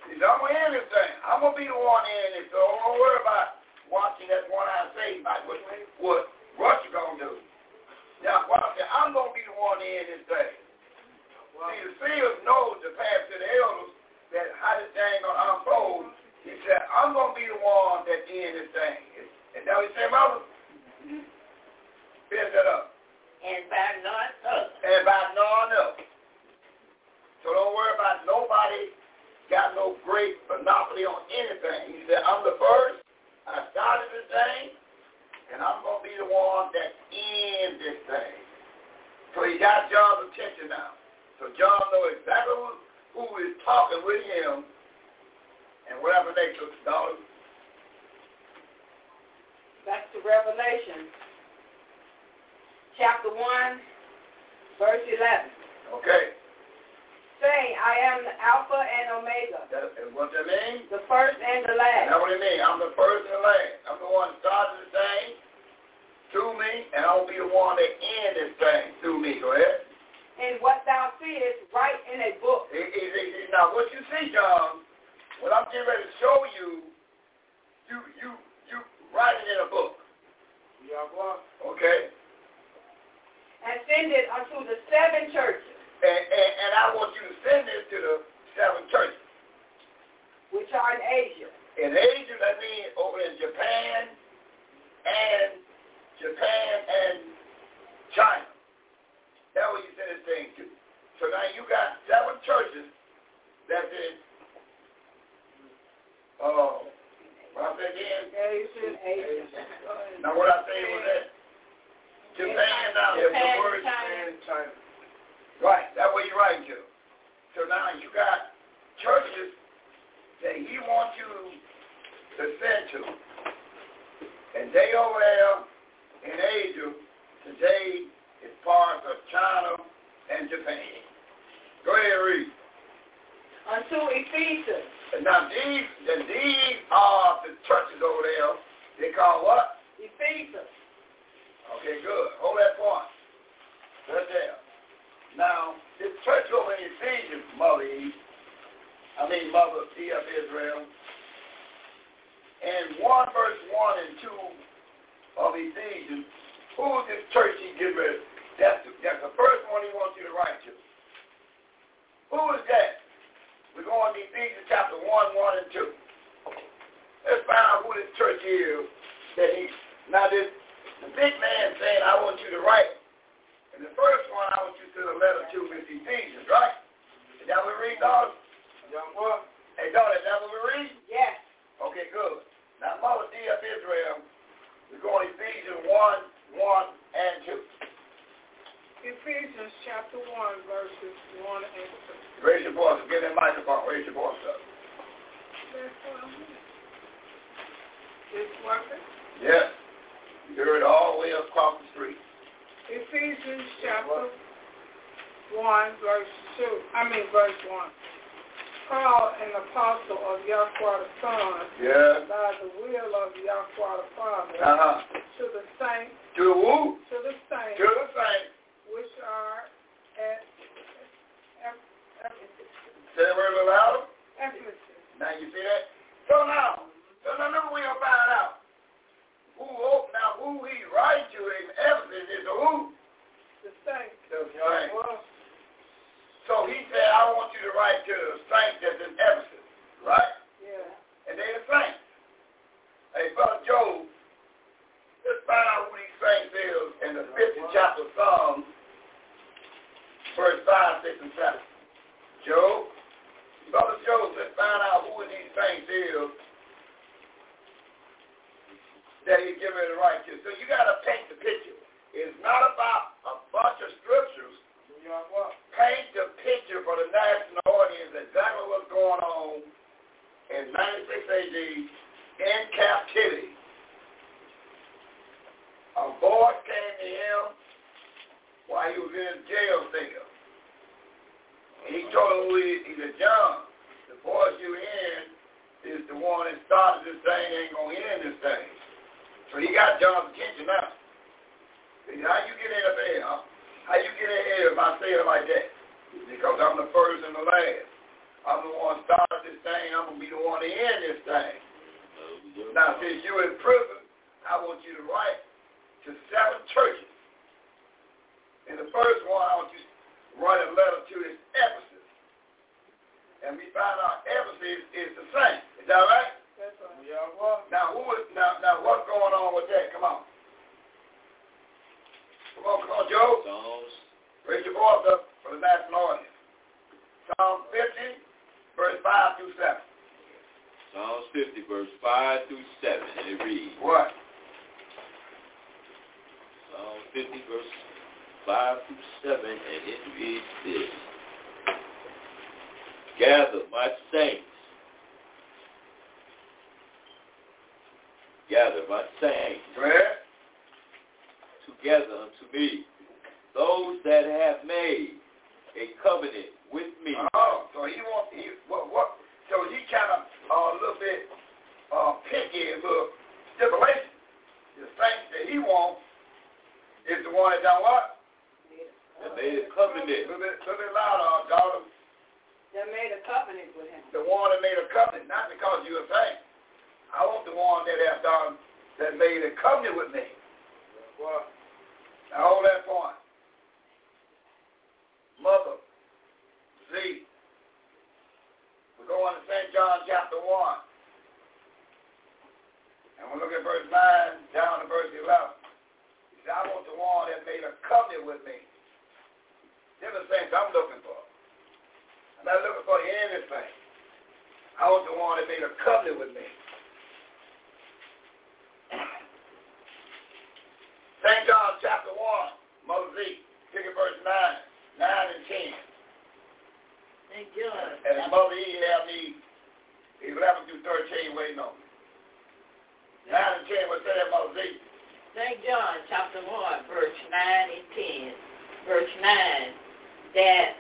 He said, I'm going to end this thing. I'm going to be the one in it, so don't worry about watching that one I say about what, what, what you going to do. Now, what I said, I'm going to be the one in this thing. See, the seers know the pass to the elders that how this thing going to unfold. He said, I'm going to be the one that end this thing. And now he said, mother, finish that up. And by none other. And by none else. So don't worry about nobody got no great monopoly on anything. He said, I'm the first. I started this thing. And I'm going to be the one that ends this thing. So he got John's attention now. So John knows exactly who, who is talking with him and whatever they next to daughter. Back to Revelation, chapter 1, verse 11. Okay. Saying, I am the Alpha and Omega, That, and what that mean? the first and the last. That's what it mean. I'm the first and the last. I'm the one that started the thing through me, and I'll be the one that end this thing through me. Go ahead. And what thou seest, write in a book. He- he- he- he- Now, what you see, John, what I'm getting ready to show you, you you you write it in a book. Yeah, Okay. And send it unto the seven churches, And, and and I want you to send this to the seven churches. which are in Asia, In Asia, that means over in Japan and Japan and China. That's what you send this thing to. So now you got seven churches that's in, uh, what I say again? Asia, Asia. Now what I say was that Japan now, there's the Japan, word China. China. Right, that's what you're writing to. So now you got churches that he wants you to send to. And they over there in Asia today is parts of China and Japan. Go ahead and read. Unto Ephesians. And now these, and these are the churches over there. They call what? Ephesians. Okay, good. Hold that point. Right there. Now, this church over in Ephesians, Mother Eve, I mean Mother T of Israel, and 1 verse 1 and 2 of Ephesians, who is this church he getting rid of? That's the, that's the first one he wants you to write to. Who is that? We're going to Ephesians chapter 1, 1 and 2. Let's find out who this church is that he, now this, the big man saying, I want you to write. And the first one I want you to the letter to is Ephesians, right? Is that what we read, daughter? Young boy. Hey, daughter, is that what we read? Yes. Okay, good. Now, Mother D of Israel, we're going Ephesians 1, 1 and 2. Ephesians chapter 1, verses 1 and Raise your voice. Get that microphone. Raise your voice up. That's what I'm It's working? Yes. You heard it all the way across the street. Ephesians chapter 1, verse 2. I mean, verse 1. Paul, an apostle of Yahweh the Son, Yeah. by the will of Yahweh the Father, Uh-huh. to the saints, To the woo. to the saints, To the saints. which are at Eph- Ephesus. Say that word a little louder. Ephesus. Now you see that? So now, so now look, we gonna find out who oh, now who he writing to in Ephesus is the who? The saints. The saints. So he said, I want you to write to the saints that's in Ephesus, right? yeah. And they the saints. Hey, brother Joe, let's find out who these saints is in the 50th chapter of Psalms, verse 5, 6, and 7. Joe, brother Joe, let's find out who these saints is that he's giving the right to. So you got to paint the picture. It's not about a bunch of scriptures. Paint the picture for the national audience exactly what's going on in 96 AD in captivity. A voice came to him while he was in jail cell. He told him he, he said, John, the voice you in is the one that started this thing, ain't going to end this thing. So he got John's attention now. He how you get in there, huh? How you get in here if I say it like that? Because I'm the first and the last. I'm the one started this thing. I'm going to be the one to end this thing. Now, since you're in prison, I want you to write to seven churches. In the first one, I want you to write a letter to this Ephesus. And we find out Ephesus is the same. Is that right? That's right. Young boy. Now, who is now? Now, what's going on with that? Come on. Come on, come on, Joe. Psalms Raise your voice up for the national audience. Psalm 50, verse 5 through 7. Psalms 50, verse 5 through 7, and it reads, What? Psalm 50, verse 5 through 7, and it reads this. Gather my saints. Gather my saints Go ahead. together unto me, those that have made a covenant with me. Oh, so he want he what what? So he kind of uh, a little bit uh, picky, a little stipulation. The saints that he wants is the one that done what? That made a covenant. A little bit, little bit louder, uh, daughter. That made a covenant with him. The one that made a covenant, not because you're a saint. I want the one that have done that made a covenant with me. Boy. Now hold that point. Mother, Z. We're going to St. John chapter 1. And we'll look at verse 9 down to verse 11. He said, I want the one that made a covenant with me. They're the things I'm looking for. I'm not looking for anything. I want the one that made a covenant with me. St. John chapter 1, Mother Z, pick at verse 9, 9 and 10. St. John. And Mother E have me 11 through 13 waiting on me. 9 and 10, what's that, Mother Z? St. John chapter 1, verse 9 and 10. Verse 9, that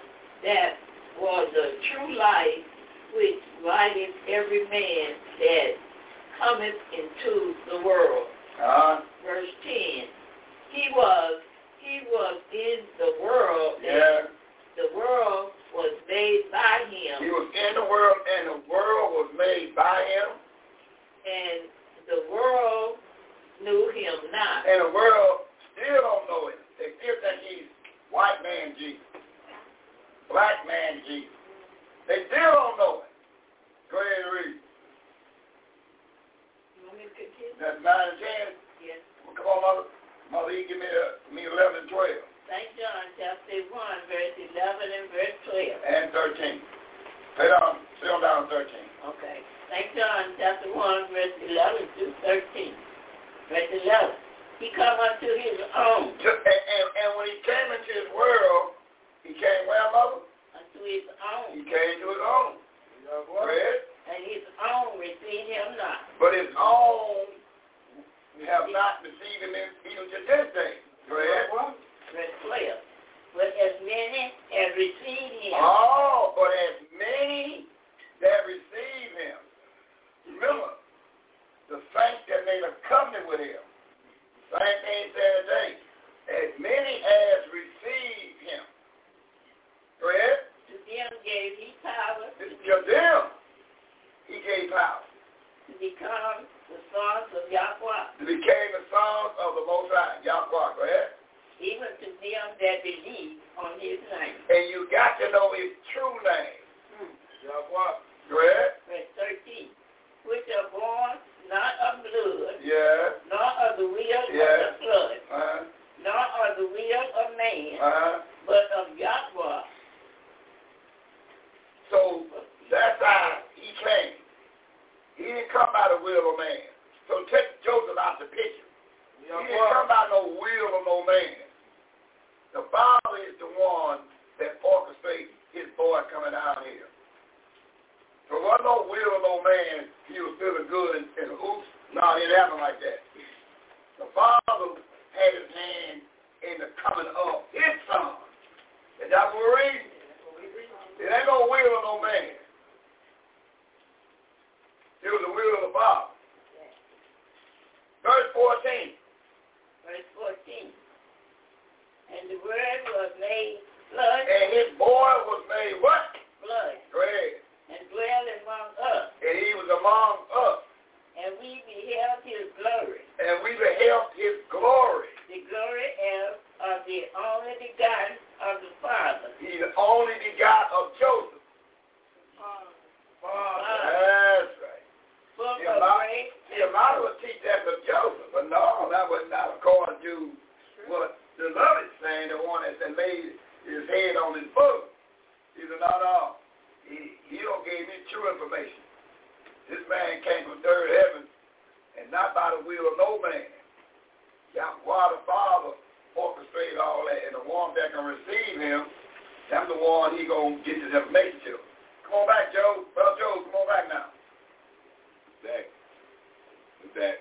that was the true light which lighteth every man that cometh into the world. Uh-huh. Verse 10, he was he was in the world. Yeah. The world was made by him. He was in the world, and the world was made by him, and the world knew him not. and the world still don't know him. They still think he's white man Jesus, black man Jesus. They still don't know him. Go ahead and read. You want me to continue? That's 9 and 10. Yes. Well, come on, Mother. Mother, you give me, uh, me 11 and 12. St. John chapter 1, verse 11 and verse 12. And 13. Stay down, stay on down 13. Okay. St. John chapter 1, verse 11 through 13. Verse 11. He come unto his own. And, and, and when he came into his world, he came where, Mother? Unto his own. He came to his own. Go ahead. And his own received him not. But his own have not received him in, even to this day. Go ahead. Verse 12. But as many as received him. Oh, but as many that receive him. Remember, the saints that made a covenant with him. Same thing today. As many as received him. Go ahead. To them gave he power To them, he gave power. to become the sons of Yahweh, To became the sons of the Most High. Yahweh, go ahead. even to them that believe on his name. And you got to know his true name. Hmm. Yahweh. Go ahead. Verse 13. Which are born not of blood, Yeah. nor of the will Yeah. of the blood, Uh-huh. nor of the will of man, Uh-huh. but of Yahweh. So that's how he came. He didn't come by the will of man. So take Joseph out the picture. He didn't come by no will of no man. Is the one that orchestrates his boy coming down here. So wasn't no will of no man. He was feeling good and, and oops. No, it didn't happen like that. The Father had his hand in the coming of his son. And that's what we're reading. It ain't no will of no man. It was the will of the Father. Verse 14. Verse 14. And the word was made blood, And his boy was made what? blood, Go ahead. and dwelled among us. And he was among us. And we beheld his glory, And we beheld his glory. the glory of, of the only begotten of the Father. He's the only begot of Joseph. That's right. See, a lot, see, a lot of us teach that for Joseph, but no, that was not according to what the love is saying, the one that laid his head on his book. He said, no, no, he, he don't gave me true information. This man came from third heaven and not by the will of no man. Yahweh the Father orchestrated all that, and the one that can receive him, that's the one he to get this information to. Come on back, Joe. Brother Joe, come on back now. We're back.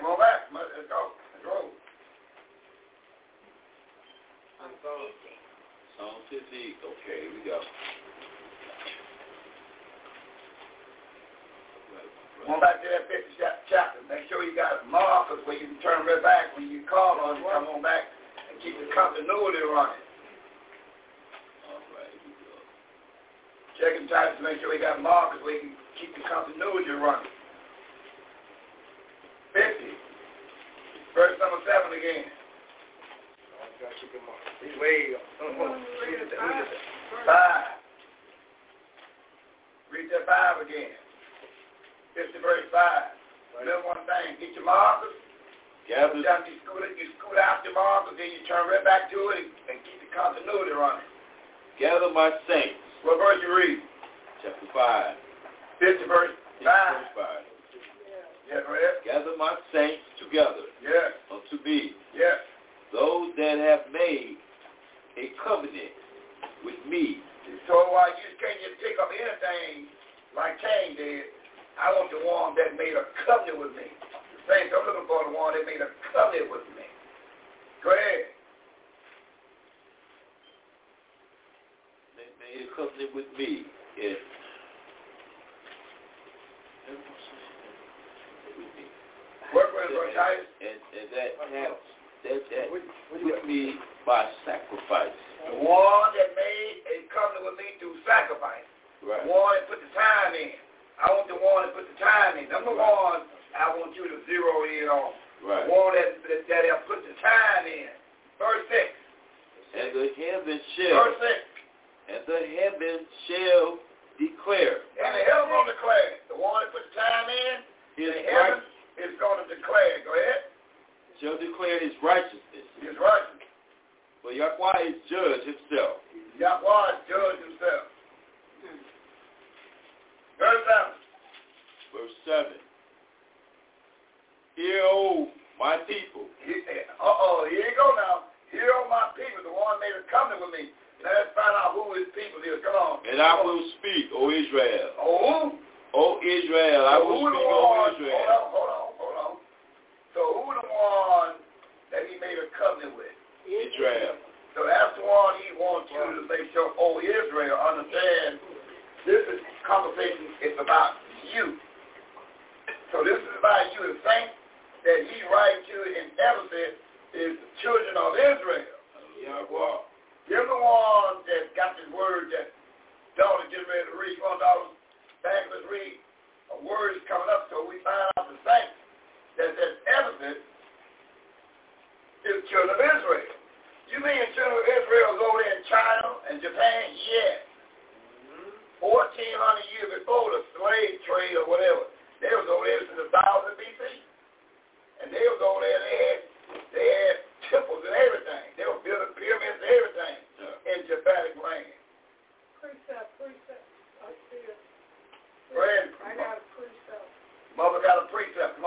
Come on back. Let's go. Let's go. Psalm 50. Okay, here we go. Come on back to that 50 chap- chapter. Make sure you got markers where you can turn right back when you call on. Come on back and keep the continuity running. All right, we go. Checking types to make sure you got markers where you can keep the continuity running. 50. Verse number 7 again. He's way up. Read it. 5. Read that 5 again. 50 verse 5. Remember one thing. Get your markers. Gather, you scoot, it, you scoot out your markers, then you turn right back to it and, and keep the continuity running. gather my saints. What verse you read? Chapter 5. 50 verse 5. Verse 5. Yeah. Gather my saints together Yes, unto yes. Those that have made a covenant with me. So while you can't just pick up anything like Cain did, I want the one that made a covenant with me. saints. I'm looking for the one that made a covenant with me. Go ahead. They made a covenant with me. And, What was it, Titus? and, and that has that with me by sacrifice. The one that made a covenant with me through sacrifice. Right. The one that put the time in. I want the one that put the time in. Number one, I want you to zero in on. Right. The one that, that, that have put the time in. Verse 6. And the heaven shall Verse 6. and the heaven shall declare And the heaven will declare. The one that put the time in, his the heaven right, is going to declare. Go ahead. Shall declare his righteousness. His righteousness. For Yahweh is judge himself. Yahweh is judge himself. Verse 7. Verse seven. Hear, O my people, He- uh, Uh-oh, here you go now. Here are my people, the one made a covenant with me. Let's find out who his people is. Come on. and I will speak, O Israel. Oh? O Israel, I will speak, O Israel. Hold on, hold on. So who the one that he made a covenant with? Israel. So that's the one he wants you to make sure, oh, Israel, understand this is conversation is about you. So this is about you. The saints that he writes to in Ephesus is the children of Israel. Yahweh. You're the one that got this word that daughter getting ready to read. One daughter, back let's read. A word is coming up, so we find out the saints that that Ephesus is children of Israel. You mean the children of Israel is over there in China and Japan? Yes. 1,400 years before the slave trade or whatever. They was over there since 1000 BC. And they was over there, they had, they had temples and everything. They were building pyramids and everything in Japanic land. Precept, precept. I see it. Ahead. I got a precept. Mother got a precept.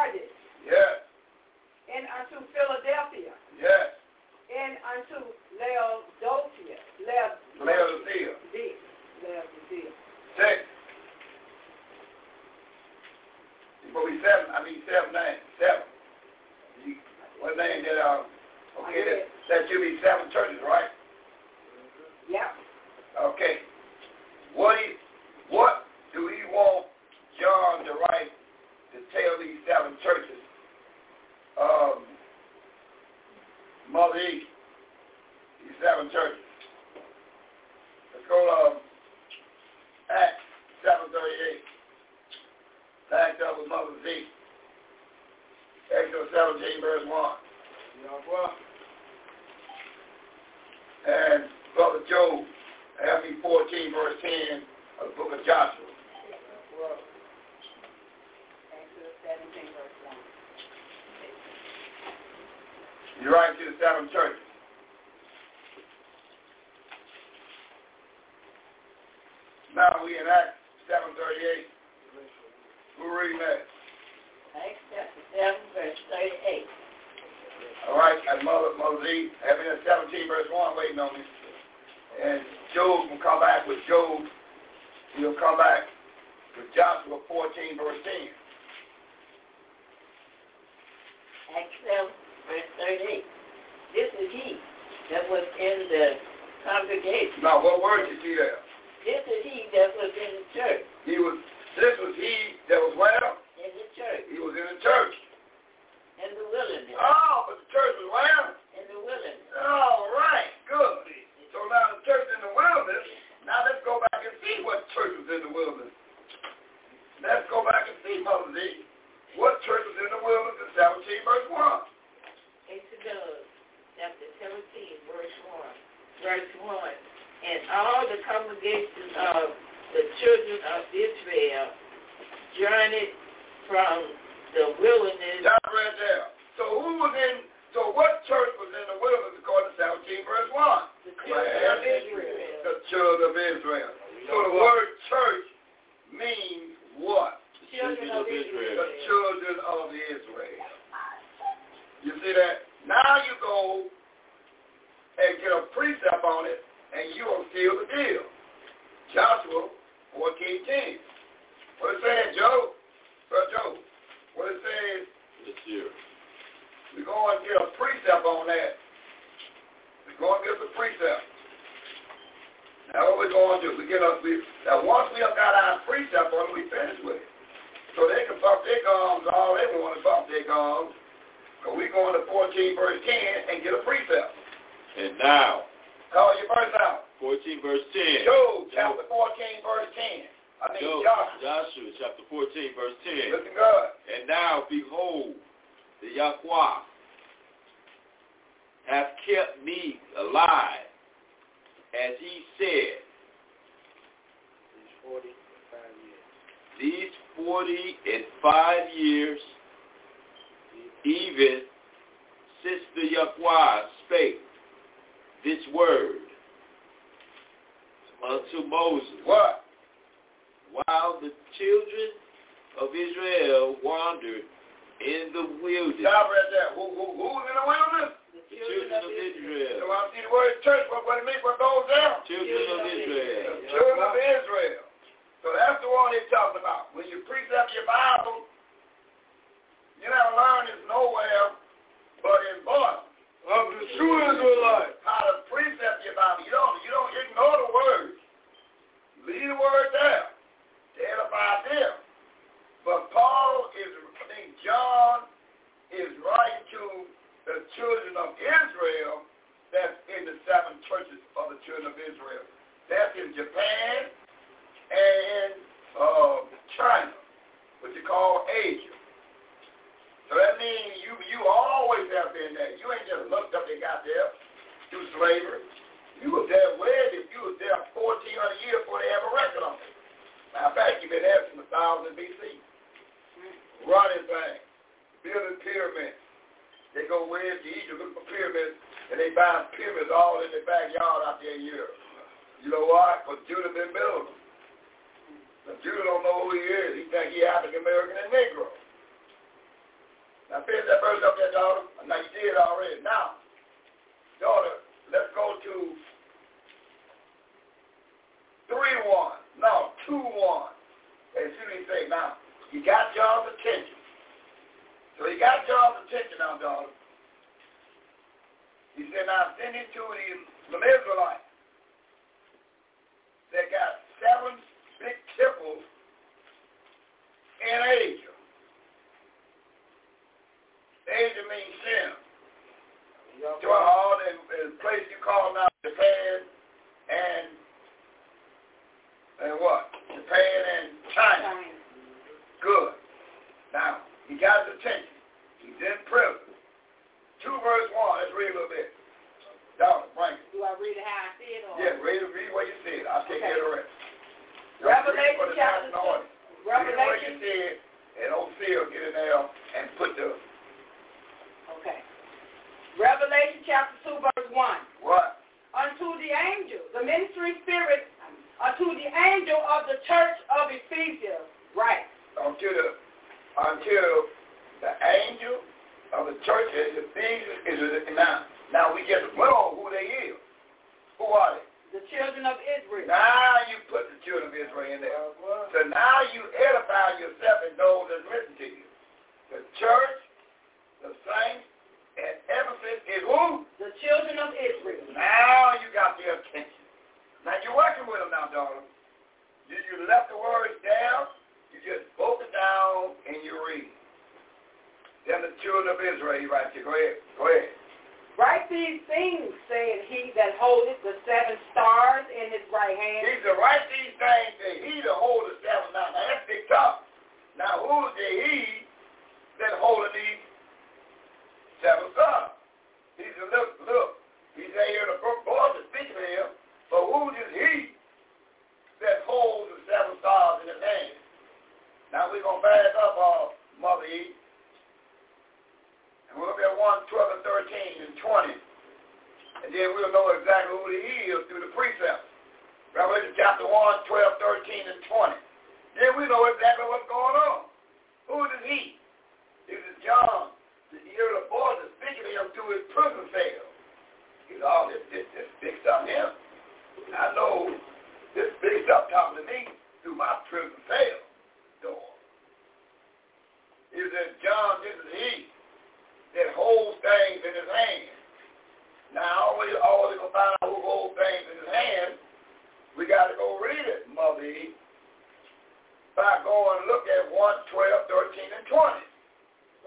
Unto and put the... Okay. Revelation chapter 2, verse 1. What? Unto the angel, the ministry spirit, unto the angel of the church of Ephesus. Right. Unto the, until the angel of the church of Ephesus is now. Now we just well. who they is. Who are they? The children of Israel. Now you put the children of Israel in there. Uh, so now you edify yourself and those that's written to you the church, the saints, and Ephesus is who? The children of Israel. Now you got their attention. Now you're working with them now, darling. You, you left the words down. You just broke it down and you read. Then the children of Israel, he writes you. Go ahead. Go ahead. Write these things, said he that holdeth the seven stars in his right hand. He's to write these things that he that holdeth seven stars. Now that's big tough. Now who's the he that holding these seven sons. He said, look, look. he's said, here the voice is speaking to him, but who is he that holds the seven stars in his hand? Now we're going to back up our Mother Eve. And we'll be at 1, 12, and 13, and 20. And then we'll know exactly who he is through the precepts. Revelation chapter 1, 12, 13, and 20. Then we know exactly what's going on. Who is he? This is John. You hear the voice is speaking to him through his prison cell. He's all this, this, this big stuff here. I know this big stuff talking to me through my prison cell door. He said, John, this is he that holds things in his hand. Now, always, always going to find out who holds things in his hand. We got to go read it, Mother E. By going look at 1, 12, 13, and 20.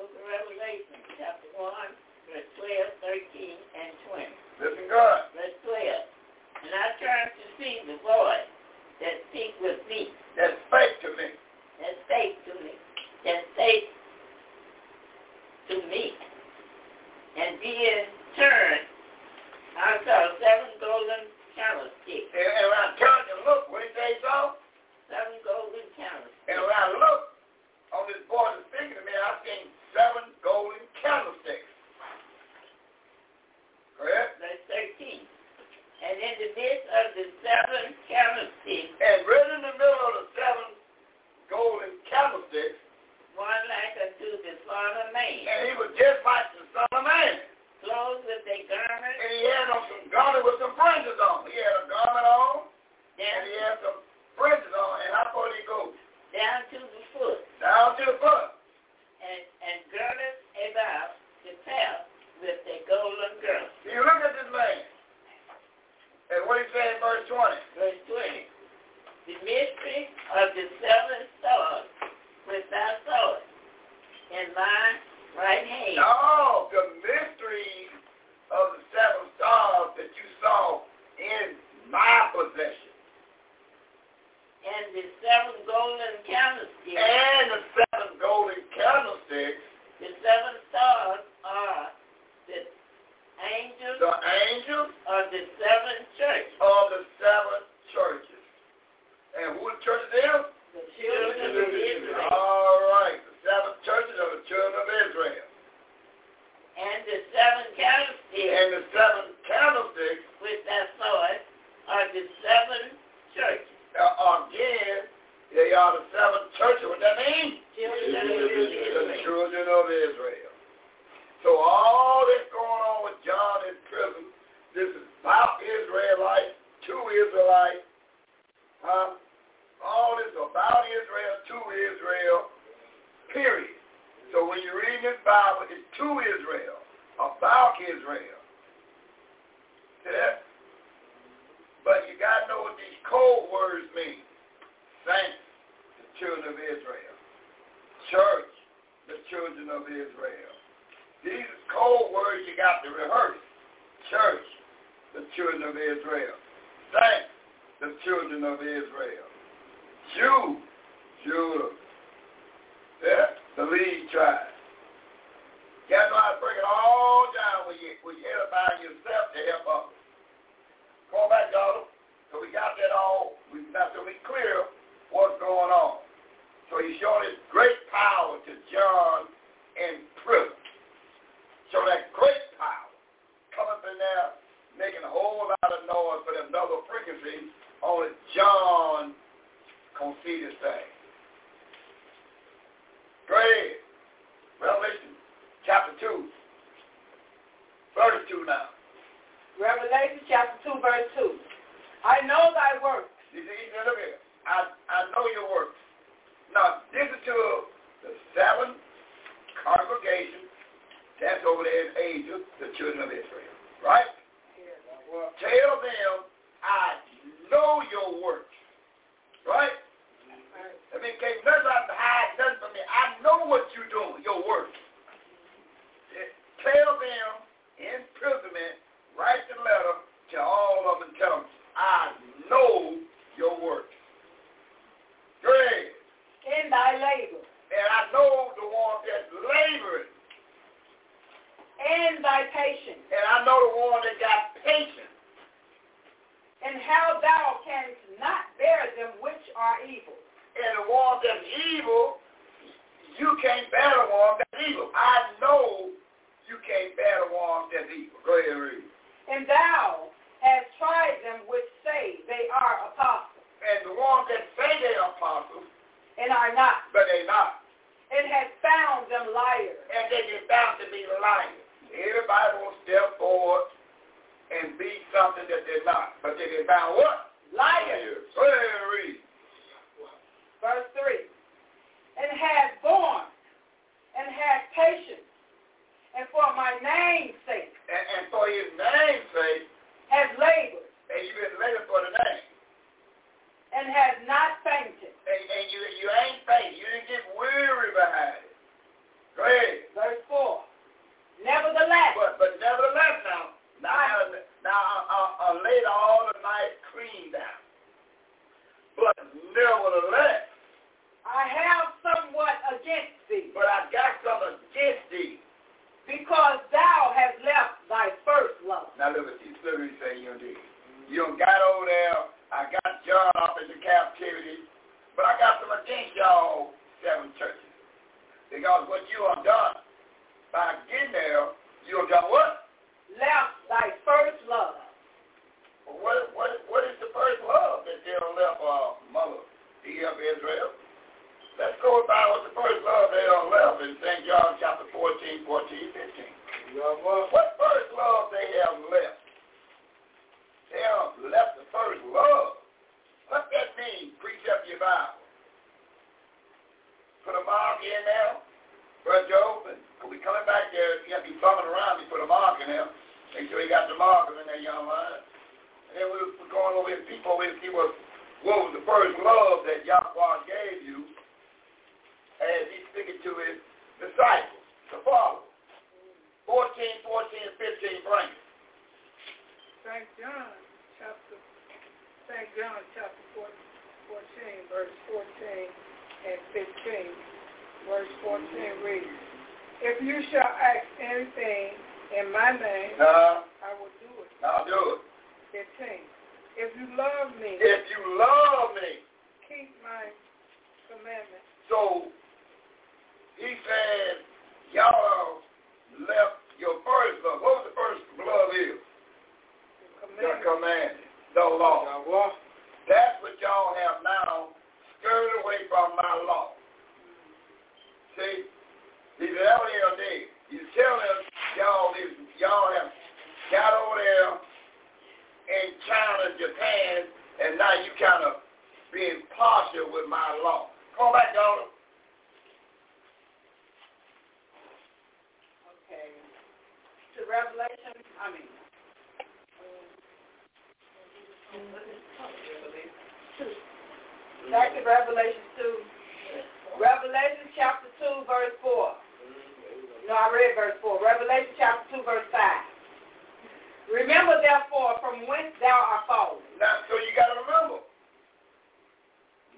Book of Revelation, chapter 1, verse 12, 13, and 20. Listen good. Verse 12. And I turned to see the voice that speak with me. That spake to me. That spake to me. That spake to me. And being turned, I saw seven golden candlesticks. And, and when I turned and looked, what did they saw? Seven golden candlesticks. And when I looked on this boy that's speaking to me, I seen seven golden candlesticks. Correct? Verse 13. And in the midst of the seven candlesticks, And right in the middle of the seven golden candlesticks, one like unto the Son of Man, and he was just like the Son of Man. clothed with a garment And he had on some garment with some fringes on. He had a garment on, and he had some fringes on. And how far did he go? down to the foot, Down to the foot. And, girded about the path with a golden girdle. You look at this man. And what he said in verse 20. Verse 20. The mystery of the seven stars which I saw it in my right hand. No, the mystery of the seven stars that you saw in my possession. And the seven golden candlesticks. And the seven golden candlesticks, The seven stars are the angels the angels of the seven churches. of the seven churches. And who the churches is? The children of Israel. All right, the seven churches of the children of Israel. And the seven candlesticks And the seven candlesticks, I saw it are the seven churches. uh, again, they are the seven churches. What does that mean? Children of The children of Israel. So all that's going on with John in prison, this is about Israelites, to Israelites, huh? All this about Israel, to Israel, period. So when you read this Bible, it's to Israel, about Israel. See that? But you got to know what these code words mean. Saints, the children of Israel. Church, the children of Israel. These code words you got to rehearse. Church, the children of Israel. Saints, the children of Israel. Jew, Judah. Yeah, the lead tribe. Got to know break it all down when you, when you edify yourself to help others. Come on back, daughter. So we got that all. We got to be clear what's going on. So he's showing his great power to John in prison. So that great power come up in there making a whole lot of noise for another frequency. Only John can see this thing. Great. Revelation chapter 2. Verse 2 now. Revelation chapter 2, verse 2. I know thy works. You see, look here. I, I know your works. Now, this is to the seven congregations that's over there in Asia, the children of Israel. Revelation 2. Revelation chapter 2, verse 4. No, I read verse 4. Revelation chapter 2, verse 5. Remember therefore from whence thou art fallen. Now, so you got to remember,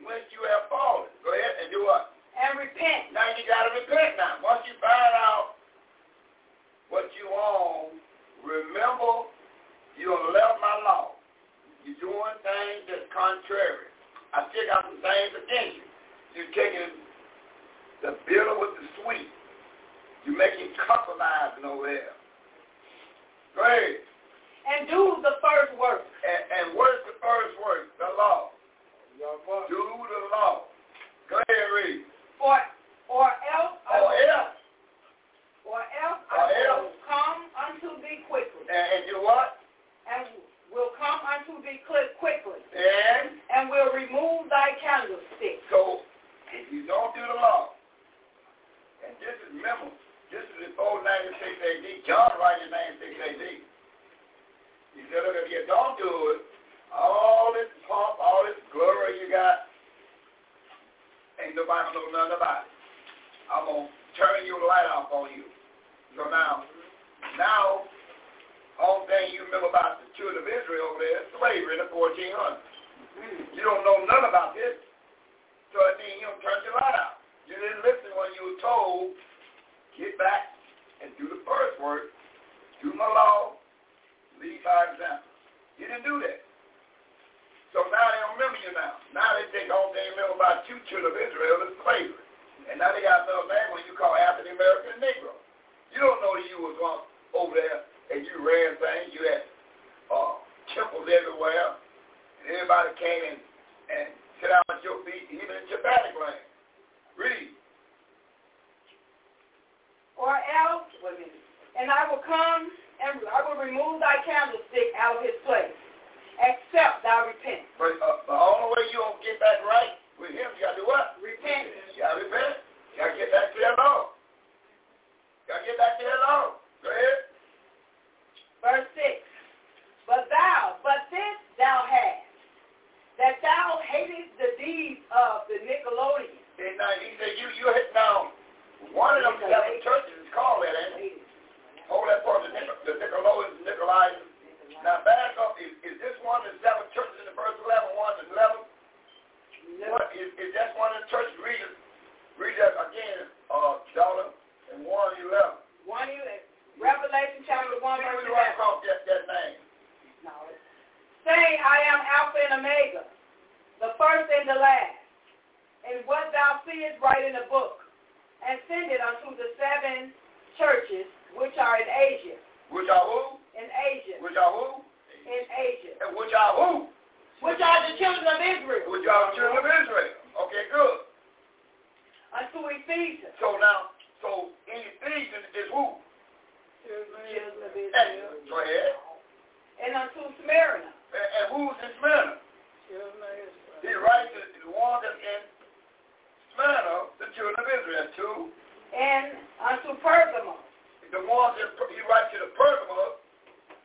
when you have fallen, go ahead and do what? And repent. Now you got to repent now. Once you find out what you own, remember you have left my law. You're doing things that's contrary. I still got some things against you. You're taking the bitter with the sweet. You're making compromising over there. Go ahead. And do the first work. And, and what's the first word? The law. Do the law. Go ahead and read. For, or else, I Or will- else. or else Or I will else. come unto thee quickly. And, and do what? And will come unto thee quick- quickly. And And will remove thy candlestick. so if you don't do the law, and this is remember, this is before 96 AD. John writing 96 AD. He said, look, if you don't do it, all this pomp, all this glory you got, ain't nobody know nothing about it. I'm going to turn your light off on you. So now, now, only thing you remember about the children of Israel over there is slavery in the 1400s. You don't know nothing about this. So it means you don't turn your light out. You didn't listen when you were told, get back and do the first work, do my law, lead by example. You didn't do that. So now they don't remember you now. Now they think all they remember about you, children of Israel, is slavery. And now they got another name when you call African American Negro. You don't know you was on over there and you ran things. You had temples everywhere, and everybody came and, and sit down at your feet, even in Jabbanic land. Read. Or else, wait a minute, and I will come and I will remove thy candlestick out of his place, except thou repent. But uh, the only way you gonna get back right with him, you gotta do what? Repent. You gotta repent. You gotta get back to that law. You gotta get back to that law. Go ahead. Verse 6. But thou, but this thou hast, that thou hatest the deeds of the Nicolaitans. And now he said you you hit now one of them seven churches is called that, ain't it? Hold that part, the, the Nicolaitans, Nicolaitans. Now back up, is, is this one of the seven churches in the verse 11, one and 11? What, is, is that one of the churches? Read it, read that again, uh, daughter, and one and 11. One you, Revelation chapter 1 See verse we run 11. across that, that name. Say, I am Alpha and Omega, the first and the last. And what thou seest, write in a book, and send it unto the seven churches which are in Asia. Which are who? In Asia. Which are who? In Asia. And which are who? Which are the children of Israel. Which are the children of Israel. Okay, good. Unto Ephesians. So now, so in Ephesians is who? Children of Israel. And, go ahead. And unto Smyrna. And, and who's in Smyrna? Uh, he writes to the one that's in Smyrna, the children of Israel, too. And uh, unto Pergamos. The ones that he writes to the Pergamos,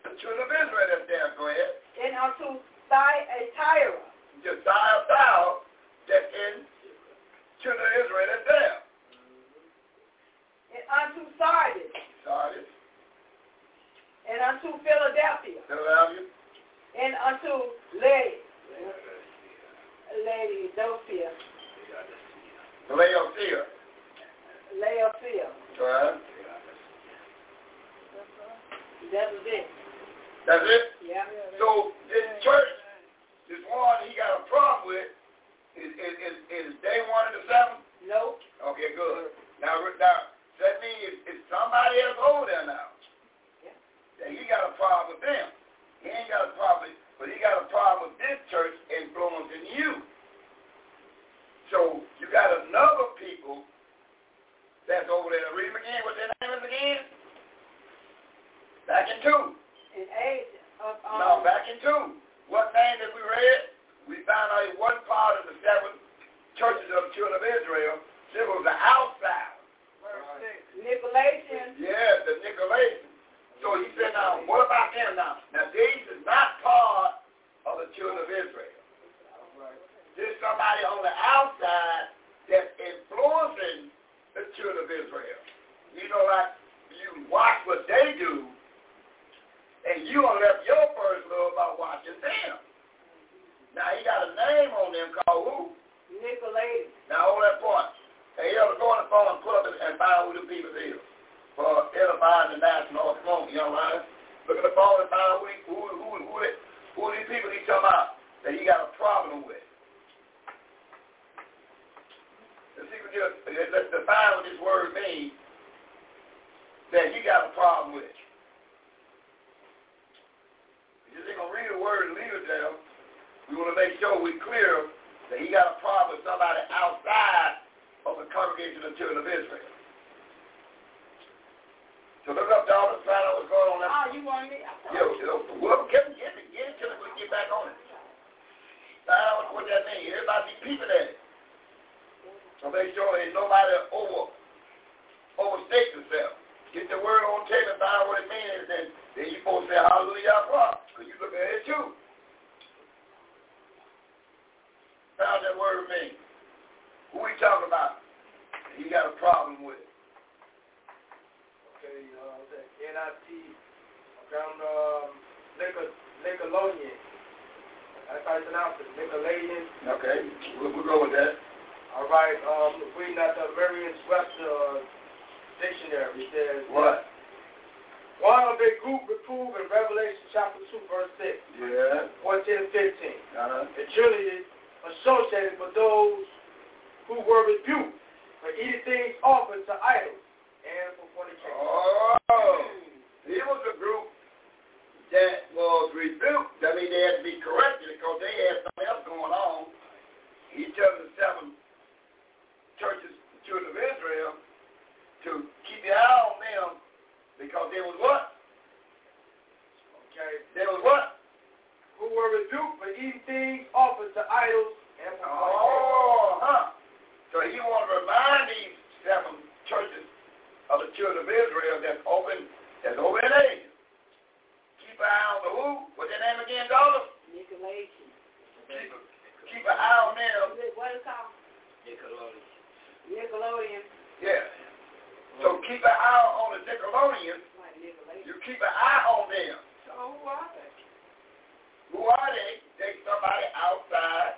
the children of Israel that's there. Go ahead. And uh, unto Thyatira. Josiah Thou, that's in children of Israel that's there. And unto Sardis. Sardis, And unto Philadelphia. Philadelphia, And unto Lady. Lady Dophia. Laodicea. Laodicea. Ahead. That was it. That's it? Yeah. So this church, this one he got a problem with, is is is, is day one of the seven? No. Okay, good. Now, now that means it's somebody else over there now. Yeah. That he got a problem with them. He ain't got a problem, but he got a problem with this church influencing you. So you got another people that's over there. Read them again. What's their name is again? Back in two. In Asia. Of, um, No, back in two. What name that we read? We found out it wasn't part of the seven churches of the children of Israel. It was the outside. Nicolaitans. Yeah, the Nicolaitans. So he said, now, what about them now? Now, these is not part of the children of Israel. There's somebody on the outside that's influencing the children of Israel. You know, like, you watch what they do, and you gonna left your first love by watching them. Now, he got a name on them called who? Nicolaitans. Now, hold that point. Hey, you ever go on the phone and pull up and find who the people is Uh, for edifying the national phone, you know? Look at the phone and find out who, who, who, who, they, who these people he talking about that he got a problem with. Let's see what you- let's define what this word means that he got a problem with. You just ain't gonna read the word and leave it there. We want to make sure we're clear that he got a problem with somebody outside of the congregation of the children of Israel. So look up, daughter, find out what's going on there. Oh, you want me? I thought- Yo, yo, well, get, get, it, get it till we get back on it. Find out what that means. Everybody be peeping at it. So make sure ain't nobody over overstate themselves. Get the word on tape and find out what it means, and then you supposed to say hallelujah, because you look at it too. Found that word mean. Who we talking about? He got a problem with. Okay, uh, the NIT, okay, I'm, um, Nickelodeon. That's how you pronounce it, Nickelodeon. Okay, we'll, we'll go with that. All right, um, reading out the Merriam-Webster uh, dictionary, it says, What? one of a group reproved in Revelation chapter 2, verse 6, Yeah. 14 and 15. Uh-huh. And generally associated with those who were rebuked for eating things offered to idols and for fornication. Oh, it was a group that was rebuked. I mean, they had to be corrected because they had something else going on. He tells the seven churches, the children of Israel, to keep your eye on them because they was what? Okay. They was what? Who were rebuked for eating things offered to idols and Oh, huh. So he wanted to remind these seven churches of the children of Israel that opened that's Obed-Edom. Keep an eye on the who? What's their name again, daughter? Nickelodeon. Keep, keep an eye on them. What is it called? Nickelodeon. Nickelodeon. Yeah. So keep an eye on the Nickelodeon. You keep an eye on them. So who are they? Who are they? They somebody outside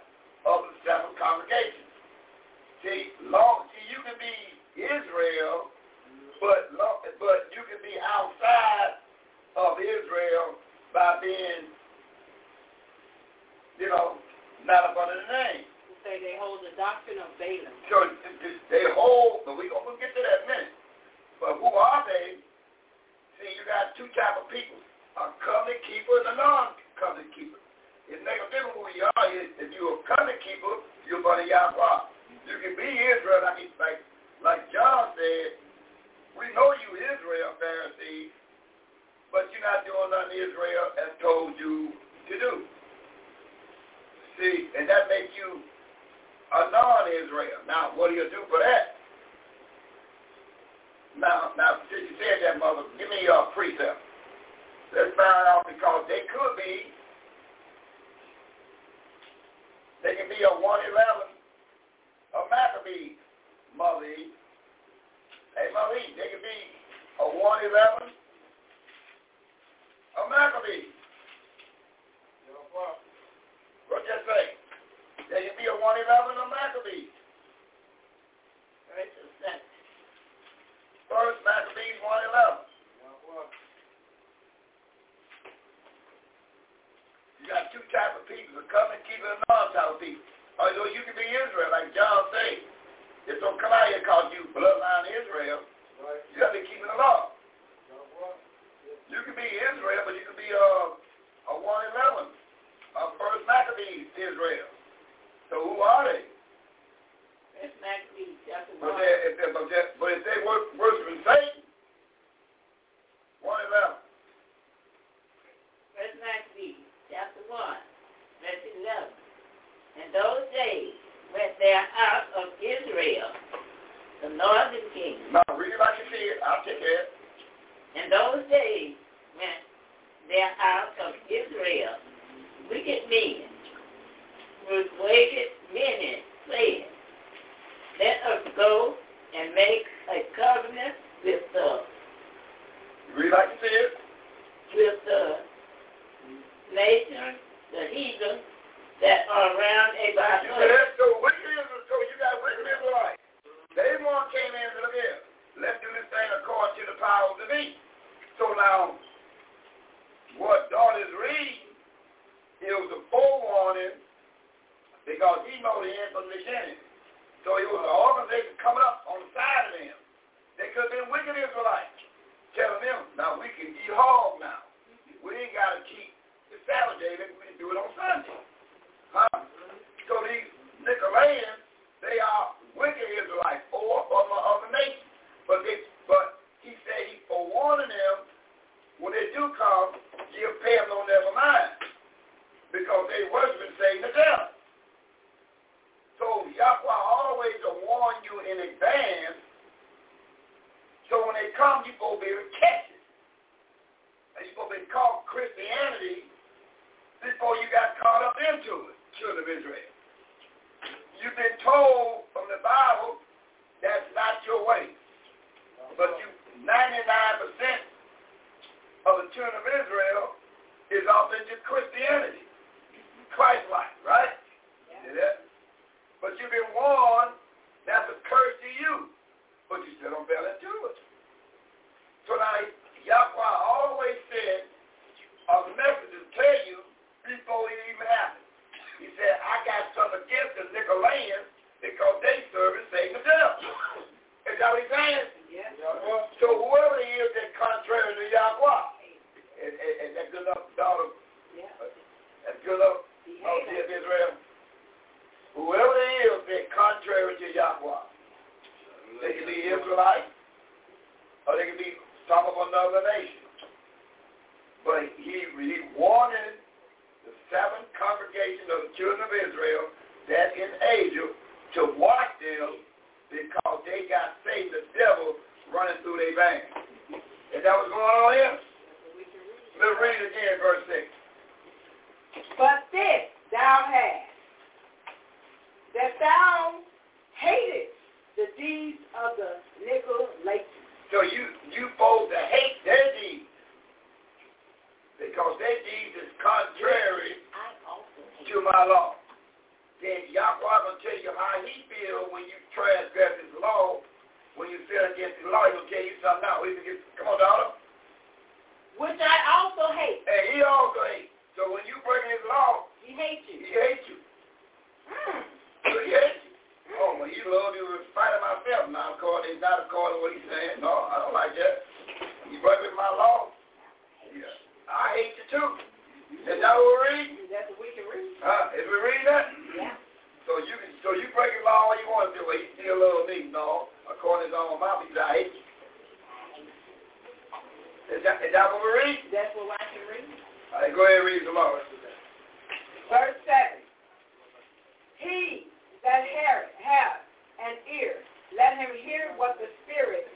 hear what the Spirit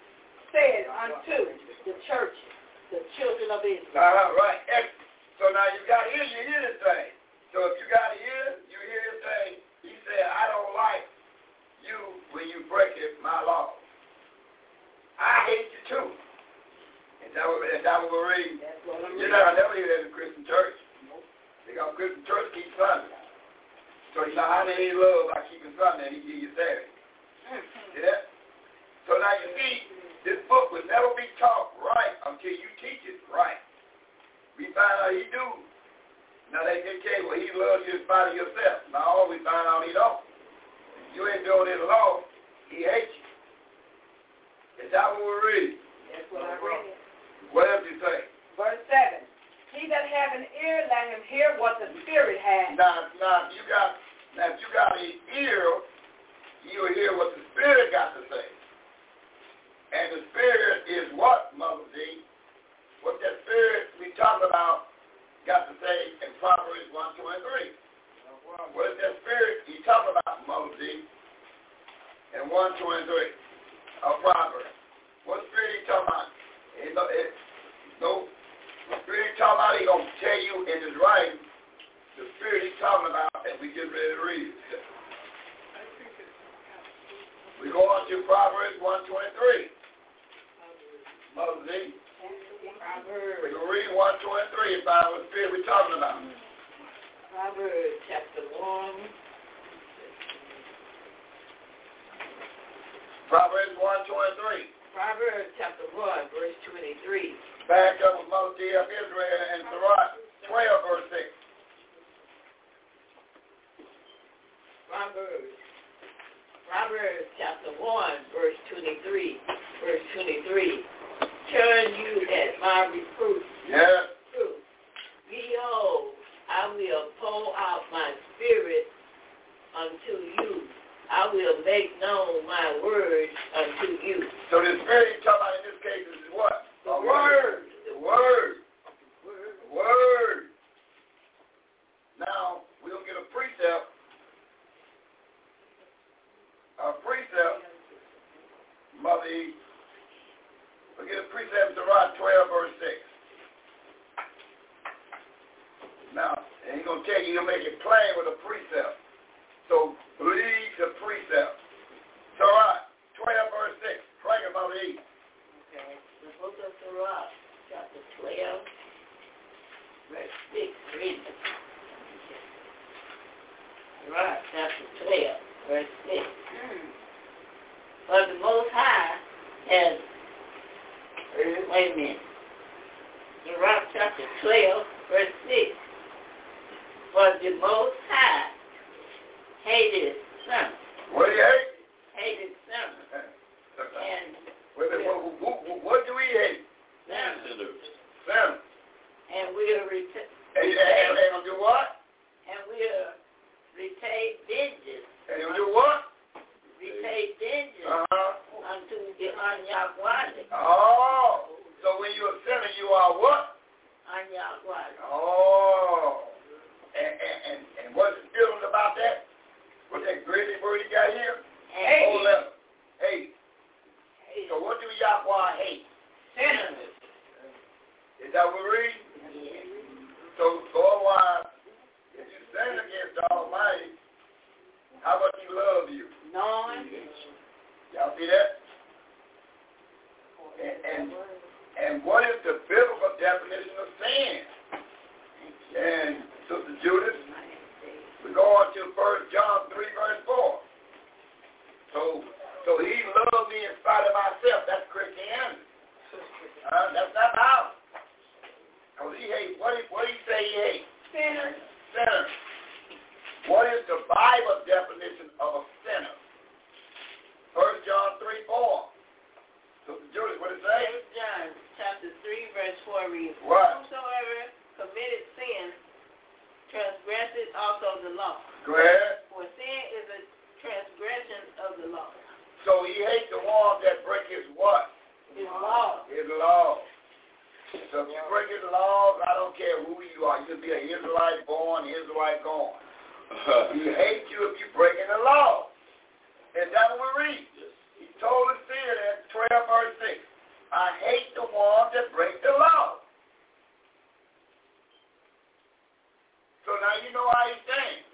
says unto the churches, the children of Israel. Uh-huh. Excellent. So now you got ear, you hear this thing. So if you got ear, you hear this thing. He said, I don't like you when you break it, my law. I hate you too. Is that what, is that what we're reading? That's what I'm You're reading. not never hear that in a Christian church. They got Christian church keep Sunday. So you know how many love by keeping Sunday and he give you Saturday. Yeah? So now you see, this book will never be taught right until you teach it right. We find out he do. Now they can tell you, well, he loves you in spite of yourself. No, we find out he don't. You ain't doing it alone. He hates you. Is that what we're reading? That's what I read. What else you say? Verse 7. He that have an ear, let him hear what the Spirit has. Now, now, if you got, now if you got an ear, you'll hear what the Spirit got to say. And the Spirit is what, Mother D? What that Spirit we talk about got to say in Proverbs 1, 2, and 3. What is that Spirit you talk about, Mother D? In 1, 2, and 3 of Proverbs. What Spirit he talking about? It, it, no, the Spirit he talking about, he going to tell you in his writing the Spirit he's talking about, and we get ready to read. We go on to Proverbs 123. Mother Z. We can read 1, 2, and 3 about what Spirit we're talking about. Proverbs chapter 1. Proverbs 1, 2, and 3. Proverbs chapter 1, verse 23. Back up with D of Israel and Sirach 12, verse 6. Proverbs. Proverbs chapter 1, verse 23. Verse 23. Turn you at my reproof. Yes. Truth. Behold, I will pour out my spirit unto you. I will make known my word unto you. So the Spirit he's talking about in this case is what? The Word. The Word. The Word. Now, we'll get a precept. A precept, Mother E. We'll get a precept to Sirach 12, verse 6. Now, and he's going to tell you, he'll make it plain with a precept. So, believe the precept. Sirach 12, verse 6. Pray about E. Okay. The book of Sirach, chapter 12, verse 6. Read it. Sirach, chapter 12, verse 6. Hmm. For the Most High has, wait a minute. Sirach, chapter 12, verse 6. For the Most High hated son, What do you hate? hated son, and Wait a minute, what, what, what, do we hate? son. Sin. And we'll retain. And, and, and do what? And we'll retain vengeance. And do what? Retain vengeance Uh-huh. Unto the unyakwadi. Oh. So when you're a sinner, you are what? Unyakwadi. Oh. And, and, and, and what's the feeling about that? What's that gritty word you got here? Hey. Whole letter. Hate. So what do Yahweh hate? Sinners. Is that what we read? Yes. So, so otherwise, if you sin against the Almighty, how much he love you? Knowing Y'all see that? And, and, and what is the biblical definition of sin? And Sister Judith, we go on to First John 3, verse 4. So, so he loved me in spite of myself. That's Christianity. Uh, that's not how. Cause he hate. What he what he say he hate? sinners. Sinner. What is the Bible definition of a sinner? First John 3, 4. Sister Judith, what it say? First John chapter three verse four reads, What? Whosoever committed sin transgresseth also the law. Go ahead. For sin is a transgression of the law. So he hates the ones that break his what? His law. His law. So if you break his laws, I don't care who you are. You can be an Israelite born, Israelite gone. [LAUGHS] he hates you if you're breaking the law. And that's what we read. He told us there at 12 verse 6. I hate the ones that break the law. So now you know how he thinks.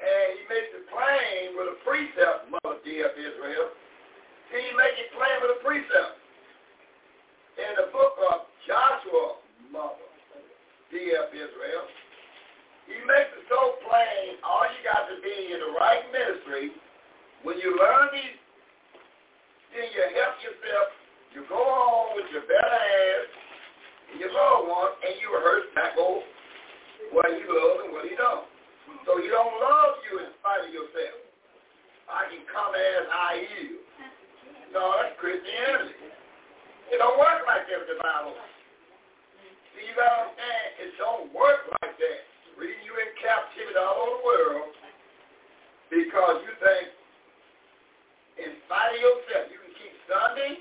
And he makes it plain with a precept, Mother dear of Israel. He make it plain with a precept. In the book of Joshua, Mother dear of Israel, he makes it so plain, all you got to be in the right ministry. When you learn these, then you help yourself. You go on with your better half and your loved one, and you rehearse back what he loves and what he don't. So he don't love you in spite of yourself. I can come as I am. No, that's Christianity. It don't work like that with the Bible. See, you gotta understand, it don't work like that. Reading you in captivity all over the world because you think in spite of yourself, you can keep Sunday,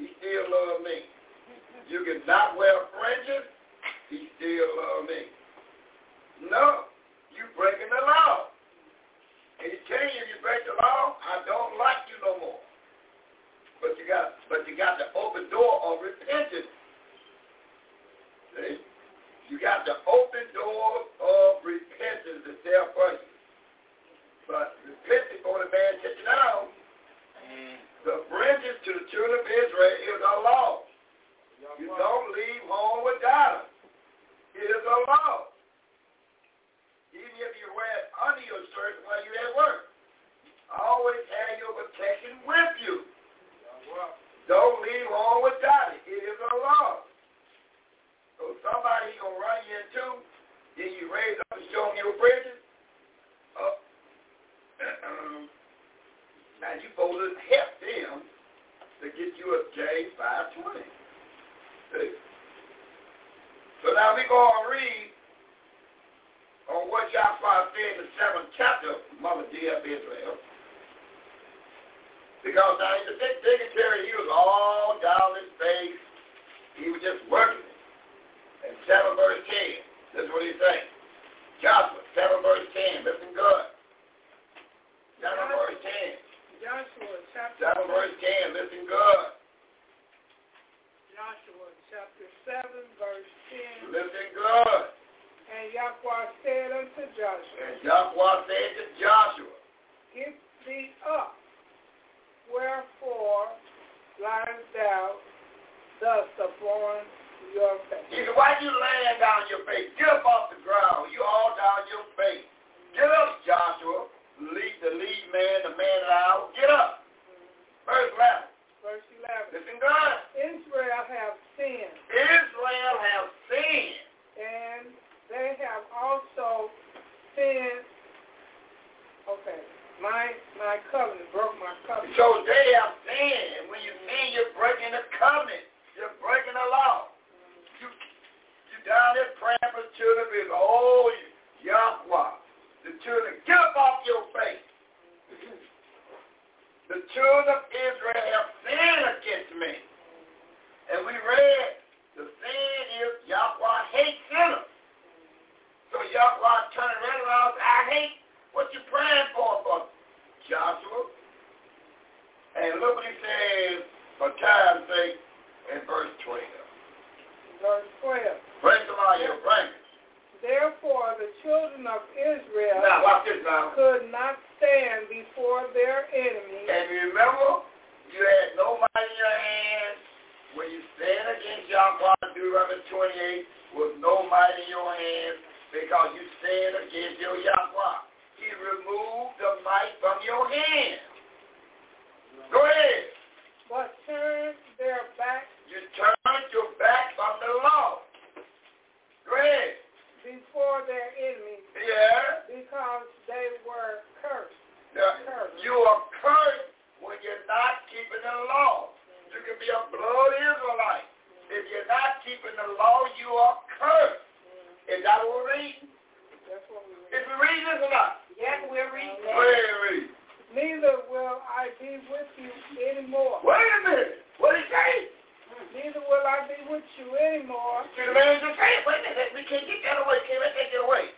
he still love me. You can not wear fringes, he still love me. No, you breaking the law. And he tell you if you break the law, I don't like you no more. But you got but you got the open door of repentance. See? You got the open door of repentance to there for you. But repentance for the man takes you down. Mm-hmm. The fringes to the children of Israel is a law. You don't leave home without it. It is a law. Even if you wear it under your shirt while you're at work. Always have your protection with you. Don't leave home without it. It is a law. So somebody gonna run you into, then you raise up and show them your fringes. Uh, [CLEARS THROAT] now you supposed to help them to get you a J five twenty. So now we go and read on what Yahweh said in the seventh chapter, Mother dear of Israel. Because now the big dignitary, he was all down his face. He was just working. And 7 verse 10, this is what he's saying. Joshua, 7 verse 10, listen good. 7 verse 10. Joshua chapter 7 verse 10, listen good. Joshua chapter 7 verse 10. Listen good. And Yahweh said unto Joshua, And Yahweh said to Joshua, Get thee up, wherefore liest thou thus upon your face? He said, why you laying down your face? Get up off the ground. You all down your face. Get up, Joshua. Lead the lead man, the man of the hour. Get up. Verse 11. Verse 11. Listen God. Israel have sinned, Israel have sinned. and they have also sinned. Okay, my my covenant broke my covenant. So they have sinned. When you sin, you're breaking the covenant. of the children of Israel, oh, Yahweh, the children, get up off your face. the children of Israel have sinned against me. And we read, the sin is Yahweh hates sinners. So Yahweh turned around and said, I hate what you praying for, for Joshua. And look what he says for time's sake in verse 12. Verse 12. The law here, bring it. Therefore, the children of Israel Now, watch this now. could not stand before their enemies. And remember, you had no might in your hands when you stand against Yahweh, Deuteronomy 28, with no might in your hands because you stand against your Yahweh. He removed the might from your hand. Go ahead. But turned their backs You turned your back on the law. Before their enemies Yeah. because they were cursed. Now, you are cursed when you're not keeping the law. You can be a blood Israelite. If you're not keeping the law, you are cursed. Is that what we're reading? That's what we read. Is we reading this or not? Yes, we're reading Go that. ahead, read. Neither will I be with you anymore. Wait a minute. What did he say? Neither will I be with you anymore. See, the man just said, wait a minute. We can't get that away. Can't let that get away.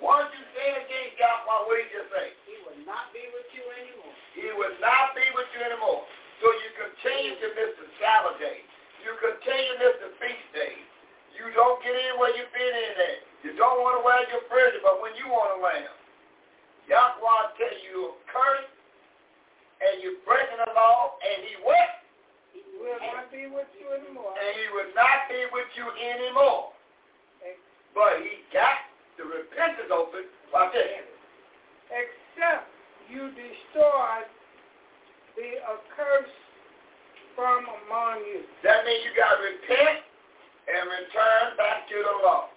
Once you stand against God, what did just say? He will not be with you anymore. He will not be with you anymore. So you continue to miss the Sabbath day. You continue to miss the feast days. You don't get in where you've been in at. You don't want to wear your prison, but when you want to wear them. Yahweh tell you you're cursed and you're breaking the law and he what? Will not be with you anymore. And he will not be with you anymore. But he got the repentance open. Watch this. Except you destroy the accursed from among you. That means you got to repent and return back to the law.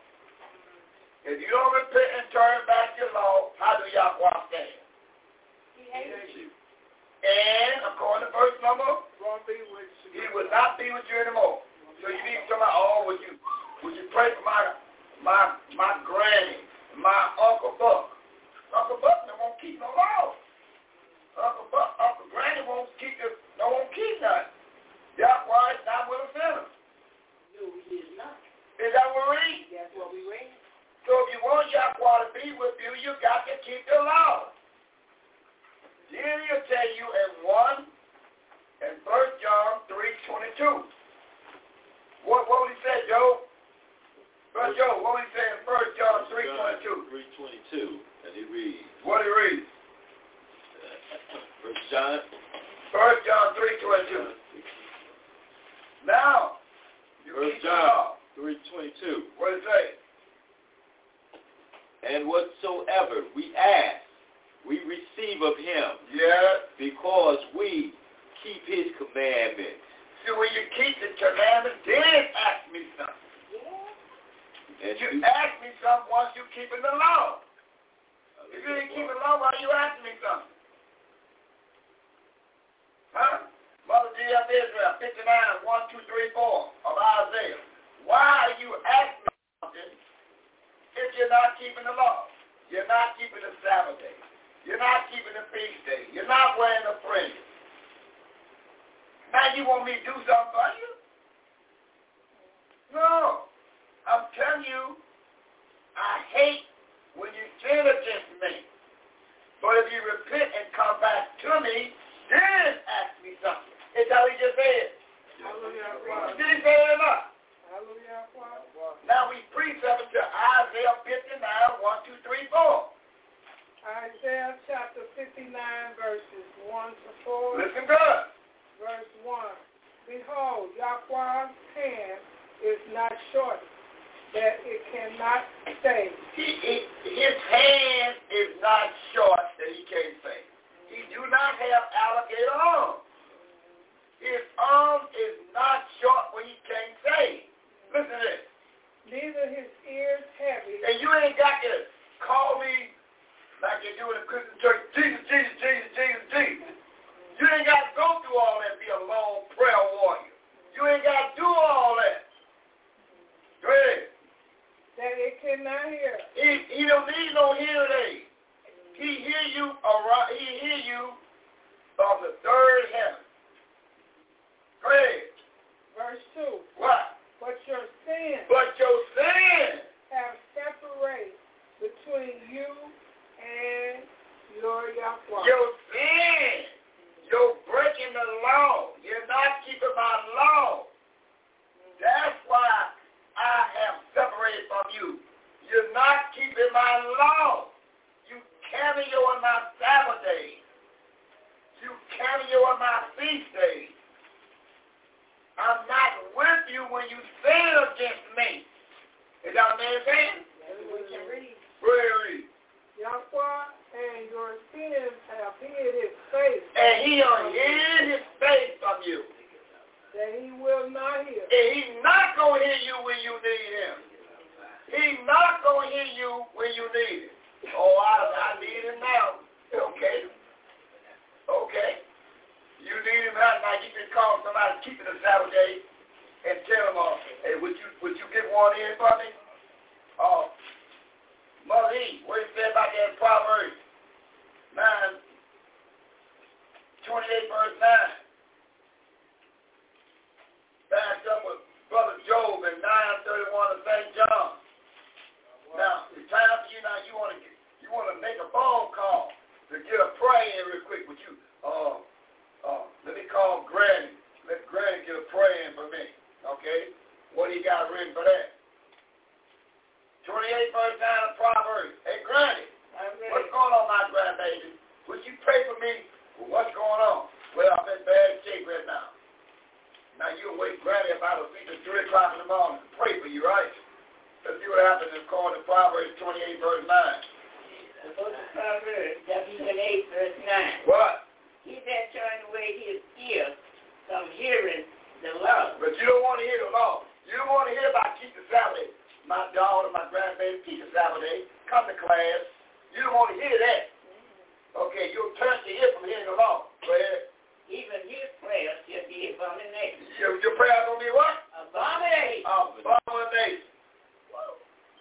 If you don't repent and turn back to the law, how do Yahweh stand? He hates you. And according to verse number, Won't be with you. he will not be with you anymore. So you need somebody, oh, would you would you pray for my my my granny, my Uncle Buck? Uncle Buck they won't keep no law. Uncle Buck, Uncle Granny won't keep the no won't keep nothing. Yahweh is not with a sinner. No, he is not. Is that what we read? That's what we read. So if you want Yahweh to be with you, you got to keep the law. Then he'll tell you in 1 and 1 John 3.22. What, what would he say, Joe? Brother Joe, what would he say in 1 John 3.22? 322, and he reads, What he read? First John, 1 John 3.22. Now, you First keep the law. John 322. What did it say? And whatsoever we ask, we receive of him, Yes. because we keep his commandments. See, when you keep the commandments, then ask me something. And You ask me something once you keeping the law. If you ain't keeping the law, why you asking me something? Huh? Mother G of Israel, 59, 1, 2, 3, 4 of Isaiah. Why are you asking me something if you're not keeping the law? You're not keeping the Sabbath day. You're not keeping the feast day. You're not wearing the fringes. Now you want me to do something for you? No. I'm telling you, I hate when you sin against me. But if you repent and come back to me, then ask me something. Is that what he just said? Hallelujah. Did he say it or not? Hallelujah. Now we precept to Isaiah 59, 1, 2, 3, 4. Isaiah chapter 59 verses 1 to 4. Listen good. Verse 1. Behold, Yahweh's hand is not short, that it cannot save. He, he, his hand is not short that he can't say. He do not have alligator arms. His arm is not short when he can't say. Listen to this. Neither his ears heavy. And you ain't got to call me like you do in the Christian church, Jesus, Jesus, Jesus, Jesus, Jesus. You ain't got to go through all that and be a long prayer warrior. You ain't got to do all that. Go ahead. That it cannot hear. He, he don't need no hearing aid. He hear you around, he hear you from the third heaven. Go ahead. Verse 2. What? But your sins But your sin, have separated between you and your Yahweh. your sin, you're breaking the law. You're not keeping my law. That's why I have separated from you. You're not keeping my law. You carry you on my Sabbath days. You carry you on my feast days. I'm not with you when you sin against me. Is that what man saying? We can read. Read, read. Yahweh and your sins have hid his face, And he will hid his face from you. that he will not hear. And he's not going to hear you when you need him. He's not going to hear you when you need him. Oh, I, I need him now. Okay. Okay. You need him now. Now you can call somebody keeping the Sabbath day and tell them, uh, hey, would you would you get one in for me? Oh, Mother E, what you say about that Proverbs 9, 28 verse 9? backed up with Brother Joe in 931 of St. John. Now, it's time for you now, you want to you want to make a phone call to get a prayer real quick with you. Uh, uh, let me call Granny. Let Granny get a prayer for me. Okay? What do you got written for that? 28 verse 9 of Proverbs. Hey, Granny, what's going on, my grandbaby? Would you pray for me? Well, what's going on? Well, I'm in bad shape right now. Now you wake Granny about a feet at 3 o'clock in the morning to pray for you, right? Let's see what happens in according to Proverbs 28, verse 9. The book of Proverbs, chapter 8, verse 9. What? He that turned away his ear from hearing the law. But you don't want to hear the law. You don't want to hear about keep the Sabbath. My daughter, my grandbaby, keep the Sabbath day. Come to class. You don't want to hear that. Okay, you'll turn your ear from hearing the law. Go ahead. Even his prayer shall be abomination. Your, your prayer going to be what? Abomination. Abomination.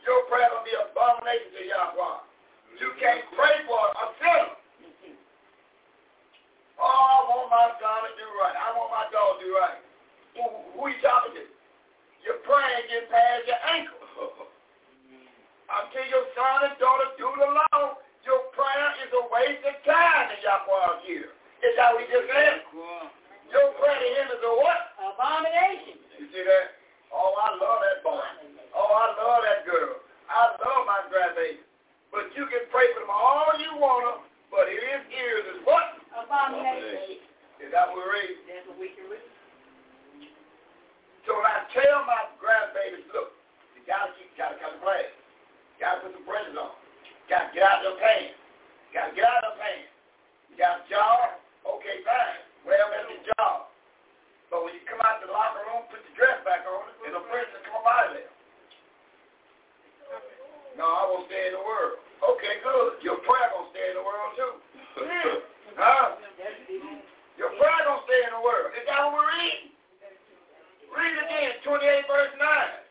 Your prayer to be abomination to Yahweh. You can't pray for a sinner. Oh, I want my son to do right. I want my daughter to do right. Who, who you talking to? You're praying getting past your ankle. Until your son and daughter do the law, your prayer is a waste of time in Yahweh's ear. Is that what he just said? Your prayer to him is a what? Abomination. You see that? Oh, I love that boy. Oh, I love that girl. I love my grandbaby. But you can pray for them all you want to, but in his ears is what? Abomination. Is that what we read? That's what we can read. So when I tell my grandbabies, look, gotta keep, gotta cut the class. Gotta put some braces on. Gotta get out of their pants. Gotta get out of their pants. You got a job? Okay, fine. Well, that's your job. But when you come out the locker room, put your dress back on, and the braces come out of there. No, I won't stay in the world. Okay, good. Your prayer gonna stay in the world too. [LAUGHS] huh? Your prayer gonna stay in the world. Is that what we read? Read again, 28 verse 9.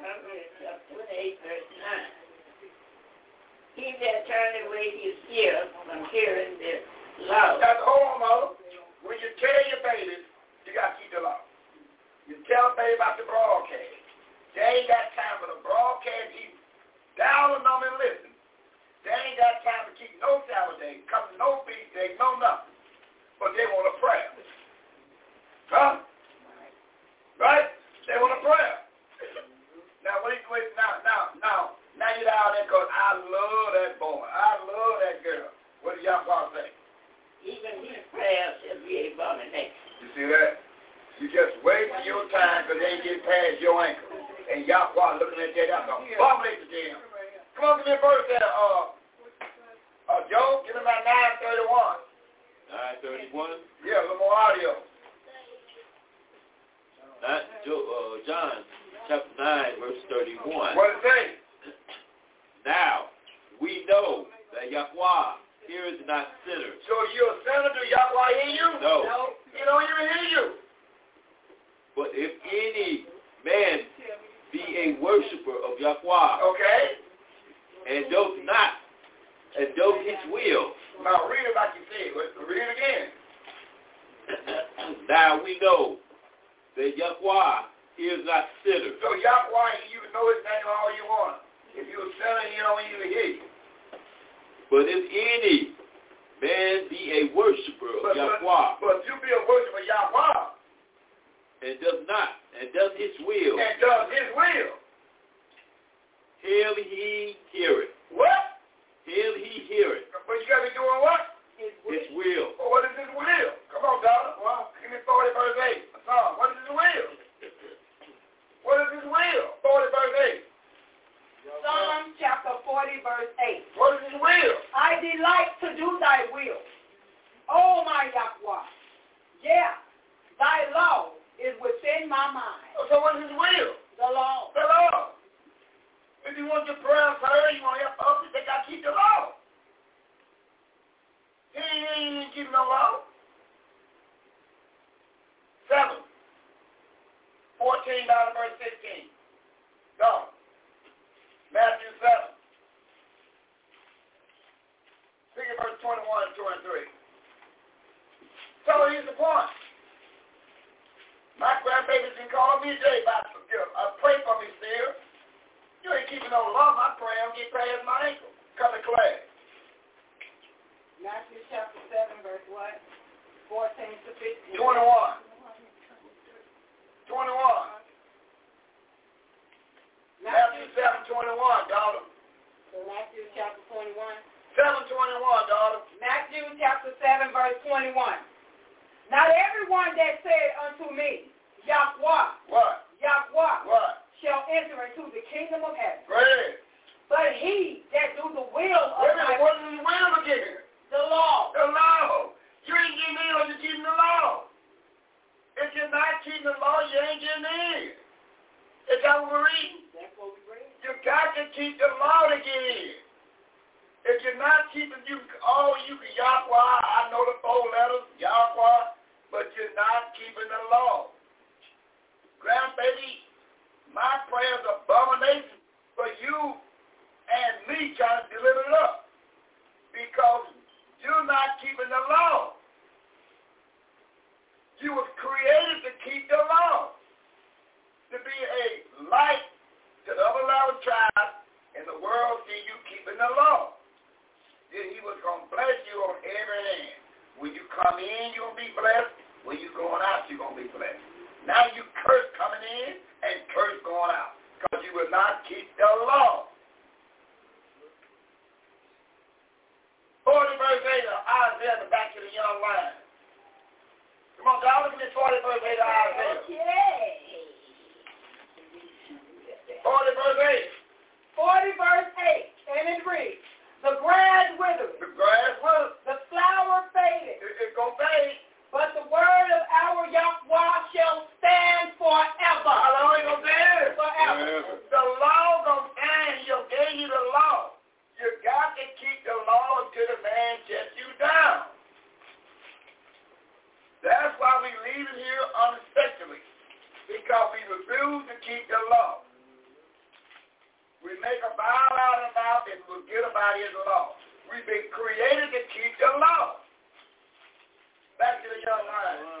Proverbs chapter 28, verse 9. He that turned away his ear from hearing the law. That's on, mother. When you tell your babies, you got to keep the law. You tell baby about the broadcast. They ain't got time for the broadcast. He down them and listen. They ain't got time to keep no Sabbath day, come no feast day, no nothing. But they want a prayer. Huh? Right? They want a prayer. Now, wait, wait, now, now, now, now you're out there because I love that boy. I love that girl. What do y'all say? Even his prayer shall be abomination. You see that? You just wait for your time because they ain't get past your ankle. And Yahweh looking at that, that's an abomination to him. Come on, give me a verse there, uh, uh, Joe, give me my 931. 931. Yeah, a little more audio. Not Joe, uh, John chapter 9, verse 31. What it say? [CLEARS THROAT] Now, we know that Yahweh hears not sinners. So you're a sinner, do Yahweh hear you? No. He don't even hear you. But if any man be a worshiper of Yahweh. Okay? And does not, and does his will. Now read it like you said. Read it again. now we know that Yahweh is not sinner. So Yahweh, you can know his name all you want. If you're a sinner, he don't even hear you. But if any man be a worshiper of But, Yahweh but, but if you be a worshiper of Yahweh and does not, and does his will, and does his will, Hell he hear it. what? Hell he hear it. But you got to be doing what? His His will. Well, what is his will? Come on, Donna. Well, give me 40 verse 8. A. What is his will? What is his will? 40 verse 8. Psalm chapter 40, verse 8. What is his will? I delight to do thy will. Oh, my Yahweh. Yeah, thy law is within my mind. So what is his will? The law. The law. If you want your prayers heard, you want to help others, they got to keep the law. He ain't keeping no law. Seven. Fourteen dollars verse fifteen. Go. Matthew seven. Look at verse twenty-one and twenty-three. So here's the point. My grandbaby's been calling me today about uh, pray for me, still. You ain't keeping no law. My prayer don't get past my ankle. Come to class. Matthew chapter 7, verse what? 14 to 15. 21. 21. Matthew 7, 21, daughter. So Matthew chapter 21. 7, 21, daughter. Matthew chapter 7, verse 21. Not everyone that said unto me, Yahweh, What? Yahweh, What? shall enter into the kingdom of heaven. Great. But he that do the will of Wait my, what is his will again? the law. The law. You ain't getting in or you're keeping the law. If you're not keeping the law, you ain't getting in. Is that what we're reading? That's what we read. You got to keep the law to get in. If you're not keeping you all you can Yahweh, I know the four letters, Yahweh, but you're not keeping the law. Grandbaby, my prayer's abomination for you and me trying to deliver it up. Because you're not keeping the law. You was created to keep the law. To be a light to the other eleven tribes and the world see you keeping the law. Then he was going to bless you on every hand. When you come in, to be blessed. When you going out, you're going to be blessed. Now you curse coming in and curse going out because you will not keep the law. 40 verse 8 of Isaiah, the back to the young line. Come on, God, look at this 40 verse 8 of Isaiah. Okay. 40 verse 40 verse 8. And it reads, The grass withered, 8. The grass will, the flower faded, it, it's going to fade. but the word of our Yahweh shall stand forever. How long it going to stand? Forever. The law going to stand. He gave you the law. You got to keep the law until the man sets you down. That's why we leave it here unexpectedly. Because we refuse to keep the law. We make a vow out of mouth and forget about his law. We've been created to keep the law. Back to the young line.